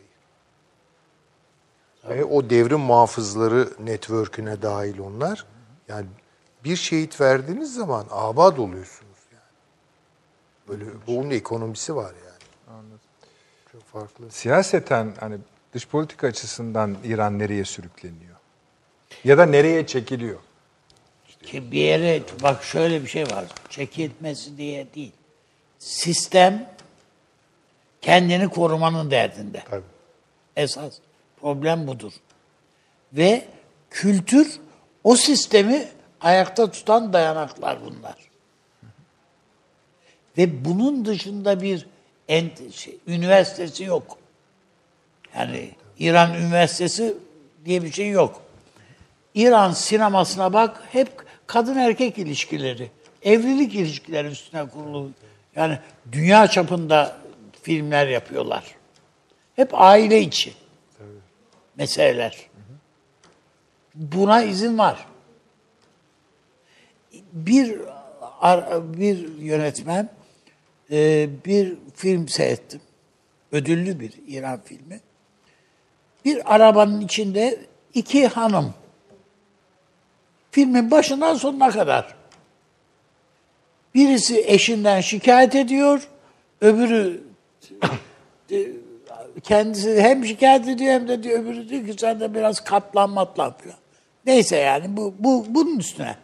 Ve o devrim muhafızları network'üne dahil onlar. Yani bir şehit verdiğiniz zaman abad oluyorsunuz yani. Böyle bunun ekonomisi var yani. Anladım. Çok farklı. Siyaseten hani dış politika açısından İran nereye sürükleniyor? Ya da nereye çekiliyor? Ki bir yere bak şöyle bir şey var. Çekilmesi diye değil. Sistem kendini korumanın derdinde. Tabii. Esas problem budur. Ve kültür o sistemi ayakta tutan dayanaklar bunlar. Ve bunun dışında bir ent- şey, üniversitesi yok. Yani İran üniversitesi diye bir şey yok. İran sinemasına bak hep kadın erkek ilişkileri, evlilik ilişkileri üstüne kurulu. Yani dünya çapında filmler yapıyorlar. Hep aile içi meseleler. Buna izin var. Bir bir yönetmen e, bir film seyrettim. Ödüllü bir İran filmi. Bir arabanın içinde iki hanım. Filmin başından sonuna kadar. Birisi eşinden şikayet ediyor, öbürü <coughs> kendisi hem şikayet ediyor hem de diyor öbürü diyor ki sen de biraz katlan matlan falan. Neyse yani bu, bu bunun üstüne.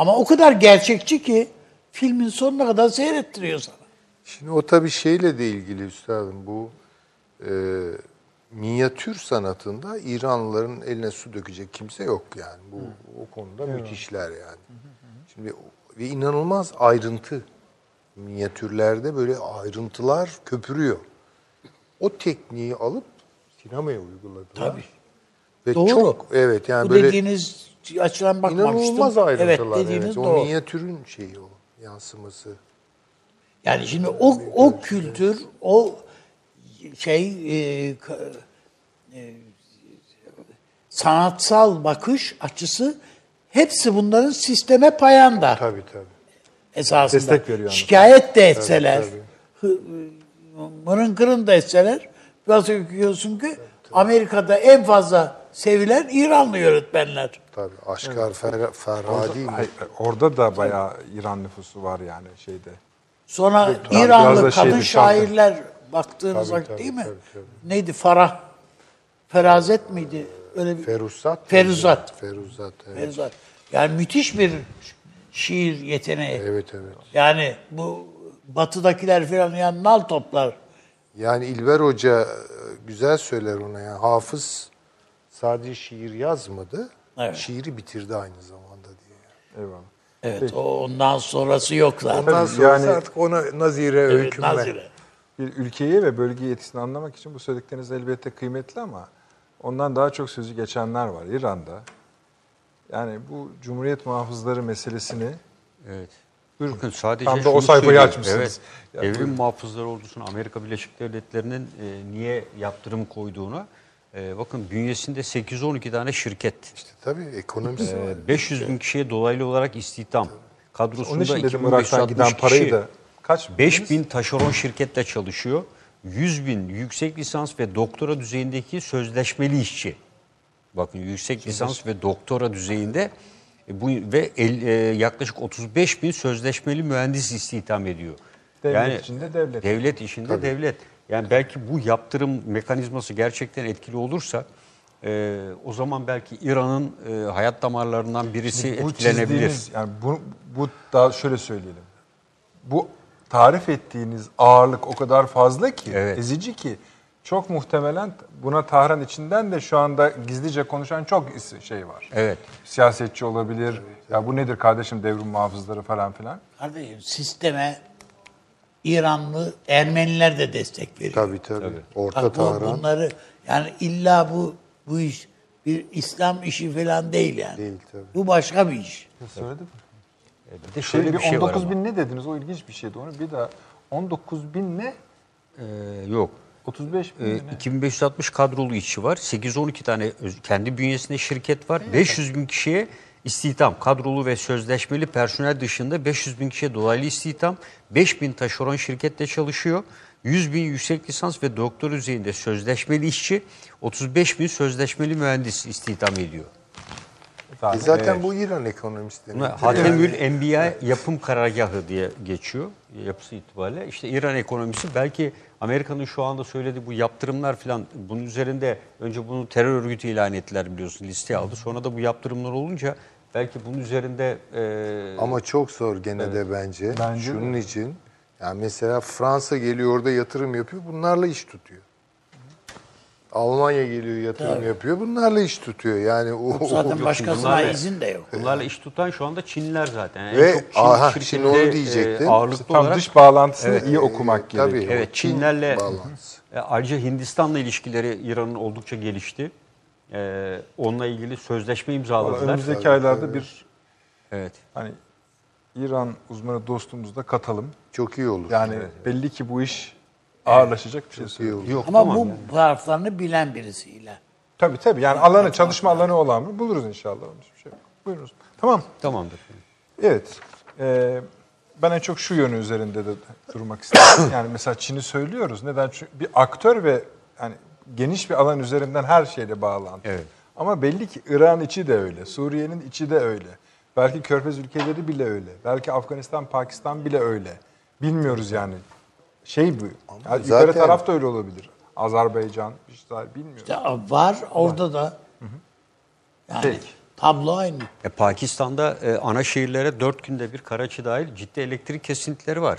Ama o kadar gerçekçi ki filmin sonuna kadar seyrettiriyor sana. Şimdi o tabii şeyle de ilgili üstadım bu e, minyatür sanatında İranlıların eline su dökecek kimse yok yani. Bu o konuda müthişler yani. Şimdi ve inanılmaz ayrıntı minyatürlerde böyle ayrıntılar köpürüyor. O tekniği alıp sinemaya uyguladılar. Tabii. Ve Doğru. çok evet yani bu böyle dediğiniz açıdan bakmamıştım. inanılmaz ayrıntılar. Evet Evet, dediğiniz O doğru. minyatürün şeyi o yansıması. Yani şimdi o o kültür, o şey e, e, sanatsal bakış açısı hepsi bunların sisteme payanda Tabii tabii. esasında. Destek veriyor. Şikayet de etseler, tabii. mırın kırın da etseler, biraz görüyorsun ki Amerika'da en fazla sevilen İranlı yönetmenler. Tabii. Aşkar Fer Ferhadi? Hayır, orada da bayağı İran nüfusu var yani şeyde. Sonra Tabii, İranlı şeydi, kadın şairler baktığınız Tabii, vakit tabii, değil mi? tabii, tabii. Neydi? Farah. Ferazet miydi? Öyle bir Feruzat. Feruzat. Feruzat. Evet. Feruzat. Yani müthiş bir şiir yeteneği. evet evet. Yani bu batıdakiler falan yani nal toplar. Yani İlber Hoca e, güzel söyler ona yani hafız sadece şiir yazmadı. Evet. Şiiri bitirdi aynı zamanda diye. Eyvallah. Evet o ondan sonrası yok zaten. Ondan Tabii, sonra yani- artık ona nazire Evet, öykünme. Nazire. Bir ülkeyi ve bölge yetisini anlamak için bu söyledikleriniz elbette kıymetli ama ondan daha çok sözü geçenler var İran'da. Yani bu Cumhuriyet muhafızları meselesini Evet. Buyurun. Bakın sadece Tam da o sayfayı açmışsınız. Evet. Ya Devrim buyurun. muhafızları ordusuna Amerika Birleşik Devletleri'nin e, niye yaptırım koyduğuna e, bakın bünyesinde 812 tane şirket. İşte tabii ekonomisi var. E, 500 bin kişiye dolaylı olarak istihdam. Kadrosunda onun için dedim 2560 Irak'tan giden parayı kişi, da kaç 5 bin taşeron şirketle çalışıyor. 100 bin yüksek lisans ve doktora düzeyindeki sözleşmeli işçi. Bakın yüksek lisans ve doktora düzeyinde e, bu ve el- e, yaklaşık 35 bin sözleşmeli mühendis istihdam ediyor. Devlet içinde devlet. Devlet içinde devlet. Yani belki bu yaptırım mekanizması gerçekten etkili olursa e, o zaman belki İran'ın e, hayat damarlarından birisi bu etkilenebilir. yani bu, bu daha şöyle söyleyelim. Bu tarif ettiğiniz ağırlık o kadar fazla ki, Evet. ezici ki çok muhtemelen buna Tahran içinden de şu anda gizlice konuşan çok is- şey var. Evet. Siyasetçi olabilir. Ya bu nedir kardeşim devrim muhafızları falan filan. Kardeşim sisteme İranlı Ermeniler de destek veriyor. Tabii tabii. Orta Bak Tahran bunları yani illa bu bu iş bir İslam işi falan değil yani. Değil, tabii. Bu başka bir iş. Söyledim. Bir de Şey, şöyle bir bir şey var 19 ama. bin ne dediniz? O ilginç bir şeydi. Onu bir daha 19 bin ne? Ee, yok. 35 bin Ee, mi ne? 2560 kadrolu işçi var. 812 tane öz- kendi bünyesinde şirket var. 500 bin kişiye istihdam. Kadrolu ve sözleşmeli personel dışında 500 bin kişiye dolaylı istihdam. 5 bin taşeron şirkette çalışıyor. 100 bin yüksek lisans ve doktor düzeyinde sözleşmeli işçi, 35 bin sözleşmeli mühendis istihdam ediyor. E zaten bu İran ekonomistleri. Hatemül Enbiya yapım karargahı diye geçiyor yapısı itibariyle. İşte İran ekonomisi belki Amerika'nın şu anda söylediği bu yaptırımlar falan bunun üzerinde önce bunu terör örgütü ilan ettiler biliyorsun listeye aldı. Sonra da bu yaptırımlar olunca belki bunun üzerinde e, Ama çok zor gene de bence. Bence Şunun için. Yani mesela Fransa geliyor orada yatırım yapıyor. Bunlarla iş tutuyor. Almanya geliyor yatırım yapıyor. Bunlarla iş tutuyor. Yani o Zaten yok, başkasına bunlar- izin de yok. bunlarla iş tutan şu anda Çinliler zaten. Yani Ve- en çok Çin aha, şimdi onu de, diyecektim. e, ağırlıklı Tam olarak dış bağlantısını iyi okumak e, tabii. gerekiyor. Evet Çinlerle. E, ayrıca Hindistan'la ilişkileri İran'ın oldukça gelişti. E, onunla ilgili sözleşme Vallahi imzaladılar. önümüzdeki aylarda bir Evet. hani İran uzmanı dostumuzu da katalım. çok iyi olur. Yani belli ki bu iş ağırlaşacak bir şey söylüyor. Yok Ama tamam. bu taraflarını bilen birisiyle. Tabii tabii yani alanı, çalışma alanı olan mı buluruz inşallah. Onun hiçbir şey yok. Buyurunuz. Tamam. Tamamdır. Evet. Ee, ben en çok şu yönü üzerinde de durmak istedim. Yani mesela Çin'i söylüyoruz. Neden? Çünkü bir aktör ve yani geniş bir alan üzerinden her şeyle bağlantılı. Evet. Ama belli ki İran içi de öyle. Suriye'nin içi de öyle. Belki Körfez ülkeleri bile öyle. Belki Afganistan, Pakistan bile öyle. Bilmiyoruz yani. Şey bu. Yani yukarı zaten- taraf da öyle olabilir. Azerbaycan, İsrail bilmiyoruz. Ya var orada da. Yani Peki. tablo aynı. E, Pakistan'da e, ana şehirlere dört günde bir Karaçi dahil ciddi elektrik kesintileri var.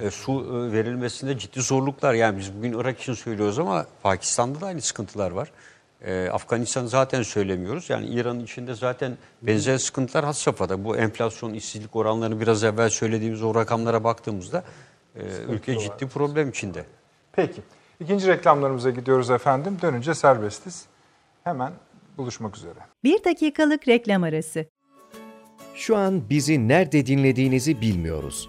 E, su e, verilmesinde ciddi zorluklar. Yani biz bugün Irak için söylüyoruz ama Pakistan'da da aynı sıkıntılar var. E, Afganistan'ı zaten söylemiyoruz. Yani İran'ın içinde zaten benzer sıkıntılar had safhada. Bu enflasyon, işsizlik oranlarını biraz evvel söylediğimiz o rakamlara baktığımızda ülke ciddi problem içinde. Peki. İkinci reklamlarımıza gidiyoruz efendim. Dönünce serbestiz. Hemen buluşmak üzere. Bir dakikalık reklam arası. Şu an bizi nerede dinlediğinizi bilmiyoruz.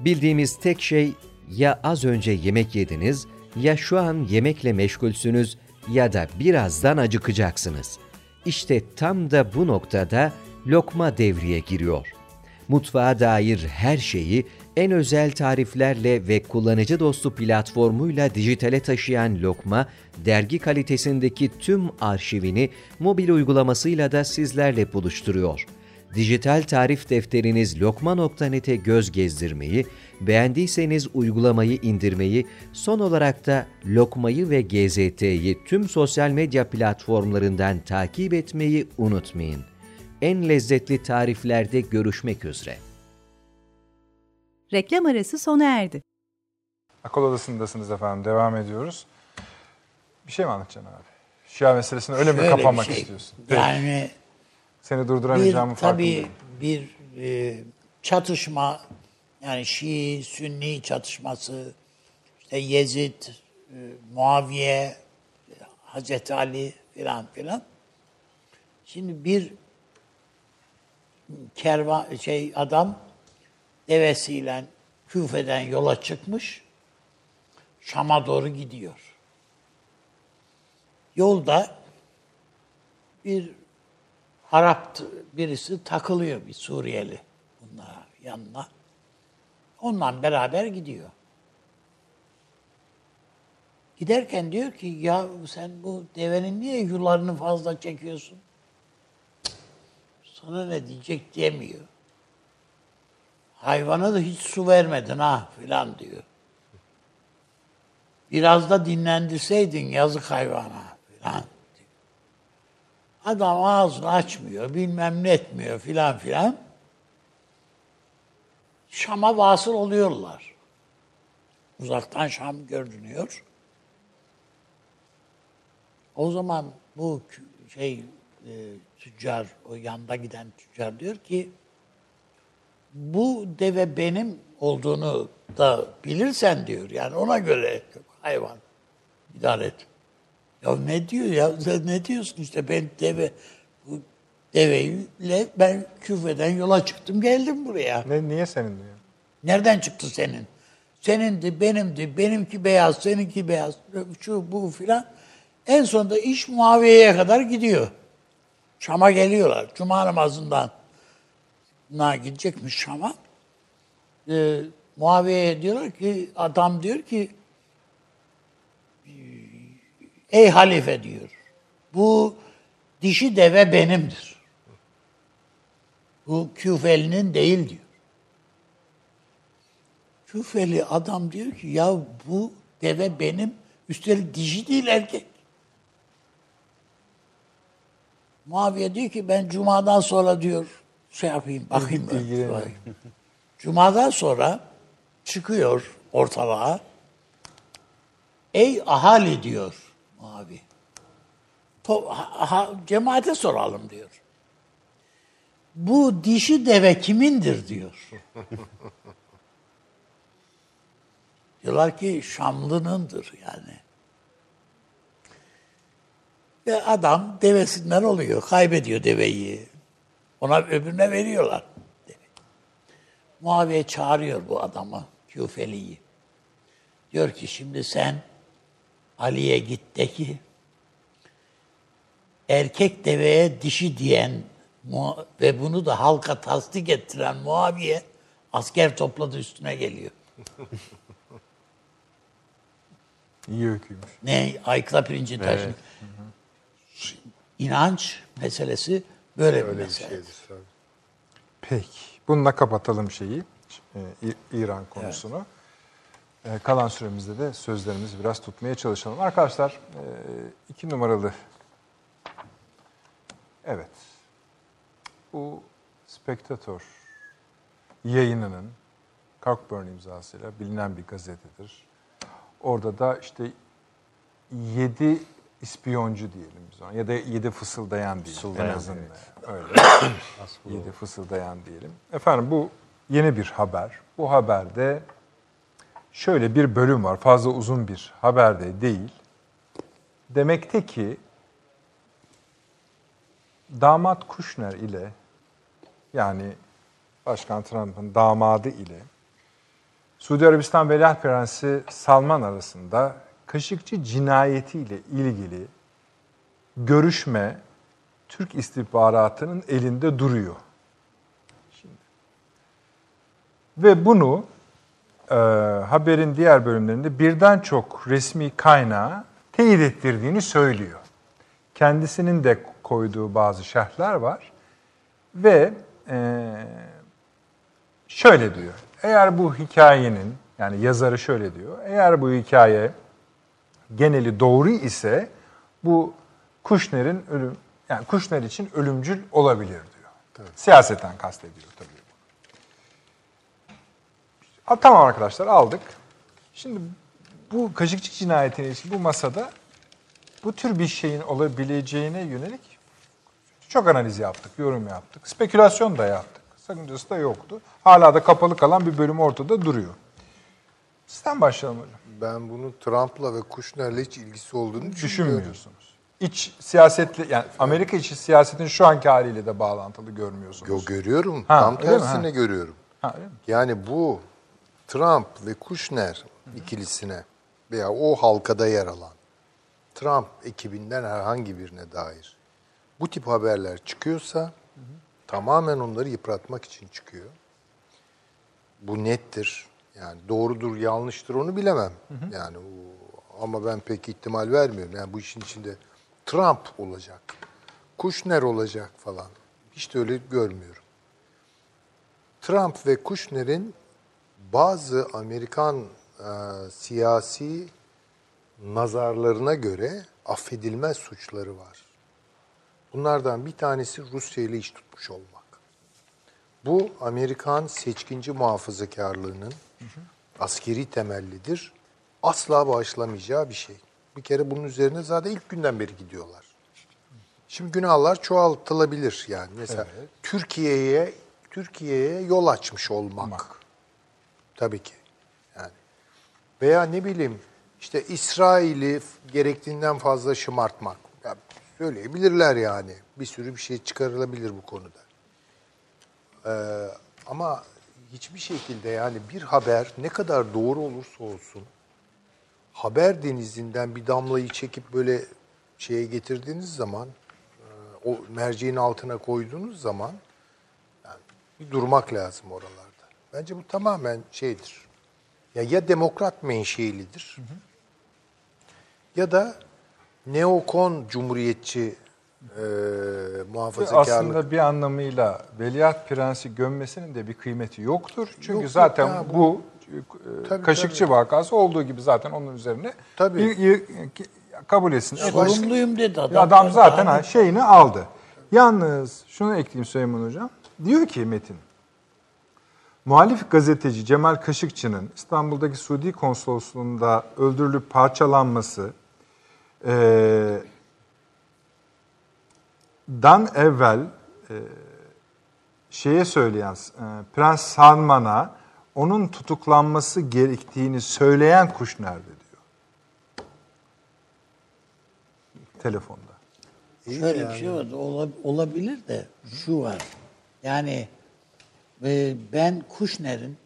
Bildiğimiz tek şey ya az önce yemek yediniz ya şu an yemekle meşgulsünüz ya da birazdan acıkacaksınız. İşte tam da bu noktada lokma devreye giriyor. Mutfağa dair her şeyi en özel tariflerle ve kullanıcı dostu platformuyla dijitale taşıyan Lokma, dergi kalitesindeki tüm arşivini mobil uygulamasıyla da sizlerle buluşturuyor. Dijital tarif defteriniz lokma.net'e göz gezdirmeyi, beğendiyseniz uygulamayı indirmeyi, son olarak da Lokma'yı ve GZT'yi tüm sosyal medya platformlarından takip etmeyi unutmayın. En lezzetli tariflerde görüşmek üzere. Reklam arası sona erdi. Akıl odasındasınız efendim. Devam ediyoruz. Bir şey mi anlatacaksın abi? Şia meselesine öyle mi Şöyle bir kapanmak şey. istiyorsun? Yani Seni bir durduramayacağımı tabii farkındayım. bir e, çatışma yani Şii Sünni çatışması işte Yezid, e, Muaviye, Hazreti Ali filan filan. Şimdi bir kervan şey adam devesiyle Küfe'den yola çıkmış. Şam'a doğru gidiyor. Yolda bir Arap birisi takılıyor bir Suriyeli bunlara yanına. Onunla beraber gidiyor. Giderken diyor ki ya sen bu devenin niye yularını fazla çekiyorsun? Sana ne diyecek diyemiyor. Hayvana da hiç su vermedin ha filan diyor. Biraz da dinlendirseydin yazık hayvana filan. Adam ağzını açmıyor, bilmem ne etmiyor filan filan. Şam'a vasıl oluyorlar. Uzaktan Şam görünüyor. O zaman bu şey e, tüccar, o yanda giden tüccar diyor ki bu deve benim olduğunu da bilirsen diyor. Yani ona göre hayvan idare et. Ya ne diyor ya? Sen ne diyorsun işte ben deve bu deveyle ben küfeden yola çıktım geldim buraya. Ne, niye senin diyor? Nereden çıktı senin? Senindi, benimdi, benimki beyaz, seninki beyaz, şu bu filan. En sonunda iş Muaviye'ye kadar gidiyor. Şam'a geliyorlar. Cuma namazından na gidecekmiş Şam'a. Ee, Muaviye'ye diyorlar ki, adam diyor ki, ey halife diyor, bu dişi deve benimdir. Bu Küfeli'nin değil diyor. Küfeli adam diyor ki ya bu deve benim üstelik dişi değil erkek. Muaviye diyor ki ben cumadan sonra diyor şey yapayım bakayım. İlgilenin. Cumadan sonra çıkıyor ortalığa. Ey ahali diyor Muaviye. To- ha- ha- cemaate soralım diyor. Bu dişi deve kimindir diyor. <laughs> Diyorlar ki Şamlı'nındır yani. Ve adam devesinden oluyor. Kaybediyor deveyi. Ona öbürüne veriyorlar. Deve. Muaviye çağırıyor bu adamı, Küfeli'yi. Diyor ki şimdi sen Ali'ye git de ki erkek deveye dişi diyen ve bunu da halka tasdik ettiren Muaviye asker topladı üstüne geliyor. <laughs> İyi öyküymüş. Ne aykla pirincin taşını. İnanç meselesi böyle, bir Öyle bir mesele. şeydir. tabii. Peki. Bununla kapatalım şeyi. e, İran konusunu. E, Kalan süremizde de sözlerimizi biraz tutmaya çalışalım. Arkadaşlar e, iki numaralı evet bu Spectator yayınının Cockburn imzasıyla bilinen bir gazetedir. Orada da işte yedi ispiyoncu diyelim biz ona ya da yedi fısıldayan diyelim en Fısıldayan, azından öyle. <clears throat> yedi fısıldayan diyelim. Efendim bu yeni bir haber. Bu haberde şöyle bir bölüm var. Fazla uzun bir haberde değil. Demekte ki damat Kushner ile yani Başkan Trump'ın damadı ile Suudi Arabistan Veliaht Prensi Salman arasında Kaşıkçı cinayetiyle ilgili görüşme Türk istihbaratının elinde duruyor. Şimdi. Ve bunu e, haberin diğer bölümlerinde birden çok resmi kaynağı teyit ettirdiğini söylüyor. Kendisinin de koyduğu bazı şerhler var. Ve e, şöyle diyor. Eğer bu hikayenin yani yazarı şöyle diyor. Eğer bu hikaye geneli doğru ise bu Kushner'in ölüm yani Kushner için ölümcül olabilir diyor. Siyaseten kastediyor tabii. Ha, tamam arkadaşlar aldık. Şimdi bu Kaşıkçı cinayetine için bu masada bu tür bir şeyin olabileceğine yönelik çok analiz yaptık, yorum yaptık. Spekülasyon da yaptık. Sakıncası da yoktu. Hala da kapalı kalan bir bölüm ortada duruyor. Sizden başlayalım hocam. Ben bunun Trump'la ve Kushner'le hiç ilgisi olduğunu. Düşünmüyorsunuz. İç siyasetle yani Amerika içi siyasetin şu anki haliyle de bağlantılı görmüyorsunuz. Yo, görüyorum. Ha, Tam tersine görüyorum. Ha, öyle mi? Yani bu Trump ve Kushner ikilisine veya o halkada yer alan Trump ekibinden herhangi birine dair bu tip haberler çıkıyorsa tamamen onları yıpratmak için çıkıyor. Bu nettir. Yani doğrudur, yanlıştır onu bilemem. Yani o, ama ben pek ihtimal vermiyorum. Yani bu işin içinde Trump olacak, Kushner olacak falan. Hiç de öyle görmüyorum. Trump ve Kushner'in bazı Amerikan e, siyasi nazarlarına göre affedilmez suçları var. Bunlardan bir tanesi Rusya ile iş tutmuş olmak. Bu Amerikan seçkinci muhafazakarlığının askeri temellidir. Asla bağışlamayacağı bir şey. Bir kere bunun üzerine zaten ilk günden beri gidiyorlar. Şimdi günahlar çoğaltılabilir yani. Mesela Türkiye'ye Türkiye'ye yol açmış olmak. Tabii ki. Yani veya ne bileyim işte İsrail'i gerektiğinden fazla şımartmak. Ya söyleyebilirler yani. Bir sürü bir şey çıkarılabilir bu konuda. Ee, ama hiçbir şekilde yani bir haber ne kadar doğru olursa olsun haber denizinden bir damlayı çekip böyle şeye getirdiğiniz zaman e, o merceğin altına koyduğunuz zaman yani bir durmak lazım oralarda. Bence bu tamamen şeydir. Ya ya demokrat menşeilidir ya da neokon cumhuriyetçi e, muhafazakarlık. Aslında bir anlamıyla Veliaht Prensi gömmesinin de bir kıymeti yoktur. Çünkü Yok, zaten ya, bu- bu, e, Tabii, Kaşıkçı vakası olduğu gibi zaten onun üzerine Tabii. bir- bir- kabul etsin. Sorumluyum dedi adam. Adam zaten ha, şeyini aldı. Yalnız şunu ekleyeyim Süleyman Hocam. Diyor ki Metin, muhalif gazeteci Cemal Kaşıkçı'nın İstanbul'daki Suudi konsolosluğunda öldürülüp parçalanması eee, dan evvel e, şeye söyleyen e, Prens Salman'a onun tutuklanması gerektiğini söyleyen kuş nerede diyor. Telefonda. Şöyle bir şey var. ola- Olabilir de şu var. Yani e, ben Kushner'in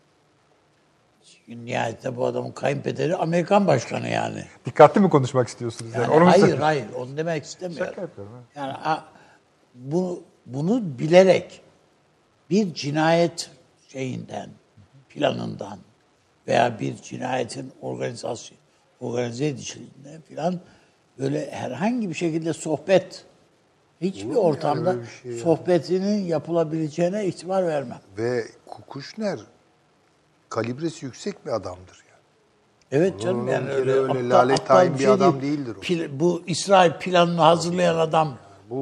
nihayetinde bu adamın kayınpederi Amerikan başkanı yani. Dikkatli mi konuşmak istiyorsunuz? Yani? Yani Onu hayır hayır onu demek istemiyorum. Şaka yapıyorum. Yani a- bunu bunu bilerek bir cinayet şeyinden, planından veya bir cinayetin organizasyon organize edilişinden filan böyle herhangi bir şekilde sohbet hiçbir ortamda böyle bir şey sohbetinin yapılabileceğine ihtimal vermem. Ve Kukuşner kalibresi yüksek bir adamdır yani. Evet canım yani öyle, öyle aptal, lalet aptal bir bir şey adam değil. değildir o. Pil- bu İsrail planını hazırlayan adam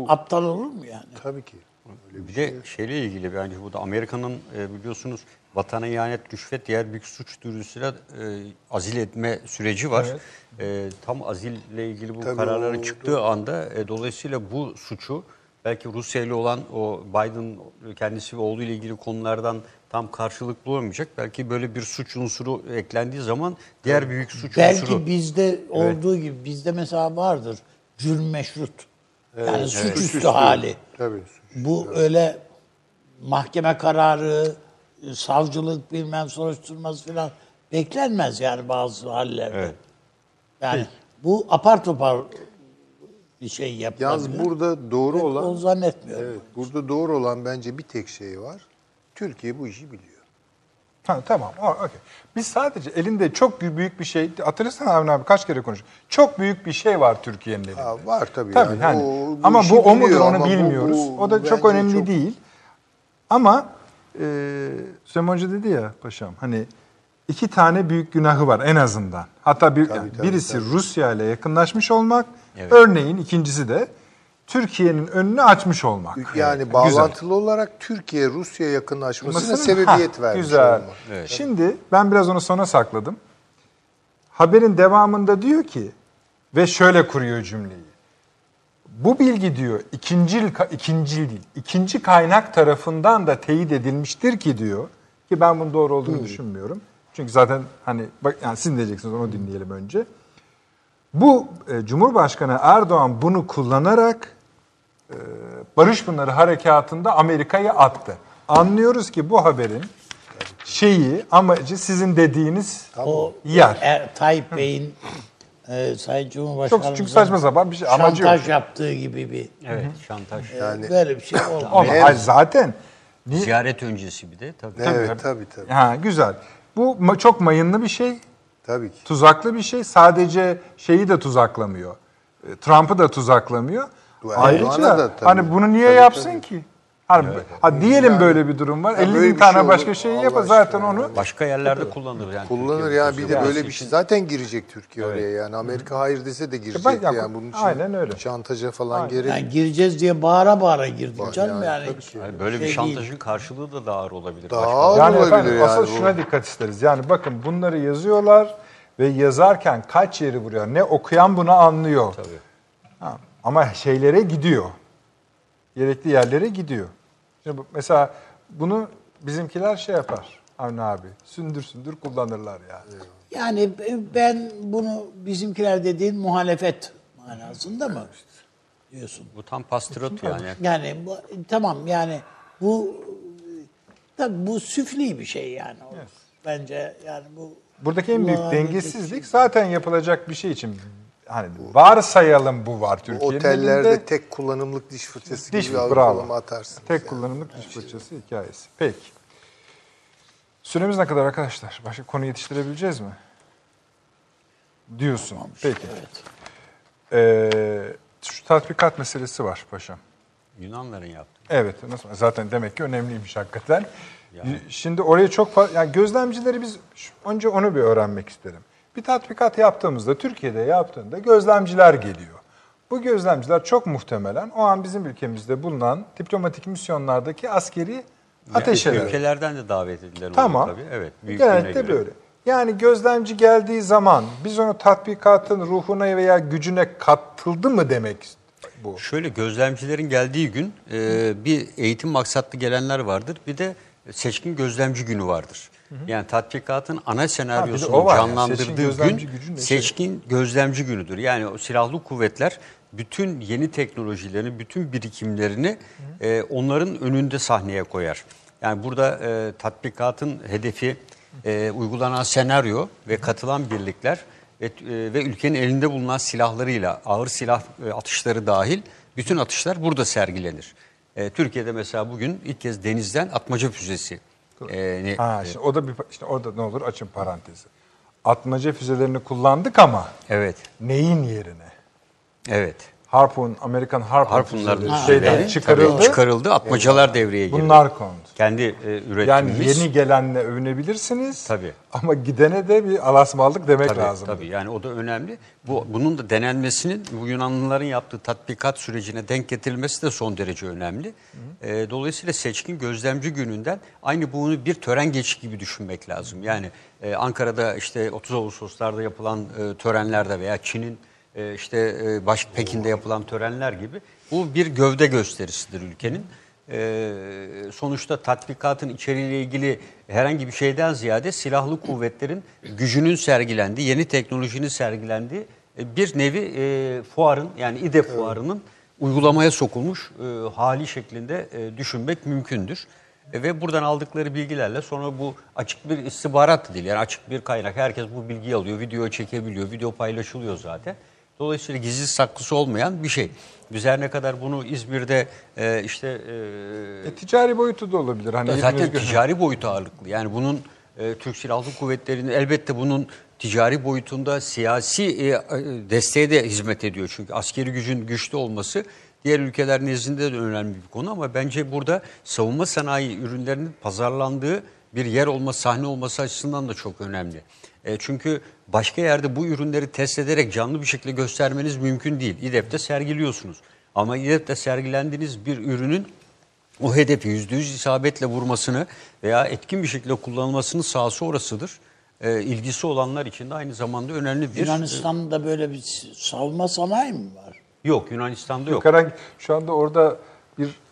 aptal olur mu yani? Tabii ki. Öyle Bir de şeyle ilgili bence bu da Amerika'nın e, biliyorsunuz vatana ihanet, rüşvet diğer büyük suç duyurusuyla e, azil etme süreci var. E, tam azille ilgili bu Tabii kararların o- çıktığı anda e, dolayısıyla bu suçu belki Rusya ile olan o Biden kendisi ve oğlu ile ilgili konulardan tam karşılık bulamayacak. Belki böyle bir suç unsuru eklendiği zaman diğer büyük suç Belki unsuru bizde olduğu gibi bizde mesela vardır cürm meşrut. Yani suçüstü Suçüstü. hali. Tabii. Bu öyle mahkeme kararı, savcılık bilmem soruşturması falan beklenmez yani bazı hallerde. Evet. Yani bu apar topar bir şey yapılabilir. Yalnız burada doğru Ben olan onu zannetmiyorum. Evet, burada doğru olan bence bir tek şey var. Türkiye bu işi biliyor. Ha, tamam. o- okey. Biz sadece elinde çok büyük bir şey, hatırlasana Avni abi kaç kere konuştuk. Çok büyük bir şey var Türkiye'nin elinde. Ha, var tabii. Tabii yani. yani. O- bu ama bu o mudur onu ama bu- bilmiyoruz. bu o da çok önemli çok- değil. Ama e, Süleyman Hoca dedi ya paşam hani iki tane büyük günahı var en azından. Hatta bir, yani tabii, birisi tabii. Rusya ile yakınlaşmış olmak. Evet. Örneğin ikincisi de Türkiye'nin önünü açmış olmak. Yani Güzel. bağlantılı olarak Türkiye Rusya yakınlaşmasına Olmasın? sebebiyet Ha, vermiş Güzel. olmak. Şimdi ben biraz onu sona sakladım. Haberin devamında diyor ki ve şöyle kuruyor cümleyi. Bu bilgi diyor ikincil ikincil değil. ikinci kaynak tarafından da teyit edilmiştir ki diyor ki ben bunun doğru olduğunu düşünmüyorum. Çünkü zaten hani bak yani siz diyeceksiniz onu dinleyelim önce. Bu e, Cumhurbaşkanı Erdoğan bunu kullanarak Barış Pınarı Harekatı'nda Amerika'yı attı. Anlıyoruz ki bu haberin şeyi, amacı sizin dediğiniz O yer. Er, Tayyip Bey'in e, Sayın Cumhurbaşkanımızın Çok çünkü saçma sapan bir şey, amacı şantaj yok. yaptığı gibi bir Evet, şantaj. Yani böyle bir şey olmaz. Ama hayır, zaten niye- Ziyaret öncesi bir de tabii. evet tabii tabii. ha, güzel. Bu ma- çok mayınlı bir şey, Tabii ki. tuzaklı bir şey. Sadece şeyi de tuzaklamıyor. E, Trump'ı da tuzaklamıyor. Ayrıca da tabii. hani bunu niye Tabii, yapsın tabii. ki? Hani, ha, diyelim böyle bir durum var. Ya 50 böyle bin bir tane şey başka Allah yapar zaten ya. onu. Başka yerlerde kullanılır yani. Kullanır ya bir de böyle bir şey zaten girecek Türkiye oraya yani Amerika hayır dese de girecek bak ya, yani bunun için aynen öyle. şantaja falan Aynen. gerek Yani gireceğiz diye bağıra bağıra girdik canım yani, yani. Yani böyle bir Şey değil. şantajın karşılığı da daha ağır olabilir. Daha Başka- ağır Yani olabilir efendim yani asıl şuna dikkat isteriz. Yani bakın bunları yazıyorlar ve yazarken kaç yeri vuruyor. Ne okuyan bunu anlıyor. Tabii. Ama şeylere gidiyor. Gerekli yerlere gidiyor. Şimdi mesela bunu bizimkiler şey yapar. Avni abi. Sündür sündür kullanırlar yani. Yani ben bunu bizimkiler dediğin muhalefet manasında mı diyorsun? Bu tam pastırot yani. Yani bu, tamam yani bu tabii bu süfli bir şey yani. o. Bence yani bu Buradaki en büyük dengesizlik zaten yapılacak bir şey için. Hani varsayalım bu var Türkiye'nin otellerde elinde. tek kullanımlık diş fırçası Diş gibi bravo. koluma atarsın. Tek kullanımlık diş fırçası hikayesi. Peki. Süremiz ne kadar arkadaşlar? Başka konu yetiştirebileceğiz mi? Diyorsun. Peki. Ee, şu tatbikat meselesi var paşam. Yunanların yaptığı. Evet, nasıl? Zaten demek ki önemliymiş hakikaten. Şimdi oraya çok fazla, yani gözlemcileri biz önce onu bir öğrenmek isterim. Bir tatbikat yaptığımızda, Türkiye'de yaptığında gözlemciler geliyor. Bu gözlemciler çok muhtemelen o an bizim ülkemizde bulunan diplomatik misyonlardaki askeri ateşeler. Ülkelerden de davet edilen Tamam. tabii. Evet. Genellikle göre. böyle. Yani gözlemci geldiği zaman biz onu tatbikatın ruhuna veya gücüne katıldı mı demek bu? Şöyle gözlemcilerin geldiği gün e, bir eğitim maksatlı gelenler vardır. Bir de seçkin gözlemci günü vardır. Yani tatbikatın ana senaryosunu yani. canlandırdığı Seçkin gözlemci gün gücü ne? seçkin gözlemci günüdür. Yani o silahlı kuvvetler bütün yeni teknolojilerini, bütün birikimlerini e, onların önünde sahneye koyar. Yani burada e, tatbikatın hedefi e, uygulanan senaryo ve katılan birlikler ve, e, ve ülkenin elinde bulunan silahlarıyla ağır silah e, atışları dahil bütün atışlar burada sergilenir. E, Türkiye'de mesela bugün ilk kez denizden atmaca füzesi. E, ne- Ha, işte o da bir işte orada ne olur açın parantezi. Atmaca füzelerini kullandık ama Evet, neyin yerine? evet. Harpun, Amerikan Harpun Harpunlar füzeleri şeyden tabii, çıkarıldı. çıkarıldı, atmacalar devreye girdi. Bunlar kondu. Kendi e, Yani üretimimiz. yeni gelenle övünebilirsiniz. Tabii. Ama gidene de bir alasmallık demek Tabii, lazım. tabii yani o da önemli. Bu bunun da denenmesinin bu Yunanlıların yaptığı tatbikat sürecine denk getirilmesi de son derece önemli. Ee, dolayısıyla seçkin gözlemci gününden aynı bunu bir tören geçişi gibi düşünmek lazım. Yani e, Ankara'da işte 30 Ağustos'larda yapılan e, törenlerde veya Çin'in e, işte e, baş Pekin'de yapılan törenler gibi bu bir gövde gösterisidir ülkenin. Ee, sonuçta tatbikatın içeriğiyle ilgili herhangi bir şeyden ziyade silahlı kuvvetlerin gücünün sergilendiği, yeni teknolojinin sergilendiği e, bir nevi e, fuarın yani İDE fuarının uygulamaya sokulmuş e, hali şeklinde e, düşünmek mümkündür. E, ve buradan aldıkları bilgilerle sonra bu açık bir istihbarat değil yani açık bir kaynak. Herkes bu bilgiyi alıyor, video çekebiliyor, video paylaşılıyor zaten. Dolayısıyla gizli saklısı olmayan bir şey. Biz her ne kadar bunu İzmir'de e, işte e, E, ticari boyutu da olabilir. Hani zaten ticari boyutu ağırlıklı. Yani bunun e, Türk Silahlı Kuvvetleri'nin elbette bunun ticari boyutunda siyasi e, e, desteğe de hizmet ediyor. Çünkü askeri gücün güçlü olması diğer ülkeler nezdinde de önemli bir konu ama bence burada savunma sanayi ürünlerinin pazarlandığı bir yer olma, sahne olması açısından da çok önemli. E, çünkü başka yerde bu ürünleri test ederek canlı bir şekilde göstermeniz mümkün değil. İDEF'te sergiliyorsunuz. Ama İDEF'te sergilendiğiniz bir ürünün o hedefi yüzde yüz isabetle vurmasını veya etkin bir şekilde kullanılmasının sahası orasıdır. E, ilgisi olanlar için de aynı zamanda önemli bir... Yunanistan'da böyle bir savunma sanayi mi var? Yok Yunanistan'da yok. Herhangi- şu anda orada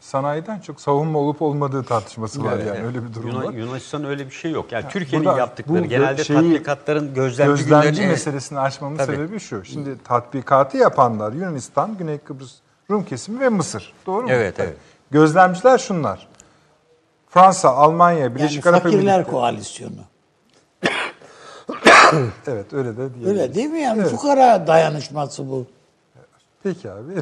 sanayiden çok savunma olup olmadığı tartışması var Evet, yani evet. öyle bir durum Yunan, var. Yunanistan öyle bir şey yok. Yani Türkiye'nin Burada yaptıkları bu genelde şeyi- tatbikatların gözlemci, Gözlemci günlerini- meselesini açmamın Tabii. sebebi şu. Şimdi tatbikatı yapanlar Yunanistan, Güney Kıbrıs Rum kesimi ve Mısır. Doğru mu? Evet, evet. Gözlemciler şunlar. Fransa, Almanya, Yani Birleşik Arap fakirler Emirlikleri. koalisyonu. Evet öyle de diyebiliriz. Öyle değil mi yani? Evet. Fukara dayanışması bu. Peki abi.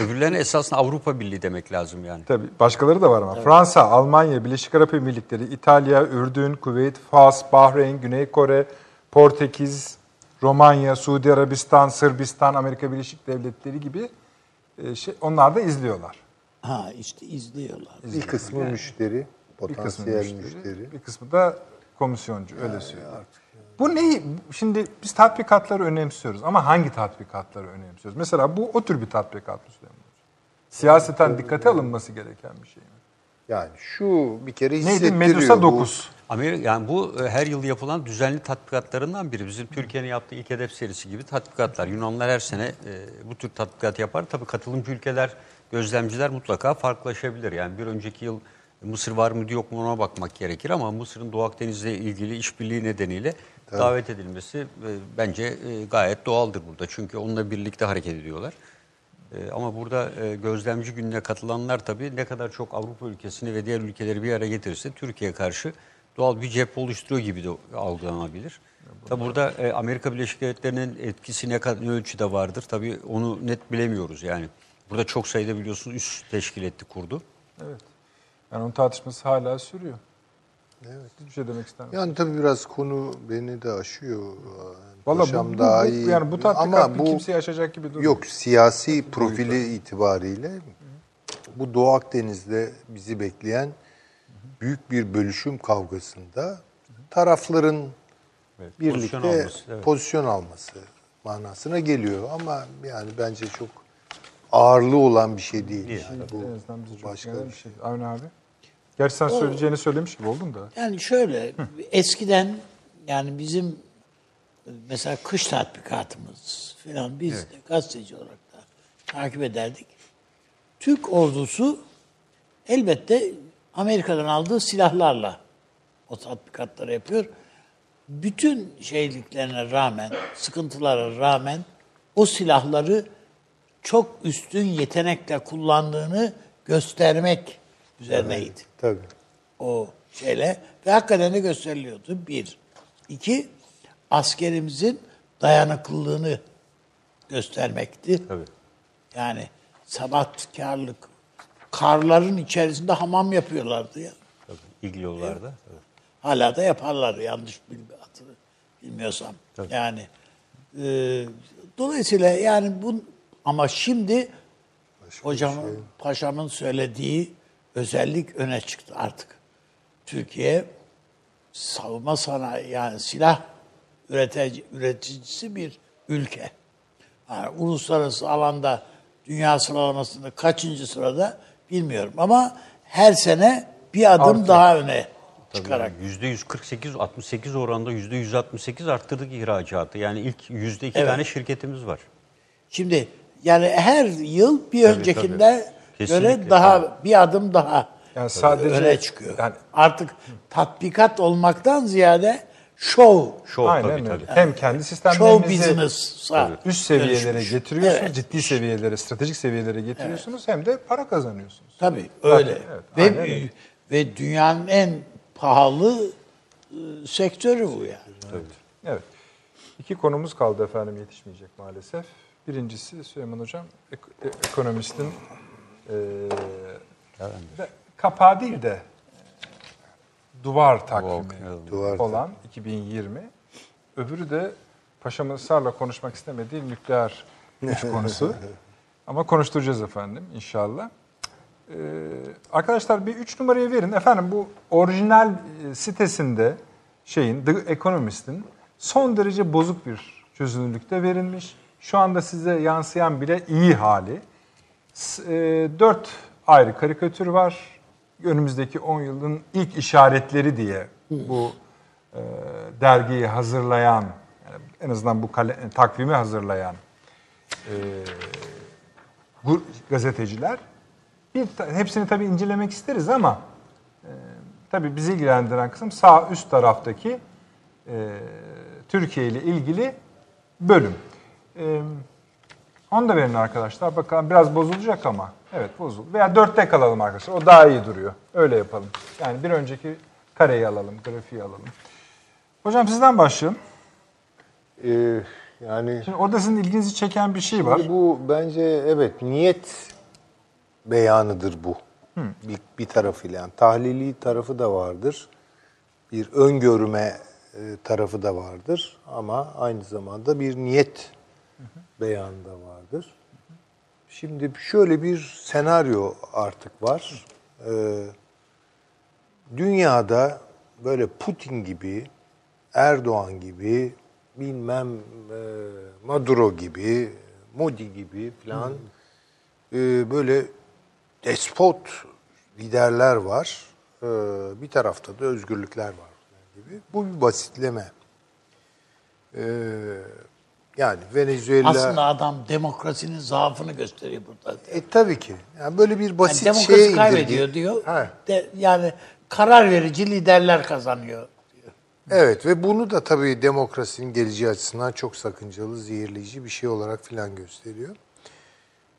Öbürlerine esasında Avrupa Birliği demek lazım yani. Tabii başkaları da var ama. Fransa, Almanya, Birleşik Arap Emirlikleri, İtalya, Ürdün, Kuveyt, Fas, Bahreyn, Güney Kore, Portekiz, Romanya, Suudi Arabistan, Sırbistan, Amerika Birleşik Devletleri gibi e, şey, onlar da izliyorlar. Ha işte izliyorlar. Bir kısmı müşteri, Bir kısmı potansiyel müşteri, müşteri. bir kısmı da komisyoncu öyle söyleyeyim. Bu neyi? Şimdi biz tatbikatları önemsiyoruz ama hangi tatbikatları önemsiyoruz? Mesela bu o tür bir tatbikat mı Süleyman Hocam? Siyaseten dikkate alınması gereken bir şey mi? Yani şu bir kere Neydi? hissettiriyor. Medusa bu. 9. Amerika yani bu e, her yıl yapılan düzenli tatbikatlarından biri. Bizim Türkiye'nin yaptığı ilk hedef serisi gibi tatbikatlar. Yunanlar her sene e, bu tür tatbikat yapar. Tabii katılımcı ülkeler, gözlemciler mutlaka farklılaşabilir. Yani bir önceki yıl Mısır var mı yok mu ona bakmak gerekir ama Mısır'ın Doğu Akdeniz'le ilgili işbirliği nedeniyle davet edilmesi e, bence e, gayet doğaldır burada. Çünkü onunla birlikte hareket ediyorlar. Ee, Ama burada e, gözlemci gününe katılanlar tabii ne kadar çok Avrupa ülkesini ve diğer ülkeleri bir araya getirirse Türkiye'ye karşı doğal bir cephe oluşturuyor gibi de algılanabilir. Tabii burada e, Amerika Birleşik Devletleri'nin etkisi ne kadar ne ölçüde vardır tabii onu net bilemiyoruz yani. Burada çok sayıda biliyorsunuz üst teşkil etti kurdu. Evet. Yani onun tartışması hala sürüyor. Evet. Hiçbir şey demek istemiyorum. Yani tabii biraz konu beni de aşıyor. Valla Paşam bu, bu, daha bu- iyi. yani bu tatbikat Ama bir bu kimseyi aşacak gibi duruyor. yok siyasi profili itibariyle bu Doğu Akdeniz'de bizi bekleyen büyük bir bölüşüm kavgasında tarafların Evet, birlikte pozisyon pozisyon alması, alması, evet. manasına geliyor ama yani bence çok ağırlığı olan bir şey değil. Değil, Yani en bu, bu başka bir bir şey. Avni abi. Gerçi sen söyleyeceğini söylemiş gibi oldun da. Yani şöyle eskiden yani bizim mesela kış tatbikatımız falan biz de gazeteci olarak da takip ederdik. Türk ordusu elbette Amerika'dan aldığı silahlarla o tatbikatları yapıyor. Bütün şeyliklerine rağmen, sıkıntılara rağmen o silahları çok üstün yetenekle kullandığını göstermek üzerineydi Tabii. o şeyle ve hakikaten de gösteriliyordu. Bir. İki, askerimizin dayanıklılığını göstermekti. Tabii. Yani sabatkarlık, karların içerisinde hamam yapıyorlardı ya. Tabii. İlgili yollarda. Tabii. Hala da yaparlar yanlış bilmiyorsam. Yani e, dolayısıyla yani bu ama şimdi hocamın paşamın söylediği özellik öne çıktı artık. Türkiye savunma sanayi yani silah üretici, üreticisi bir ülke. Yani uluslararası alanda dünya sıralamasında kaçıncı sırada bilmiyorum ama her sene bir adım Artıyor. daha öne Tabii çıkarak. yani %148, 68 oranda %168 arttırdık ihracatı. Yani ilk %2 Evet. tane şirketimiz var. Şimdi yani her yıl bir Tabii, öncekinde tabii. Göre Kesinlikle, daha bir adım daha Yani sadece öne çıkıyor. yani Artık tatbikat olmaktan ziyade şov, Şov Aynen tabii tabii. Hem kendi show sistemlerinizi üst seviyelere dönüşmüş. getiriyorsunuz, Evet. ciddi seviyelere, stratejik seviyelere getiriyorsunuz hem de para kazanıyorsunuz. Tabii öyle. evet, ve öyle. ve dünyanın en pahalı e, sektörü bu yani. Evet. İki konumuz kaldı efendim yetişmeyecek maalesef. Birincisi Süleyman Hocam, ek- e- ekonomistin e, kapağı değil de e, duvar takvimi Duvar olan 2020. Öbürü de paşamın ısrarla konuşmak istemediği nükleer güç <laughs> konusu. Ama konuşturacağız efendim inşallah. Ee, arkadaşlar bir üç numarayı verin. Efendim bu orijinal e, sitesinde şeyin The Economist'in son derece bozuk bir çözünürlükte verilmiş. Şu anda size yansıyan bile iyi hali. E, dört ayrı karikatür var. Önümüzdeki 10 yılın ilk işaretleri diye bu e, dergiyi hazırlayan, en azından bu takvimi hazırlayan e, gazeteciler bir hepsini tabii incelemek isteriz ama e, tabii bizi ilgilendiren kısım sağ üst taraftaki e, Türkiye ile ilgili bölüm. E, onu da verin arkadaşlar. Bakalım biraz bozulacak ama. Evet bozuldu. Veya dörtte kalalım arkadaşlar. O daha iyi duruyor. Öyle yapalım. Yani bir önceki kareyi alalım, grafiği alalım. Hocam sizden başlayalım. Ee, yani Şimdi orada sizin ilginizi çeken bir şey var. Bu bence evet niyet beyanıdır bu. Bir, bir tarafıyla yani tahlili tarafı da vardır. Bir öngörme e, tarafı da vardır ama aynı zamanda bir niyet beyanı da vardır. Şimdi şöyle bir senaryo artık var. Ee, dünyada böyle Putin gibi, Erdoğan gibi, bilmem e, Maduro gibi, Modi gibi falan e, böyle despot liderler var. Ee, bir tarafta da özgürlükler var gibi. Bu bir basitleme. Ee, yani Venezuela... Aslında adam demokrasinin zaafını gösteriyor burada. E tabii ki. Yani böyle bir Yani basit demokrasi şeye kaybediyor indirge- diyor. Ha, De, yani karar verici liderler kazanıyor. Evet ve bunu da tabii demokrasinin geleceği açısından çok sakıncalı, zehirleyici bir şey olarak filan gösteriyor.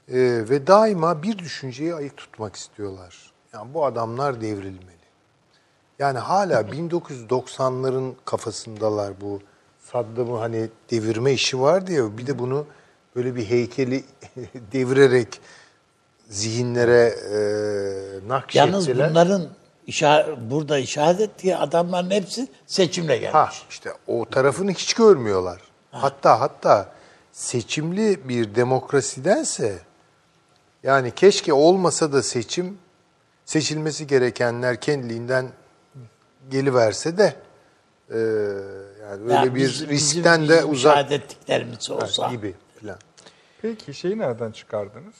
Ee, ve daima bir düşünceyi ayık tutmak istiyorlar. Yani bu adamlar devrilmeli. Yani hala <laughs> 1990'ların kafasındalar bu Saddam'ı hani devirme işi vardı ya bir de bunu böyle bir heykeli <laughs> devirerek zihinlere e, nakşettiler. Yalnız bunların işa- burada işaret ettiği adamların hepsi seçimle gelmiş. Ha işte o tarafını hiç görmüyorlar. Hatta hatta seçimli bir demokrasidense yani keşke olmasa da seçim seçilmesi gerekenler kendiliğinden geliverse de e, yani öyle Yani bir bizim- riskten bizim de uzak işaret ettiklerimiz olsa. gibi filan. Peki şeyi nereden çıkardınız?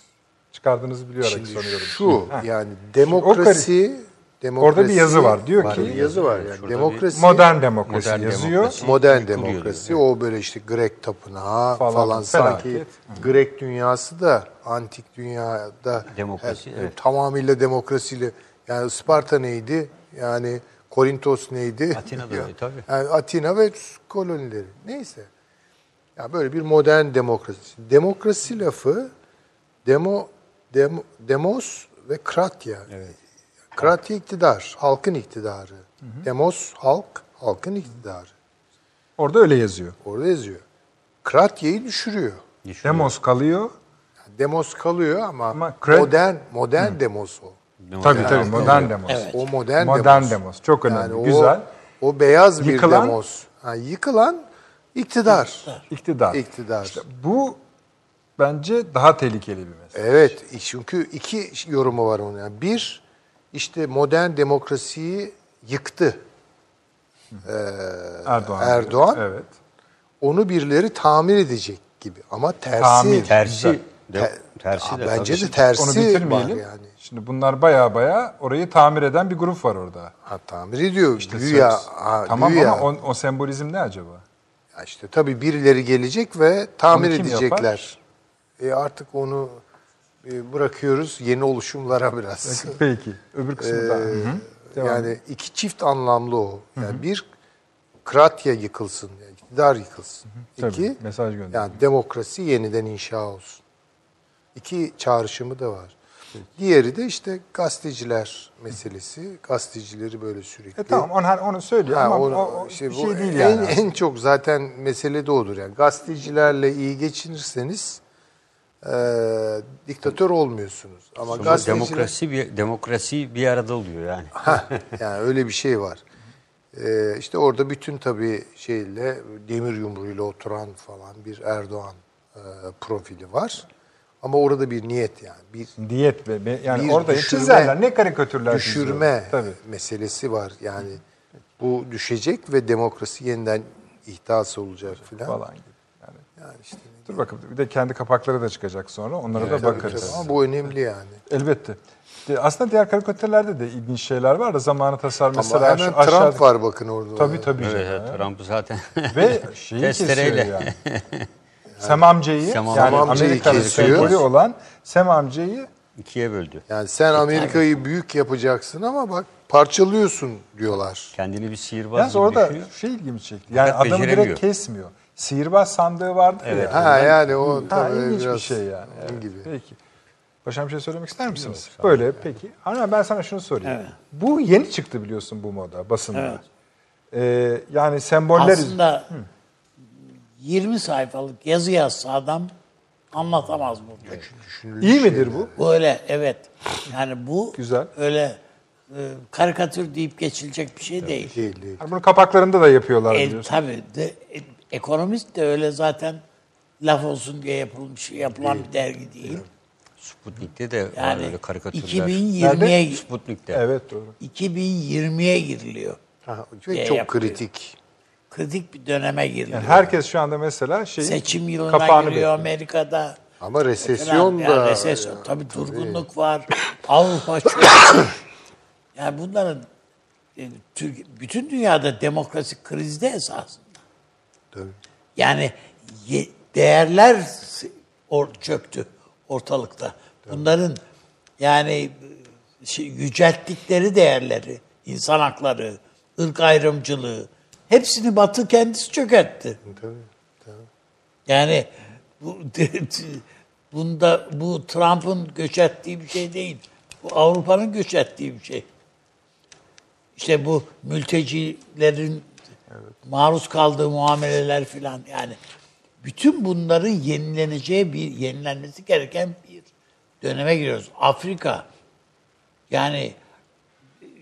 Çıkardığınızı biliyarak Şimdi soruyorum. şu Heh. yani demokrasi, demokrasi Orada bir yazı var. Diyor var, ki- bir yazı var yani. Demokrasi Modern demokrasi Modern yazıyor. demokrasi. modern demokrasi diyor. o böyle işte Grek tapınağı Falan, falan, sanki felaket. Grek dünyası da antik dünyada Demokrasi, he- evet. tamamıyla demokrasiyle yani Sparta neydi? Yani Korintos neydi? Atina'da <laughs> Ya- öyle, tabii. Yani Atina ve kolonileri. Neyse. Ya böyle bir modern demokrasi. Demokrasi lafı demo, demo demos ve kratya. Kratya iktidar, halkın iktidarı. Demos halk, halkın iktidarı. Orada öyle yazıyor. Orada yazıyor. Kratya'yı düşürüyor. Demos kalıyor. Yani demos kalıyor ama, Ama krat- modern modern demos o. Tabii tabii modern demos. Evet. O modern, Modern demos. demos. Çok önemli. Yani o- Güzel. O, beyaz bir Yıkılan- demos. Ha, yıkılan iktidar. İktidar. İktidar. İşte bu bence daha tehlikeli bir mesele. Evet, çünkü iki yorumu var onun. Yani bir, işte modern demokrasiyi yıktı Erdoğan. Erdoğan. Evet. onu birileri tamir edecek gibi. Ama tersi. Tamir. Tersi. De, Te- tersi de bence tabii. de tersi Onu var bitirmeyelim. yani. Şimdi bunlar baya baya orayı tamir eden bir grup var orada. Ha, tamir ediyor. İşte güya. söz- ha, tamam güya. ama o, o sembolizm ne acaba? Ya işte tabii birileri gelecek ve tamir edecekler. E artık onu e, bırakıyoruz yeni oluşumlara biraz. Peki. Öbür kısmı. Hı hı. Devam yani iki çift anlamlı o. Yani bir Kratya yıkılsın, yani iktidar yıkılsın. Tabii, İki, mesaj gönder. yani demokrasi yeniden inşa olsun. İki çağrışımı da var. Diğeri de işte gazeteciler meselesi. Gazetecileri böyle sürekli. E tamam onu, onu söylüyor Ha, ama onu- o, o işte bir bu şey değil en, yani. en çok zaten mesele de odur yani. Gazetecilerle iyi geçinirseniz e, diktatör olmuyorsunuz. Ama Sonra gazeteciler demokrasi bir demokrasi bir arada oluyor yani. <laughs> Hah, yani öyle bir şey var. Ee, işte orada bütün tabii şeyle demir yumruğuyla oturan falan bir Erdoğan e, profili var. Ama orada bir niyet yani. Bir Diyet ve be- yani Bir orada düşürme- çizerler ne karikatürler düşürme. Tabii. meselesi var. Yani bu düşecek ve demokrasi yeniden ihdas olacak filan. Falan gibi. Yani, Yani işte dur bakalım bir de kendi kapakları da çıkacak sonra onlara da tabii, bakarız. tabii. Ama bu önemli yani. Elbette. De- Aslında diğer karikatürlerde de ilginç şeyler var da zamanı tasar mesela Ama hemen şu Trump aşağıda- var bakın orada. Tabii tabii. Evet, canım. evet, Trump'ı zaten Ve <laughs> şeyi kesiyor Testereyle. yani. <laughs> Sem amcayı Sem yani amcayı Amerika'nın kesiyor. sembolü olan Sem amcayı ikiye böldü. Yani sen Amerika'yı büyük yapacaksın ama bak parçalıyorsun diyorlar. Kendini bir sihirbaz Yalnız gibi orada düşünüyor. şey ilgimi çekti. Yani Fakat adamı beceremiyor. direkt kesmiyor. Sihirbaz sandığı vardı Evet. ya. Ha yani o Ha, tabii ilginç biraz bir şey yani. Evet, gibi. Peki. Paşam bir şey söylemek ister misiniz? Böyle peki. Ama ben sana şunu sorayım. Evet. Bu yeni çıktı biliyorsun bu moda basında. Ee, yani semboller Aslında 20 sayfalık yazı yazsa adam anlatamaz bunu. iyi midir bu? Böyle evet. Yani bu Güzel. öyle e, karikatür deyip geçilecek bir şey değil. Değil değil. Yani bunu kapaklarında da yapıyorlar E, biliyorsun. tabii de, e, ekonomist de öyle zaten laf olsun diye yapılmış yapılan bir dergi değil. Sputnik'te de var Yani öyle karikatürler. 2020'ye Sputnik'te. Evet doğru. 2020'ye giriliyor. Ha, Şey çok yapıyor. kritik. Kritik bir döneme giriliyor. Yani herkes şu anda mesela şeyin Seçim yılına kapağını giriyor bekliyor. Amerika'da. Ama resesyon da... Yani resesyon. Tabii durgunluk var. Avrupa çok. <coughs> yani bunların Türk, bütün dünyada demokrasi krizde esasında. Tabii. Yani ye- değerler or, çöktü ortalıkta. Bunların yani şey, yücelttikleri değerleri, insan hakları, ırk ayrımcılığı hepsini Batı kendisi çökertti. Tabii. tabii. Yani bu <laughs> bunda bu Trump'ın göç ettiği bir şey değil. Bu Avrupa'nın göç ettiği bir şey. İşte bu mültecilerin maruz kaldığı muameleler filan yani bütün bunların yenileneceği bir yenilenmesi gereken bir döneme giriyoruz. Afrika yani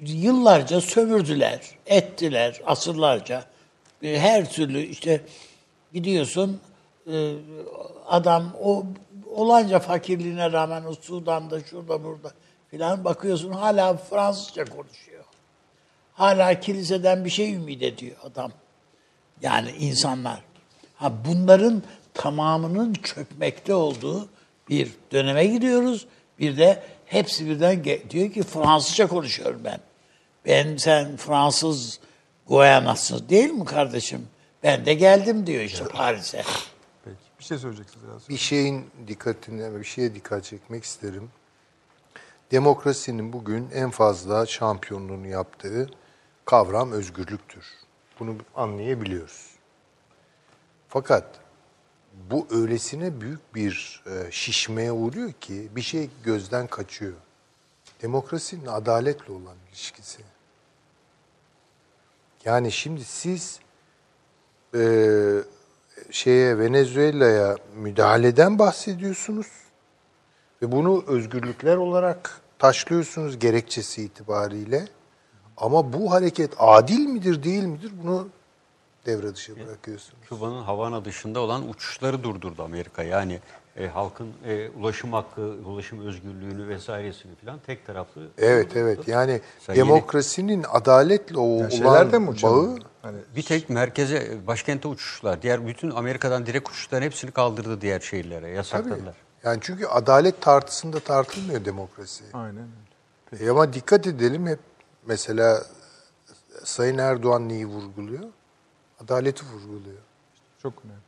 yıllarca sömürdüler, ettiler asırlarca. E, Her türlü işte gidiyorsun e, adam o olanca fakirliğine rağmen o Sudan'da şurada burada filan bakıyorsun hala Fransızca konuşuyor. Hala kiliseden bir şey ümit ediyor adam. Yani insanlar. Ha bunların tamamının çökmekte olduğu bir döneme giriyoruz. Bir de hepsi birden diyor ki Fransızca konuşuyorum ben. Ben sen Fransız Guyana'sın değil mi kardeşim? Ben de geldim diyor işte Paris'e. Peki. Bir şey söyleyeceksiniz biraz. Bir şeyin dikkatini, bir şeye dikkat çekmek isterim. Demokrasinin bugün en fazla şampiyonluğunu yaptığı kavram özgürlüktür. Bunu anlayabiliyoruz. Fakat bu öylesine büyük bir e, şişmeye uğruyor ki bir şey gözden kaçıyor. Demokrasinin adaletle olan ilişkisi. Yani şimdi siz e, şeye Venezuela'ya müdahaleden bahsediyorsunuz ve bunu özgürlükler olarak taşlıyorsunuz gerekçesi itibariyle. Ama bu hareket adil midir değil midir bunu devre dışı bırakıyorsunuz. Küba'nın Havana dışında olan uçuşları durdurdu Amerika. Yani e, halkın e, ulaşım hakkı, ulaşım özgürlüğünü vesairesini falan tek taraflı. Evet evet yani Sen yeni- demokrasinin adaletle o Yani de mi olan uçamıyor? bağı Hani Bir tek merkeze, başkente uçuşlar. Diğer bütün Amerika'dan direkt uçuşların hepsini kaldırdı diğer şehirlere, tabii. yasakladılar. Yani çünkü adalet tartısında tartılmıyor demokrasi. aynen öyle. E ama dikkat edelim hep mesela Sayın Erdoğan neyi vurguluyor? Adaleti vurguluyor. Çok önemli.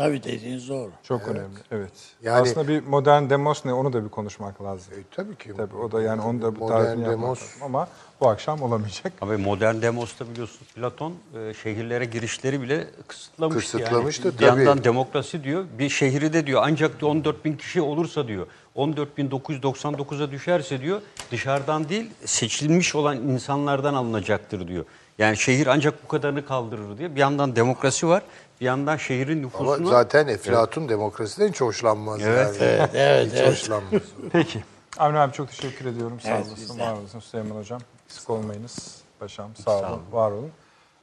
Tabii dediğiniz doğru. Çok önemli. Evet. Yani- Aslında bir modern demos ne onu da bir konuşmak lazım. E, tabii ki. Tabii o da yani onu da bu Modern tarifini demos- lazım ama bu akşam olamayacak. Ama modern Demos'ta biliyorsunuz Platon e, şehirlere girişleri bile kısıtlamıştı. Kısıtlamıştı, yani. Bir tabii. yandan demokrasi diyor, bir şehri de diyor ancak 14 bin kişi olursa diyor, 14.999'a düşerse diyor dışarıdan değil seçilmiş olan insanlardan alınacaktır diyor. Yani şehir ancak bu kadarını kaldırır diye. Bir yandan demokrasi var, bir yandan şehrin nüfusunu... Ama zaten Eflatun demokrasiden hiç hoşlanmaz Evet. yani. Evet, evet, hiç evet. hoşlanmaz. Peki. Avni abi çok teşekkür ediyorum. Sağ Evet, olasın, bizden. var olasın. Süleyman Hocam. Eksik olmayınız. Paşam sağ olun, var olun.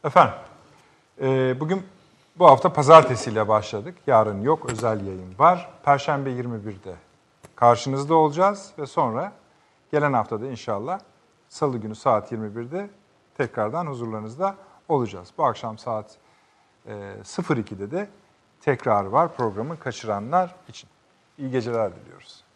Efendim, e, bugün bu hafta pazartesiyle başladık. Yarın yok, özel yayın var. Perşembe 21'de karşınızda olacağız ve sonra gelen haftada inşallah salı günü saat 21'de tekrardan huzurlarınızda olacağız. Bu akşam saat e, 02'de de tekrar var programı kaçıranlar için. İyi geceler diliyoruz.